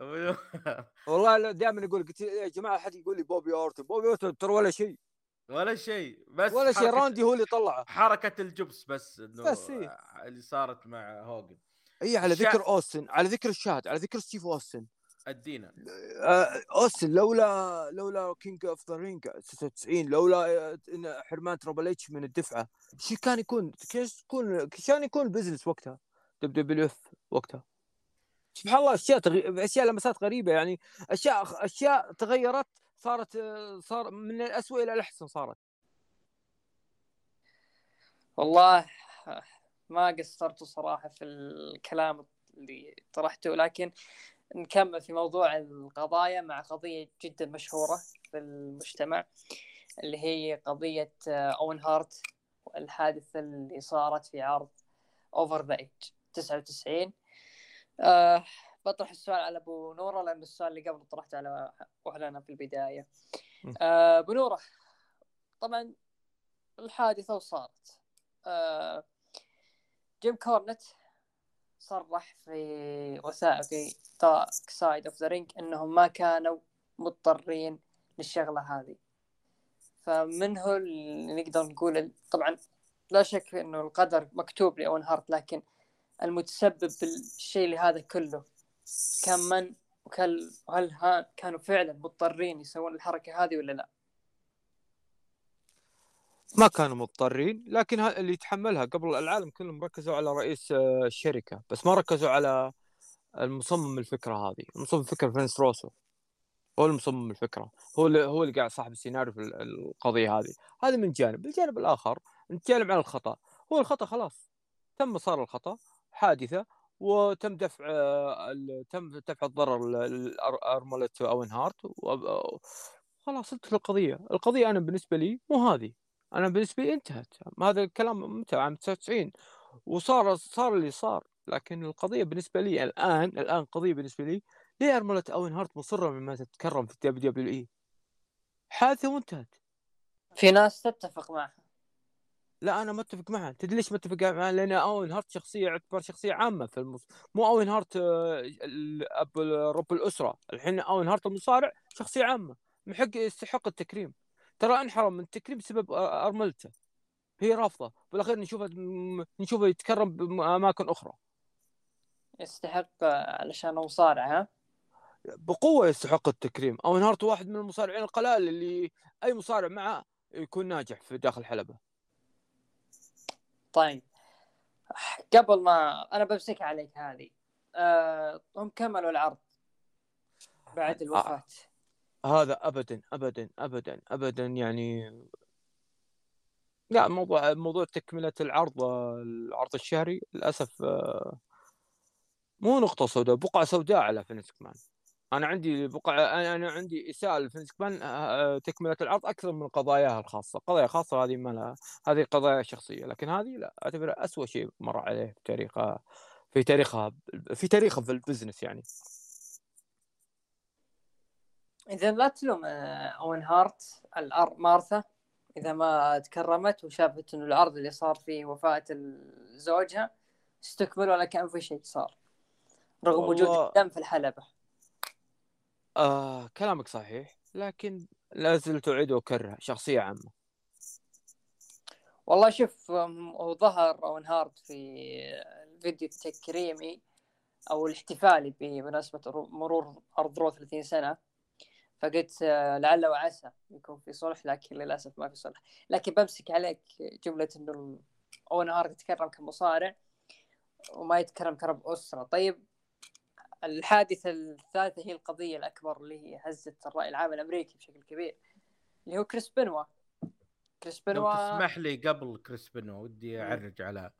والله دائما نقول قلت يا جماعة حد يقول لي بوب اورتن بوب اورتن ترى ولا شيء. ولا شيء. بس ولا شيء. راندي هو اللي طلعه. حركة الجبس بس إنه بس إيه. اللي صارت مع هوجن. إي على ذكر أوستن على ذكر الشاهد على ذكر ستيف أوستن. ادينا آه، أوستن لولا لولا King of the Ring 96 لولا آه، إن حرمان تربل اتش من الدفعة. شو كان يكون؟ كيف يكون؟ كان يكون ال business وقتها دب WWF وقتها. سبحان الله أشياء تغي... أشياء لمسات غريبة يعني. أشياء أشياء تغيرت صارت آه، صار من الاسوء إلى الأحسن صارت. والله ما قصرت صراحة في الكلام اللي طرحته لكن نكمل في موضوع القضايا مع قضية جدا مشهورة في المجتمع اللي هي قضية آه، أون هارت والحادثة اللي صارت في عرض Over the Edge 99 آه بطرح السؤال على أبو نورة لأن السؤال اللي قبل طرحته على وهلنا في البداية. م. آه أبو نورة طبعا الحادثة وصارت. آه جيم كورنت صرح في وثائقي Dark Side of the Ring إنهم ما كانوا مضطرين للشغلة هذه. فمنه اللي نقدر نقول طبعا لا شك إنه القدر مكتوب لأون هارت لكن المتسبب بالشيء لهذا كله كان من؟ وكل وهل ها كانوا فعلا مضطرين يسوون الحركة هذه ولا لا؟ ما كانوا مضطرين لكن اللي يتحملها قبل العالم كلهم ركزوا على رئيس آه، الشركة بس ما ركزوا على المصمم الفكرة هذه. المصمم الفكرة فينس روسو. هو المصمم الفكرة. هو اللي هو اللي قاعد صاحب السيناريو في ال- القضية هذه. هذا من جانب. الجانب الآخر نتكلم عن الخطأ. هو الخطأ خلاص. تم صار الخطأ حادثة وتم دفع آه، تم دفع الضرر ل- لارمله اوين هارت و- خلاص انتهت القضية. القضية أنا بالنسبة لي مو هذه. أنا بالنسبة لي انتهت. هذا الكلام متى عام 99 وصار صار اللي صار. لكن القضية بالنسبة لي الآن الآن قضية بالنسبة لي ليه أرملة أوين هارت مصرة مما تتكرم في ال WWE. حادثة وانتهت. في ناس تتفق معها. لا أنا متفق معها. تدري ليش متفق معها؟ لأن أوين هارت شخصية يعتبر شخصية عامة في المص... مو أوين هارت آه، اب رب الأسرة. الحين أوين هارت المصارع شخصية عامة محق يستحق التكريم. ترى انحرم من التكريم بسبب أرملته. هي رافضة. بالأخير نشوفه نشوفه يتكرم بأماكن أخرى. يستحق آه، علشان مصارع ها؟ بقوة يستحق التكريم. اوين هارت واحد من المصارعين القلائل اللي أي مصارع معه يكون ناجح في داخل الحلبة. طيب. قبل ما أنا بمسك عليك هذه أه... هم كملوا العرض بعد الوفاة. هذا ابدا ابدا ابدا ابدا يعني لا موضوع موضوع تكملة العرض العرض الشهري للأسف آه، مو نقطة سوداء بقعة سوداء على فينس مان أنا عندي بقعة أنا أنا عندي إساءة لفينس مكمان آه، تكملة العرض أكثر من قضاياها الخاصة. قضايا خاصة هذه ما لها هذه قضايا شخصية لكن هذه لا أعتبرها اسوء شيء مر عليه في تاريخها في تاريخها في تاريخها في ال business يعني. إذا لا تلوم آه، أوين هارت. مارثا إذا ما تكرمت وشافت إنه العرض اللي صار فيه وفاة ال- زوجها استكمل ولا كان في شيء صار رغم وجود الدم في الحلبة آه كلامك صحيح لكن لا زلت أعيد واكرر شخصية عامة والله شوف أم، وظهر أوين هارت في الفيديو التكريمي أو الاحتفالي بمناسبة رو- مرور عرض Raw 30 سنة فقلت آه، لعل وعسى يكون في صلح لكن للأسف ما في صلح. لكن بمسك عليك جملة إنه اوين هارت يتكرم كمصارع وما يتكرم كرب أسرة. طيب الحادثة الثالثة هي القضية الأكبر اللي هي هزت الرأي العام الأمريكي بشكل كبير اللي هو كريس بنوا كريس لو بنوا تسمح لي قبل كريس بنو ودي أعرج على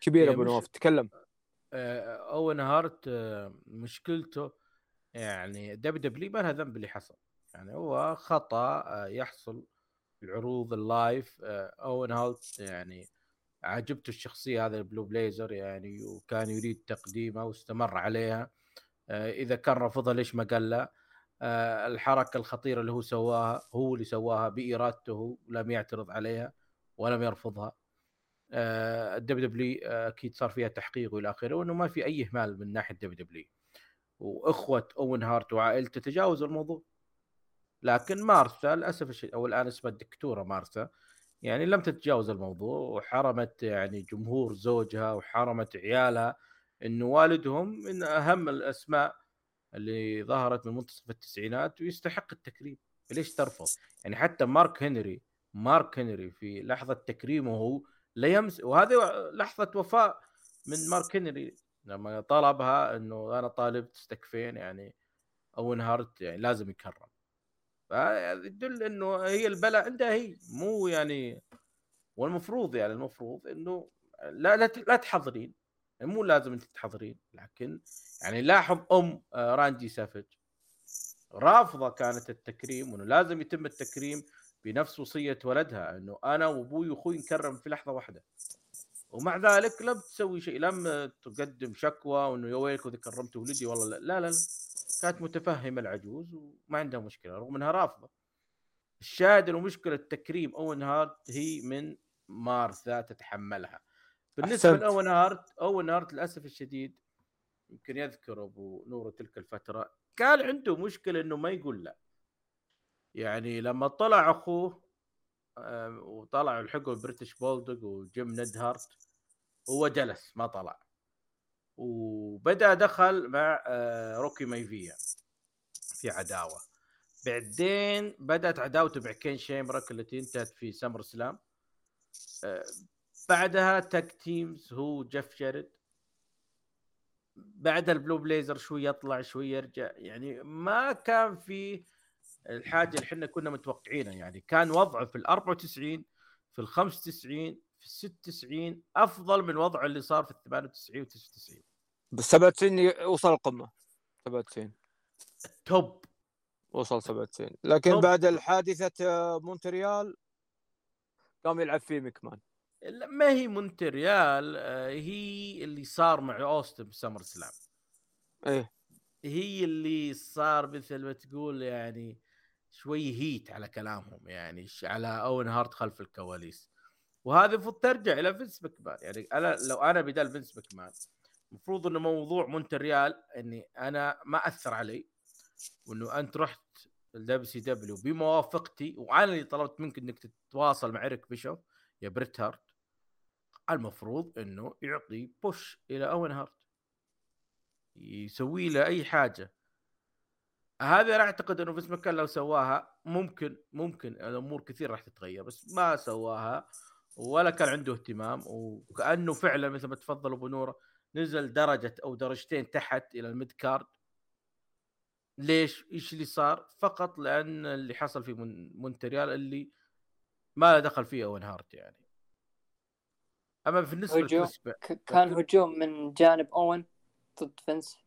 كبير ابو نواف تكلم. آه، اوين هارت آه، مشكلته يعني WW ما لها ذنب اللي حصل. يعني هو خطأ آه، يحصل العروض ال live آه، اوين هارت يعني عجبته الشخصية هذا ال Blue Blazer يعني وكان يريد تقديمها واستمر عليها. آه، إذا كان رفضها ليش ما قال لا؟ آه، الحركة الخطيرة اللي هو سواها هو اللي سواها بارادته ولم يعترض عليها ولم يرفضها. ال WW أكيد صار فيها تحقيق وإلى آخره وإنه ما في أي إهمال من ناحية WW. وأخوة اوين هارت وعائلته تجاوزوا الموضوع. لكن مارثا للأسف الشديد أو الآن اسمها الدكتورة مارثا يعني لم تتجاوز الموضوع وحرمت يعني جمهور زوجها وحرمت عيالها انه والدهم من أهم الأسماء اللي ظهرت من منتصف التسعينات ويستحق التكريم ليش ترفض؟ يعني حتى مارك هنري مارك هنري في لحظة تكريمه هو لا يمس وهذه لحظة وفاء من مارك هنري لما طلبها إنه أنا طالب تستكفين يعني أو انهارت يعني لازم يكرم فيدل إنه هي البلاء عندها هي مو يعني والمفروض يعني المفروض إنه لا لا لا تحضرين. مو لازم أنت تحضرين لكن يعني لاحظ أم آه، راندي سافج. رافضة كانت التكريم وإنه لازم يتم التكريم بنفس وصية ولدها إنه أنا وأبوي وأخوي نكرم في لحظة واحدة. ومع ذلك لم تسوي شيء لم تقدم شكوى وإنه يا ويلك كرمت ولدي والله لا لا, لا. كانت متفهمة العجوز وما عندها مشكلة رغم إنها رافضة الشاهد انه مشكله تكريم اون هارت هي من مارثا تتحملها بالنسبة. لاون هارت اون هارت للأسف الشديد يمكن يذكر أبو نور تلك الفترة كان عنده مشكلة إنه ما يقول لا يعني لما طلع أخوه آه، وطلع الحقوا ال British Bulldog وجيم نايدهارت. هو جلس ما طلع. وبدأ دخل مع آه، روكي مايفيا في عداوة. بعدين بدأت عداوته مع كين شامروك التي انتهت في SummerSlam. آه، بعدها tag teams هو وجيف جاريت بعد ال Blue Blazer شوي يطلع شوي يرجع. يعني ما كان في الحاجة اللي إحنا كنا متوقعينها يعني. كان وضعه في ال 94 في ال 95 في ال 96 أفضل من وضعه اللي صار في ال 98 و 99 بس 97 وصل القمة. 97 top. وصل 97 لكن طب. بعد الحادثة آه، مونتريال قام يلعب فيه مكمان ما هي مونتريال آه، هي اللي صار مع أوستن ب SummerSlam. إيه. هي اللي صار مثل ما تقول يعني شوي heat على كلامهم يعني على اون هارت خلف الكواليس. وهذا المفروض ترجع إلى فينس مكمان يعني أنا لو أنا بدال فينس مكمان المفروض إنه موضوع مونتريال إني أنا ما أثر علي وإنه أنت رحت ال WCW بموافقتي وأنا اللي طلبت منك إنك تتواصل مع ريك بيشوف يا بريت هارت. المفروض إنه يعطي push إلى اون هارت يسوي له أي حاجة. هذا أنا أعتقد إنه فينس مكمان لو سواها ممكن ممكن الأمور كثير راح تتغير بس ما سواها ولا كان عنده اهتمام وكأنه فعلا مثل ما تفضل أبو نوره نزل درجة أو درجتين تحت إلى ال mid card ليش؟ إيش اللي صار؟ فقط لأن اللي حصل في مون- مونتريال اللي ما دخل فيه اون هارت يعني أما بالنسبة هجوم. كان هجوم من جانب أوين ضد فينس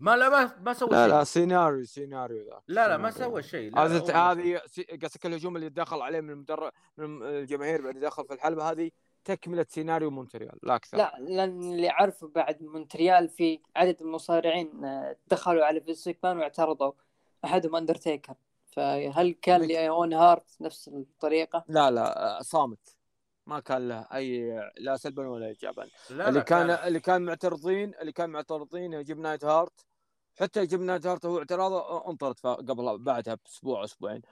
ما لا ما ما سوى لا شيء. لا سيناريو سيناريو ذاك لا لا ما. سوى شيء. لا، هذه سي- قصدك الهجوم اللي دخل عليه من المدرب من الجماهير بعد دخل في الحلبة هذه تكملة سيناريو مونتريال لا أكثر. لا لأن اللي أعرفه بعد مونتريال في عدد من المصارعين آه، دخلوا على فينس ماكمان واعترضوا. أحدهم أندرتيكر. فهل كان لاون هارت نفس الطريقة؟ لا لا آه، صامت. ما كان له أي لا سلبا ولا ايجابا. لا اللي لا كان اللي كان معترضين اللي كان معترضين جيم نايدهارت حتى جيم نايدهارت هو اعتراضه انطرد قبل بعدها بأسبوع أسبوعين.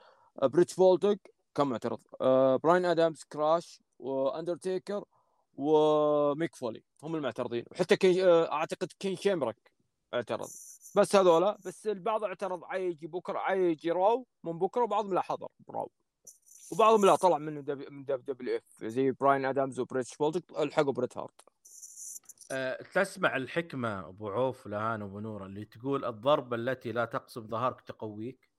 British Bulldog كان معترض. براين ادمز كراش واندرتيكر وميك فولي هم المعترضين. وحتى كين أعتقد كين شامروك اعترض. بس هذولا بس البعض اعترض عايجي بكرة عايجي راو من بكرة وبعضهم لا حضر راو. وبعضهم لا طلع من دب من دب دبليو إف زي براين ادمز وبريتش بولتك الحقوا بريت هارت. أه تسمع الحكمة أبو عوف لهان ابو نور اللي تقول الضربة التي لا تقصم ظهرك تقويك؟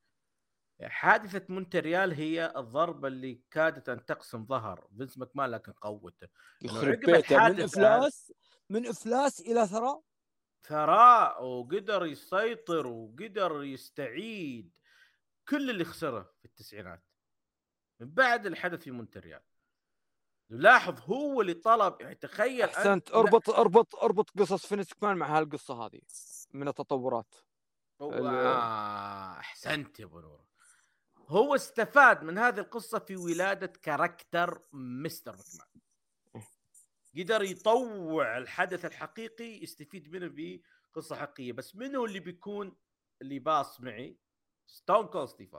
حادثة مونتريال هي الضربة اللي كادت أن تقسم ظهر. فينس ماكمان لكن قوته. يخرب بيته من إفلاس من إفلاس إلى ثراء؟ ثراء وقدر يسيطر وقدر يستعيد كل اللي خسره في التسعينات. من بعد الحدث في مونتريال لاحظ هو اللي طلب يعني تخيل أحسنت أربط أربط أربط قصص فينس مكمان مع هالقصة هذه من التطورات. آه أحسنت يا أبو نور. هو استفاد من هذه القصة في ولادة character Mr. ماكمان. قدر يطوع الحدث الحقيقي يستفيد منه بقصة حقيقية. بس منو اللي بيكون اللي باص معي؟ ستون كولد ستيف.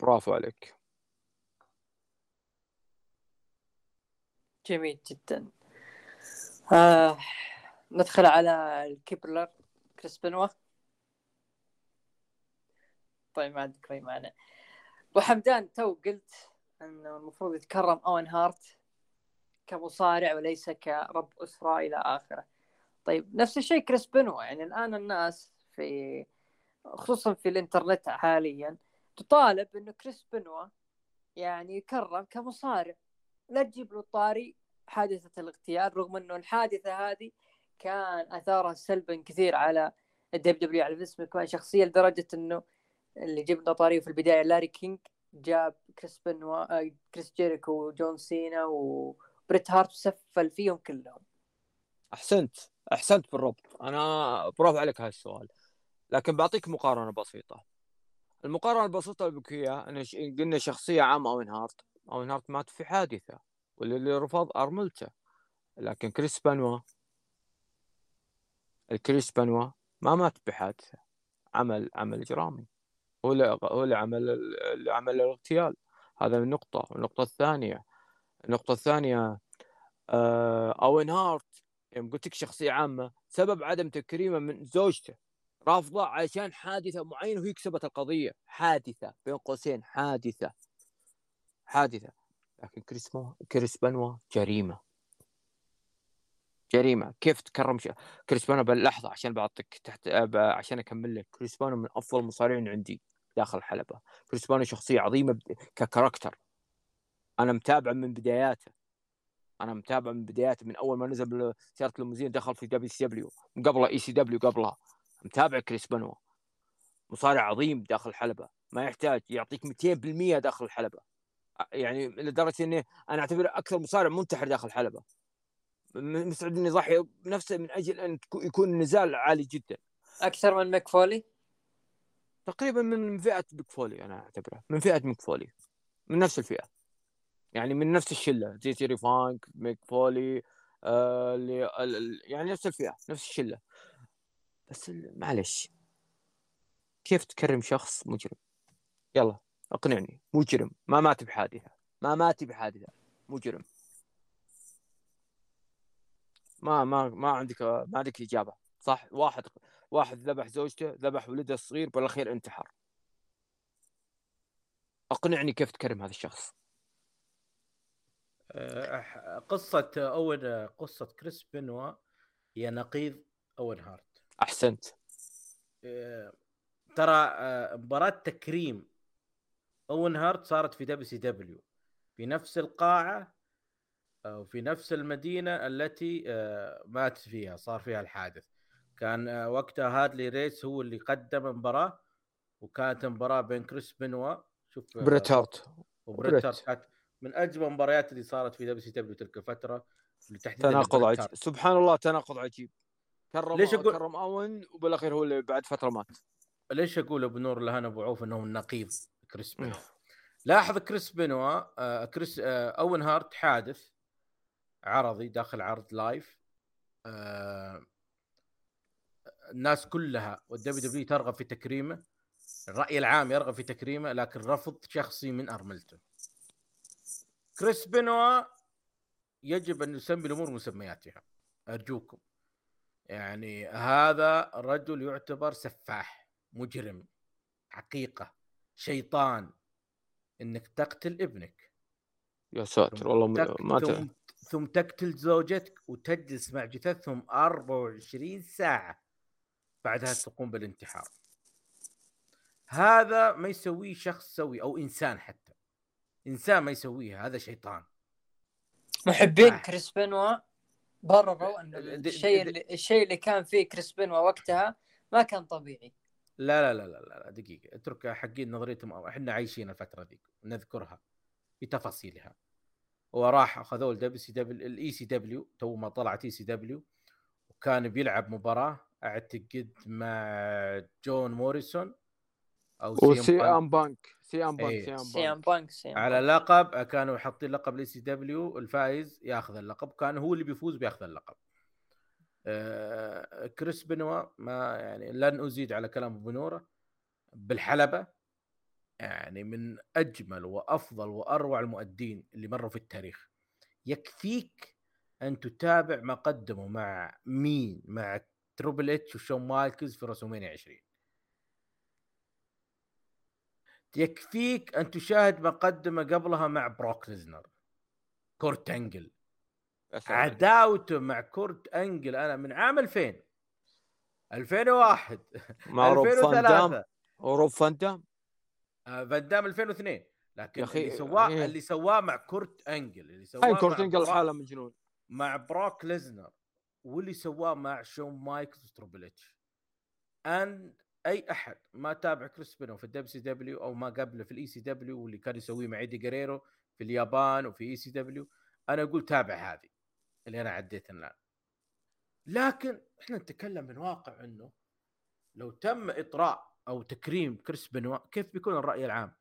برافو عليك. جميل جدا. آه ندخل على الكريبلر كريس بنوا. طيب ما عندك رأي معنا أبو حمدان تو قلت إنه المفروض يتكرم أوين هارت كمصارع وليس كرب أسرة إلى آخره. طيب نفس الشيء كريس بنوا. يعني الآن الناس في خصوصا في الإنترنت حاليا تطالب إنه كريس بنوا يعني يكرم كمصارع. لا تجيب له طاري حادثة الاغتيال رغم إنه الحادثة هذه كان أثارها سلبا كثير على ال WW على فينس ماكمان شخصيا لدرجة إنه اللي جبنا طاريه في البداية لاري كينج جاب كريس بنوا آه، كريس جيريكو وجون سينا وبريت هارت وسفل فيهم كلهم. أحسنت أحسنت بالربط أنا برافو عليك هذا السؤال. لكن بعطيك مقارنة بسيطة. المقارنة البسيطة اللي بك إياها إن ش- قلنا شخصية عامة اوين هارت. اوين هارت مات في حادثة واللي اللي رفض أرملته. لكن كريس بنوا الكريس بنوا ما مات بحادثة. عمل عمل إجرامي. هو اللي هو اللي عمل اللي عمل الاغتيال. هذا النقطه النقطة الثانية النقطة الثانية آه أوين هارت يوم قلت لك شخصية عامة سبب عدم تكريمه من زوجته. رافضه عشان حادثة معينة وهي كسبت القضية. حادثة بين قوسين حادثة. حادثة لكن كريس مو كريس بنوا جريمة. جريمة. كيف تكرم ش... كريس بنوا باللحظه عشان بعطيك تحت عشان أكمل لك. كريس بنوا من أفضل المصارعين عندي داخل الحلبة. كريس بنوا شخصية عظيمة ب- ك character. أنا متابع من بداياته. أنا متابع من بداياته من أول ما نزل بسياره الليموزين دخل في دبليو سي دبليو قبلها إي سي دبليو قبلها. متابع كريس بنوا مصارع عظيم داخل الحلبة. ما يحتاج يعطيك 200% داخل الحلبة. يعني لدرجة إني أنا أعتبره أكثر مصارع منتحر داخل الحلبه مستعد إني يضحي بنفسه من أجل أن يكون النزال عالي جدا. أكثر من ميك فولي تقريبا من فئة ميك فولي أنا أعتبره. من فئة ميك فولي من نفس الفئة. يعني من نفس الشلة. زي تيري فانك ميك فولي آه يعني نفس الفئة نفس الشلة. بس معلش. كيف تكرم شخص مجرم؟ يلا. أقنعني مجرم. ما مات بحادثة. ما مات بحادثة. مجرم. ما ما ما عندك ما عندك إجابة. صح؟ واحد واحد ذبح زوجته ذبح ولده الصغير بالأخير انتحر. أقنعني كيف تكرم هذا الشخص. أح- قصة اول قصة كريس بنوا هي نقيض اول هارت. أحسنت. آه، ترى آه، مباراة تكريم أوين هارت صارت في WCW في نفس القاعة آه، وفي نفس المدينة التي آه، مات فيها صار فيها الحادث. كان آه، وقتها هارلي ريس هو اللي قدم المباراة وكانت مباراة بين كريس بنوا شوف بريت هارت. وبريت بريت. هارت كانت من أجمل المباريات اللي صارت في WCW تلك تحديدا تناقض عجيب. هارت. سبحان الله تناقض عجيب. كرم ليش أقول- كرم أوين وبالأخير هو اللي بعد فترة مات. ليش أقول أبو نور لهنا أبو عوف إنهم النقيض كريس بنوا مم. لاحظ كريس بنوا آه كريس آه أوين هارت حادث عرضي داخل عرض live. آه الناس كلها وال WW ترغب في تكريمه الرأي العام يرغب في تكريمه لكن رفض شخصي من ارملته كريس بنوا يجب أن نسمي الأمور مسمياتها. أرجوكم. يعني هذا رجل يعتبر سفاح مجرم حقيقه شيطان إنك تقتل ابنك. يا ساتر والله ما ت... ثم, ثم تقتل زوجتك وتجلس مع جثثهم 24 ساعة بعدها تقوم بالانتحار. هذا ما يسويه شخص سوي أو إنسان حتى. إنسان ما يسويه هذا شيطان. محبين آه. كريس بنوا برروا أن الشيء الشيء اللي كان فيه كريس بنوا وقتها ما كان طبيعي. لا لا لا لا, لا, لا دقيقة اترك حقين نظريتهم إحنا عايشين الفترة ذيك نذكرها بتفاصيلها وراح أخذوه الدبليو سي دبليو الاي سي دبليو تو ما طلعت اي سي دبليو وكان بيلعب مباراة أعتقد مع جون موريسون أو سي وسي ام ام بانك سي ام بانك إيه. سي ام سي ام بانك بانك سي على بانك. لقب كانوا حاطين لقب الاي سي دبليو الفائز ياخذ اللقب كان هو اللي بيفوز بياخذ اللقب آه كريس بنوا ما يعني لن أزيد على كلام أبو نورة بالحلبة يعني من أجمل وأفضل وأروع المؤدين اللي مروا في التاريخ. يكفيك أن تتابع ما قدموا مع مين؟ مع تربل إتش وشون مايكلز في راسلمينيا 20 يكفيك أن تشاهد ما قدمه قبلها مع بروك ليزنر كورت إنجل. عداوته مع كورت أنجل أنا من عام 2000 2001 مع روب فان دام؟ 2003 وروب فان دام؟ آه، فان دام 2002 لكن اللي سواه إيه. اللي سواه مع كورت أنجل اللي سواه مع كورت أنجل بروك- حاله مجنون. مع بروك ليزنر واللي سواه مع شون مايكلز وتربل اتش أن أي أحد ما تابع كريس بنوا في ال WCW أو ما قبله في ال ECW واللي كان يسويه مع إيدي جريرو في اليابان وفي ECW أنا أقول تابع هذه. اللي أنا عديتها الان لكن إحنا نتكلم من واقع إنه لو تم إطراء أو تكريم كريس بنوا كيف بيكون الرأي العام؟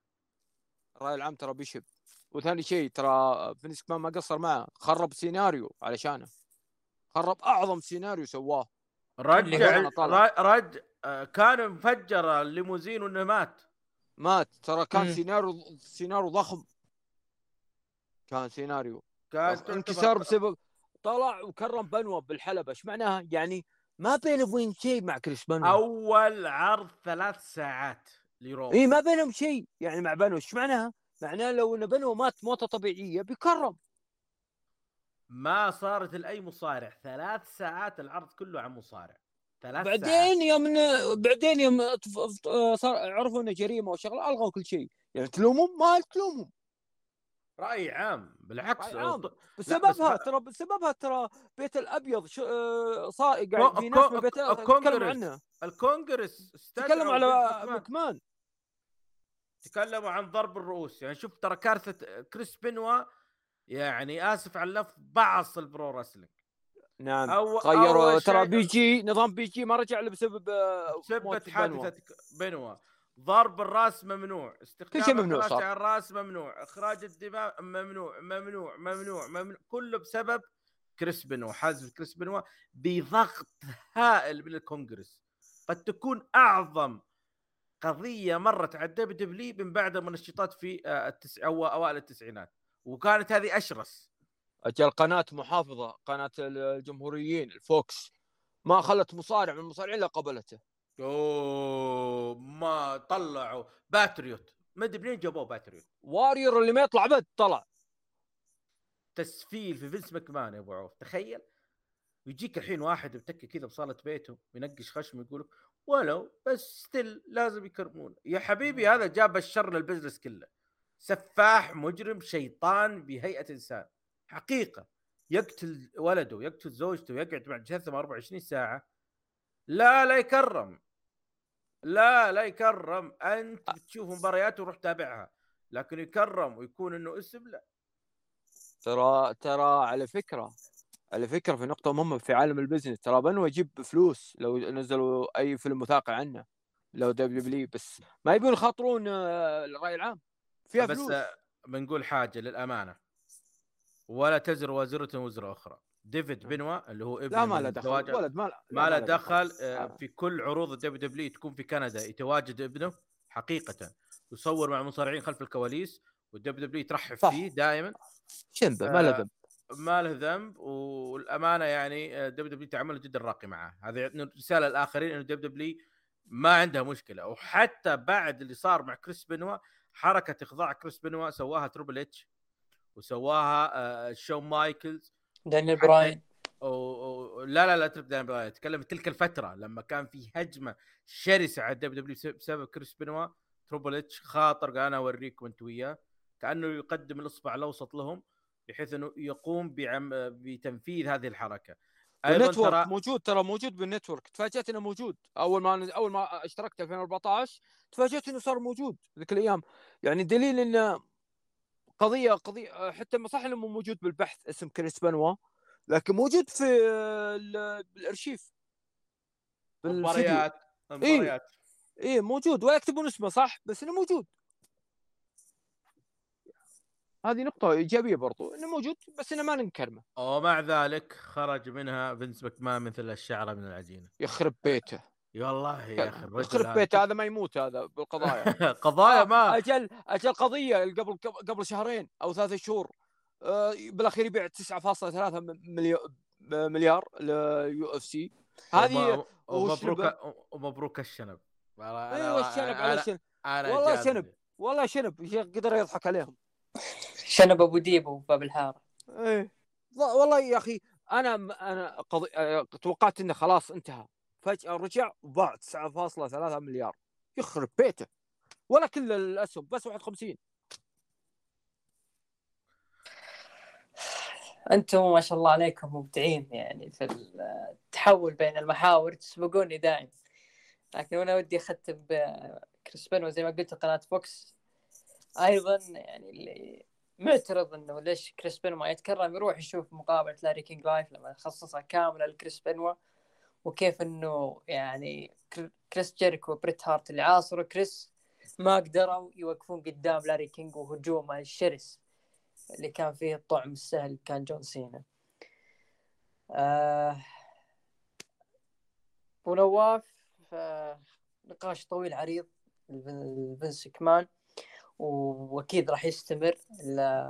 الرأي العام ترى بيشب. وثاني شيء ترى فينس مكمان ما قصر معه خرب سيناريو علشانه. خرب أعظم سيناريو سواه. رجع رج كان مفجر الليموزين وإنه مات. مات. ترى كان مم. سيناريو سيناريو ضخم. كان سيناريو. كان انكسار بسبب طلع وكرم بنوا بالحلبة. إيش معناها يعني ما بينه وبين شيء مع كريس بنوا أول عرض ثلاث ساعات ل Raw اي ما بينهم شيء يعني مع بنو إيش معناها؟ معناه لو إن بنو مات موتة طبيعية بيكرم. ما صارت لأي مصارع. ثلاث ساعات العرض كله عن مصارع. ثلاث ساعات. بعدين يوم إنه- بعدين يوم صار عرفوا انه جريمة وشغلة ألغوا كل شيء. يعني تلومهم؟ ما تلومهم. رأي عام بالعكس رأي عام. بسببها بس- ترى بسببها ترى بيت الأبيض شو آه، كو- قاعد في ناس من بيت كو- تكلموا كونغرس. عنه الكونغرس تكلموا على. مكمان تكلموا عن ضرب الرؤوس يعني شوف ترى كارثة كريس بنوا يعني آسف على اللفظ بعص ال pro wrestling نعم أو غيروا ترى PG نظام PG ما رجع له بسبب آه، موت حادثة بنوا. ضرب الراس ممنوع استخدام كل شيء ممنوع صار. على الراس ممنوع إخراج الدماء ممنوع ممنوع ممنوع ممنوع كله بسبب كريس بنوا حازم كريس بنوا بضغط هائل من الكونغرس. قد تكون أعظم قضية مرت على ال WW من بعد المنشطات في آه، التسع أو أوائل التسعينات. وكانت هذه أشرس. أجل قناة محافظة قناة الجمهوريين ال Fox ما خلت مصارع من المصارعين إلا قبلته. أوه ما طلعوا. باتريوت. ما أدري منين جابوه باتريوت. واريور اللي ما يطلع بد طلع. تسفيل في فينس ماكمان يا أبو عوف. تخيل. يجيك الحين واحد متكي كذا بصالة بيته وينقش خشم يقول ولو بس still لازم يكرمون يا حبيبي هذا جاب الشر لل business كله. سفاح مجرم شيطان بهيئة إنسان. حقيقة. يقتل ولده يقتل زوجته يقعد مع جثة 24 ساعة. لا لا يكرم. لا لا يكرم. أنت بتشوف مباريات وروح تابعها لكن يكرم ويكون إنه اسم لا. ترى ترى على فكرة على فكرة في نقطة مهمة في عالم البزنس. ترى بنو يجيب فلوس لو نزلوا أي فيلم وثائقي عنه لو WW بس ما يبون يخاطرون آه، الرأي العام. فيها بس فلوس. آه، بنقول حاجة للأمانة. ولا تزر وازره وزر أخرى. ديفيد بنوا اللي هو ابن لا ما له دخل ولد ما له ما له دخل آه، آه. في كل عروض ال WW تكون في كندا. يتواجد ابنه حقيقة. يصور مع المصارعين خلف الكواليس وال WW ترحب صح. فيه دائما. شنبه ما له آه، ذنب. ما له ذنب والأمانة يعني WW تعامل جدا راقي معاه هذا يعني رسالة للآخرين إنه WW ما عندها مشكلة. وحتى بعد اللي صار مع كريس بنوا حركة إخضاع كريس بنوا سواها تربل إتش وسواها آه، شون مايكلز دانيال براين. و... و... لا لا لا اترك دانيال براين. أتكلم تلك الفترة لما كان في هجمة شرسة على ال WW بسبب كريس بنوا تربل إتش خاطر قال أنا أوريكم انت وياه. كأنه يقدم الإصبع الأوسط لهم بحيث إنه يقوم بعم... بتنفيذ هذه الحركة. ال network ترى موجود ترى موجود بال network. تفاجأت إنه موجود. أول ما أول ما اشتركت 2014 تفاجأت إنه صار موجود ذيك الأيام. يعني دليل انه قضية قضية حتى ما صح إنه مو موجود بالبحث اسم كريس بنوا لكن موجود في ال- بالأرشيف. بالفيديو. مباريات المباريات إيه موجود ولا يكتبون اسمه صح؟ بس إنه موجود. هذه نقطة إيجابية برضو إنه موجود بس إنه ما نكرمه. ومع ذلك خرج منها فينس ماكمان مثل الشعره من العجينه يخرب بيته. والله يا أخي الرجل يخرب هذا- بيته هذا ما يموت هذا بالقضايا. قضايا ما. أجل أجل قضية قبل قبل شهرين أو ثلاثة شهور. آه، بالأخير يبيع 9.3 مليار مليار لل U FC. هذه ومبروك. ومبروك الشنب. أيوه الشنب على الشنب والله. شنب. والله شنب. قدر يضحك عليهم. شنب أبو ديبو باب الحارة. إيه. والله يا أخي أنا أنا قضي... آه، توقعت إنه خلاص انتهى. فجأة رجع وباع 9.3 مليار. يخرب بيته. ولا كل الأسهم بس 51 أنتم ما شاء الله عليكم مبدعين يعني في التحول بين المحاور تسبقوني دائما لكن أنا ودي أختم بكريس بنو زي ما قلت قناة Fox. أيضا يعني اللي معترض إنه ليش كريس ما يتكرم يروح يشوف مقابلة لاري كينج Live لما خصصها كاملة لكريس بنوا وكيف إنه يعني كر- كريس جيريكو وبريت هارت اللي عاصروا كريس ما قدروا يوقفون قدام لاري كينج وهجومه الشرس اللي كان فيه الطعم السهل كان جون سينا. آه ابو نواف آه نقاش طويل عريض الفن- فينس ماكمان وأكيد راح يستمر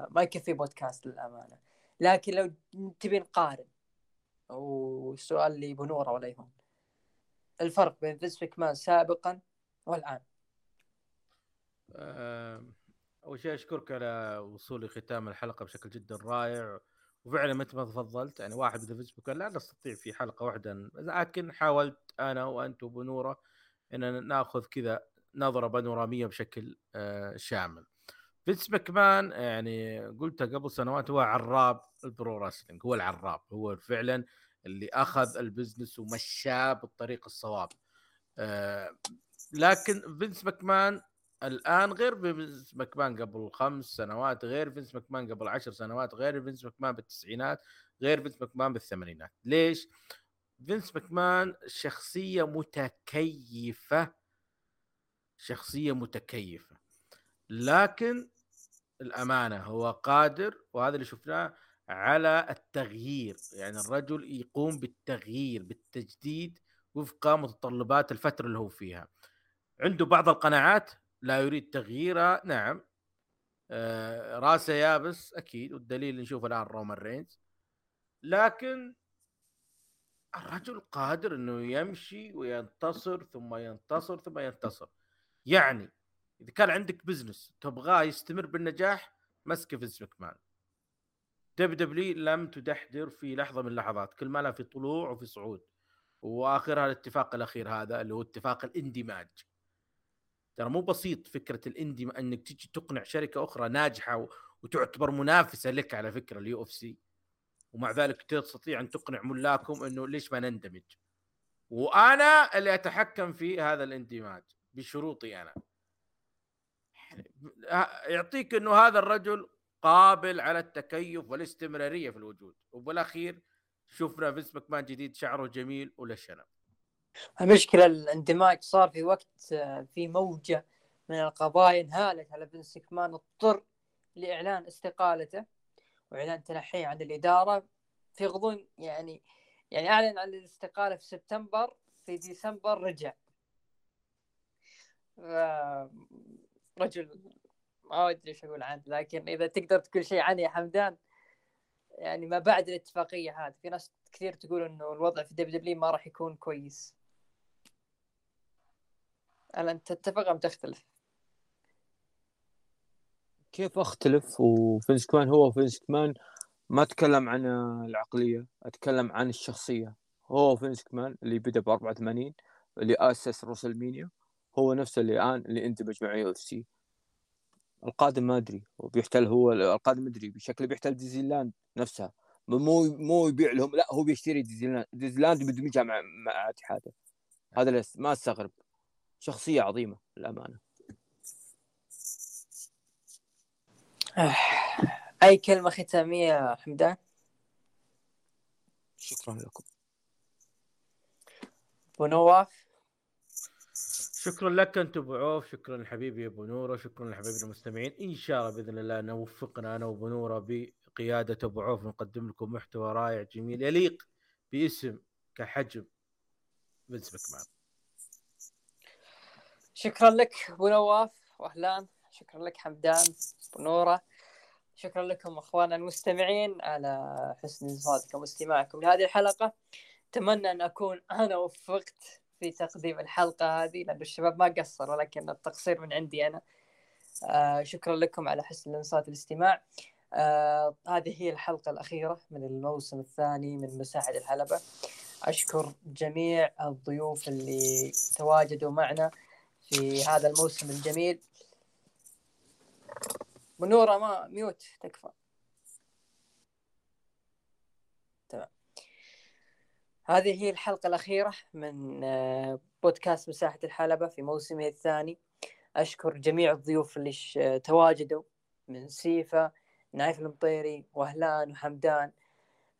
ما يكفي بودكاست للأمانة. لكن لو تبي نقارن وسؤال لي بنوره ولا يهون الفرق بين فينس ماكمان سابقا والآن. آم، أول شيء أشكرك على وصولي ختام الحلقة بشكل جدا رائع. وفعلا مثل ما تفضلت يعني واحد مثل فينس لا نستطيع في حلقة واحدة. لكن حاولت أنا وأنت وبنورة إن ناخذ كذا نظرة بانورامية بشكل آه، شامل. فينس ماكمان يعني قلتها قبل سنوات هو عراب ال pro wrestling هو العراب هو فعلا اللي أخذ ال business ومشاه بالطريق الصواب. آه، لكن فينس ماكمان الآن غير فينس ماكمان قبل خمس سنوات غير فينس ماكمان قبل عشر سنوات غير فينس ماكمان بالتسعينات غير فينس ماكمان بالثمانينات ليش؟ فينس ماكمان شخصية متكيفة شخصية متكيفة لكن الأمانة هو قادر وهذا اللي شفناه على التغيير يعني الرجل يقوم بالتغيير بالتجديد وفق متطلبات الفترة اللي هو فيها. عنده بعض القناعات لا يريد تغييرها نعم. آه راسه يابس أكيد والدليل نشوف الآن رومان رينز. لكن الرجل قادر إنه يمشي وينتصر ثم ينتصر ثم ينتصر. يعني إذا كان عندك business تبغاه يستمر بالنجاح مسكه فينس ماكمان WWE لم تنحدر في لحظة من اللحظات كل ما لها في طلوع وفي صعود. واخرها الاتفاق الأخير هذا اللي هو اتفاق الاندماج. ترى مو بسيط فكرة الاندماج إنك تجي تقنع شركة أخرى ناجحة وتعتبر منافسة لك على فكرة ال UFC. ومع ذلك تستطيع أن تقنع ملاكهم إنه ليش ما نندمج؟ وأنا اللي أتحكم في هذا الاندماج بشروطي أنا. يعطيك إنه هذا الرجل قابل على التكيف والاستمرارية في الوجود. وبالأخير شفنا فينس ماكمان جديد شعره جميل ولا شنب. المشكلة الاندماج صار في وقت آه، في موجة من القضايا انهالت على فينس مكمان اضطر لإعلان استقالته وإعلان تنحيه عن الإدارة. في غضون يعني يعني أعلن عن الاستقالة في سبتمبر في ديسمبر رجع. رجل ما أدري إيش أقول عنه لكن إذا تقدر تقول شيء عنه يا حمدان يعني ما بعد الاتفاقية هذه في ناس كثير تقول إنه الوضع في WWE ما راح يكون كويس. هل أنت تتفق أم تختلف؟ كيف أختلف؟ وفينس مكمان هو فينس مكمان ما اتكلم عن العقلية أتكلم عن الشخصية. هو فينس مكمان اللي بدا ب 84 اللي أسس ريسلمينيا هو نفسه اللي الآن اللي اندمج مع UFC. القادم ما أدري وبيحتل هو القادم أدري بشكل بيحتل ديزني لاند نفسها. مو مو يبيع لهم لا هو بيشتري ديزني لاند ديزني لاند بيدمجها مع مع اتحاده هذا ما أستغرب. شخصية عظيمة للأمانة. أي كلمة ختامية حمدان؟ شكرا لكم. ابو نواف شكرا لك انت أبو عوف. شكرا لحبيبي أبو نورة. شكرا لحبيبنا المستمعين. إن شاء الله بإذن الله نوفقنا أنا وأبو نورة بقيادة أبو عوف. نقدم لكم محتوى رائع جميل يليق باسم كحجم. بنس مكمان شكرا لك أبو نواف وأهلان. شكرا لك حمدان أبو نورة. شكرا لكم أخواننا المستمعين على حسن انصاتكم واستماعكم لهذه الحلقة. أتمنى أن أكون أنا وفقت في تقديم الحلقة هذه لأن الشباب ما قصروا ولكن التقصير من عندي أنا. آه شكرا لكم على حسن الانصات الاستماع آه هذه هي الحلقة الأخيرة من الموسم الثاني من مساحه الحلبة. أشكر جميع الضيوف اللي تواجدوا معنا في هذا الموسم الجميل. منورة ما ميوت تكفى تمام هذه هي الحلقة الأخيرة من آه، بودكاست مساحة الحلبة في موسمه الثاني. أشكر جميع الضيوف اللي تواجدوا من سيفا نايف المطيري وهلان وحمدان.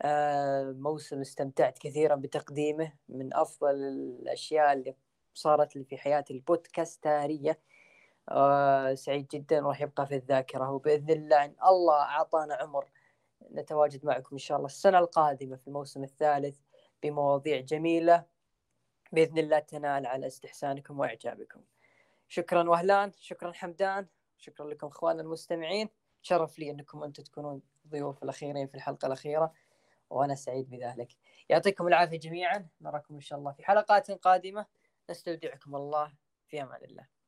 آه، موسم استمتعت كثيرا بتقديمه. من أفضل الأشياء اللي صارت لي في حياتي البودكاستارية. آه سعيد جدا راح يبقى في الذاكرة. وبإذن الله إن الله أعطانا عمر نتواجد معكم إن شاء الله السنة القادمة في الموسم الثالث. بمواضيع جميلة. بإذن الله تنال على استحسانكم وإعجابكم. شكرا وهلان شكرا حمدان شكرا لكم اخواننا المستمعين. شرف لي أنكم أنتم تكونون ضيوف الأخيرين في الحلقة الأخيرة وأنا سعيد بذلك. يعطيكم العافية جميعا. نراكم إن شاء الله في حلقات قادمة. نستودعكم الله في أمان الله.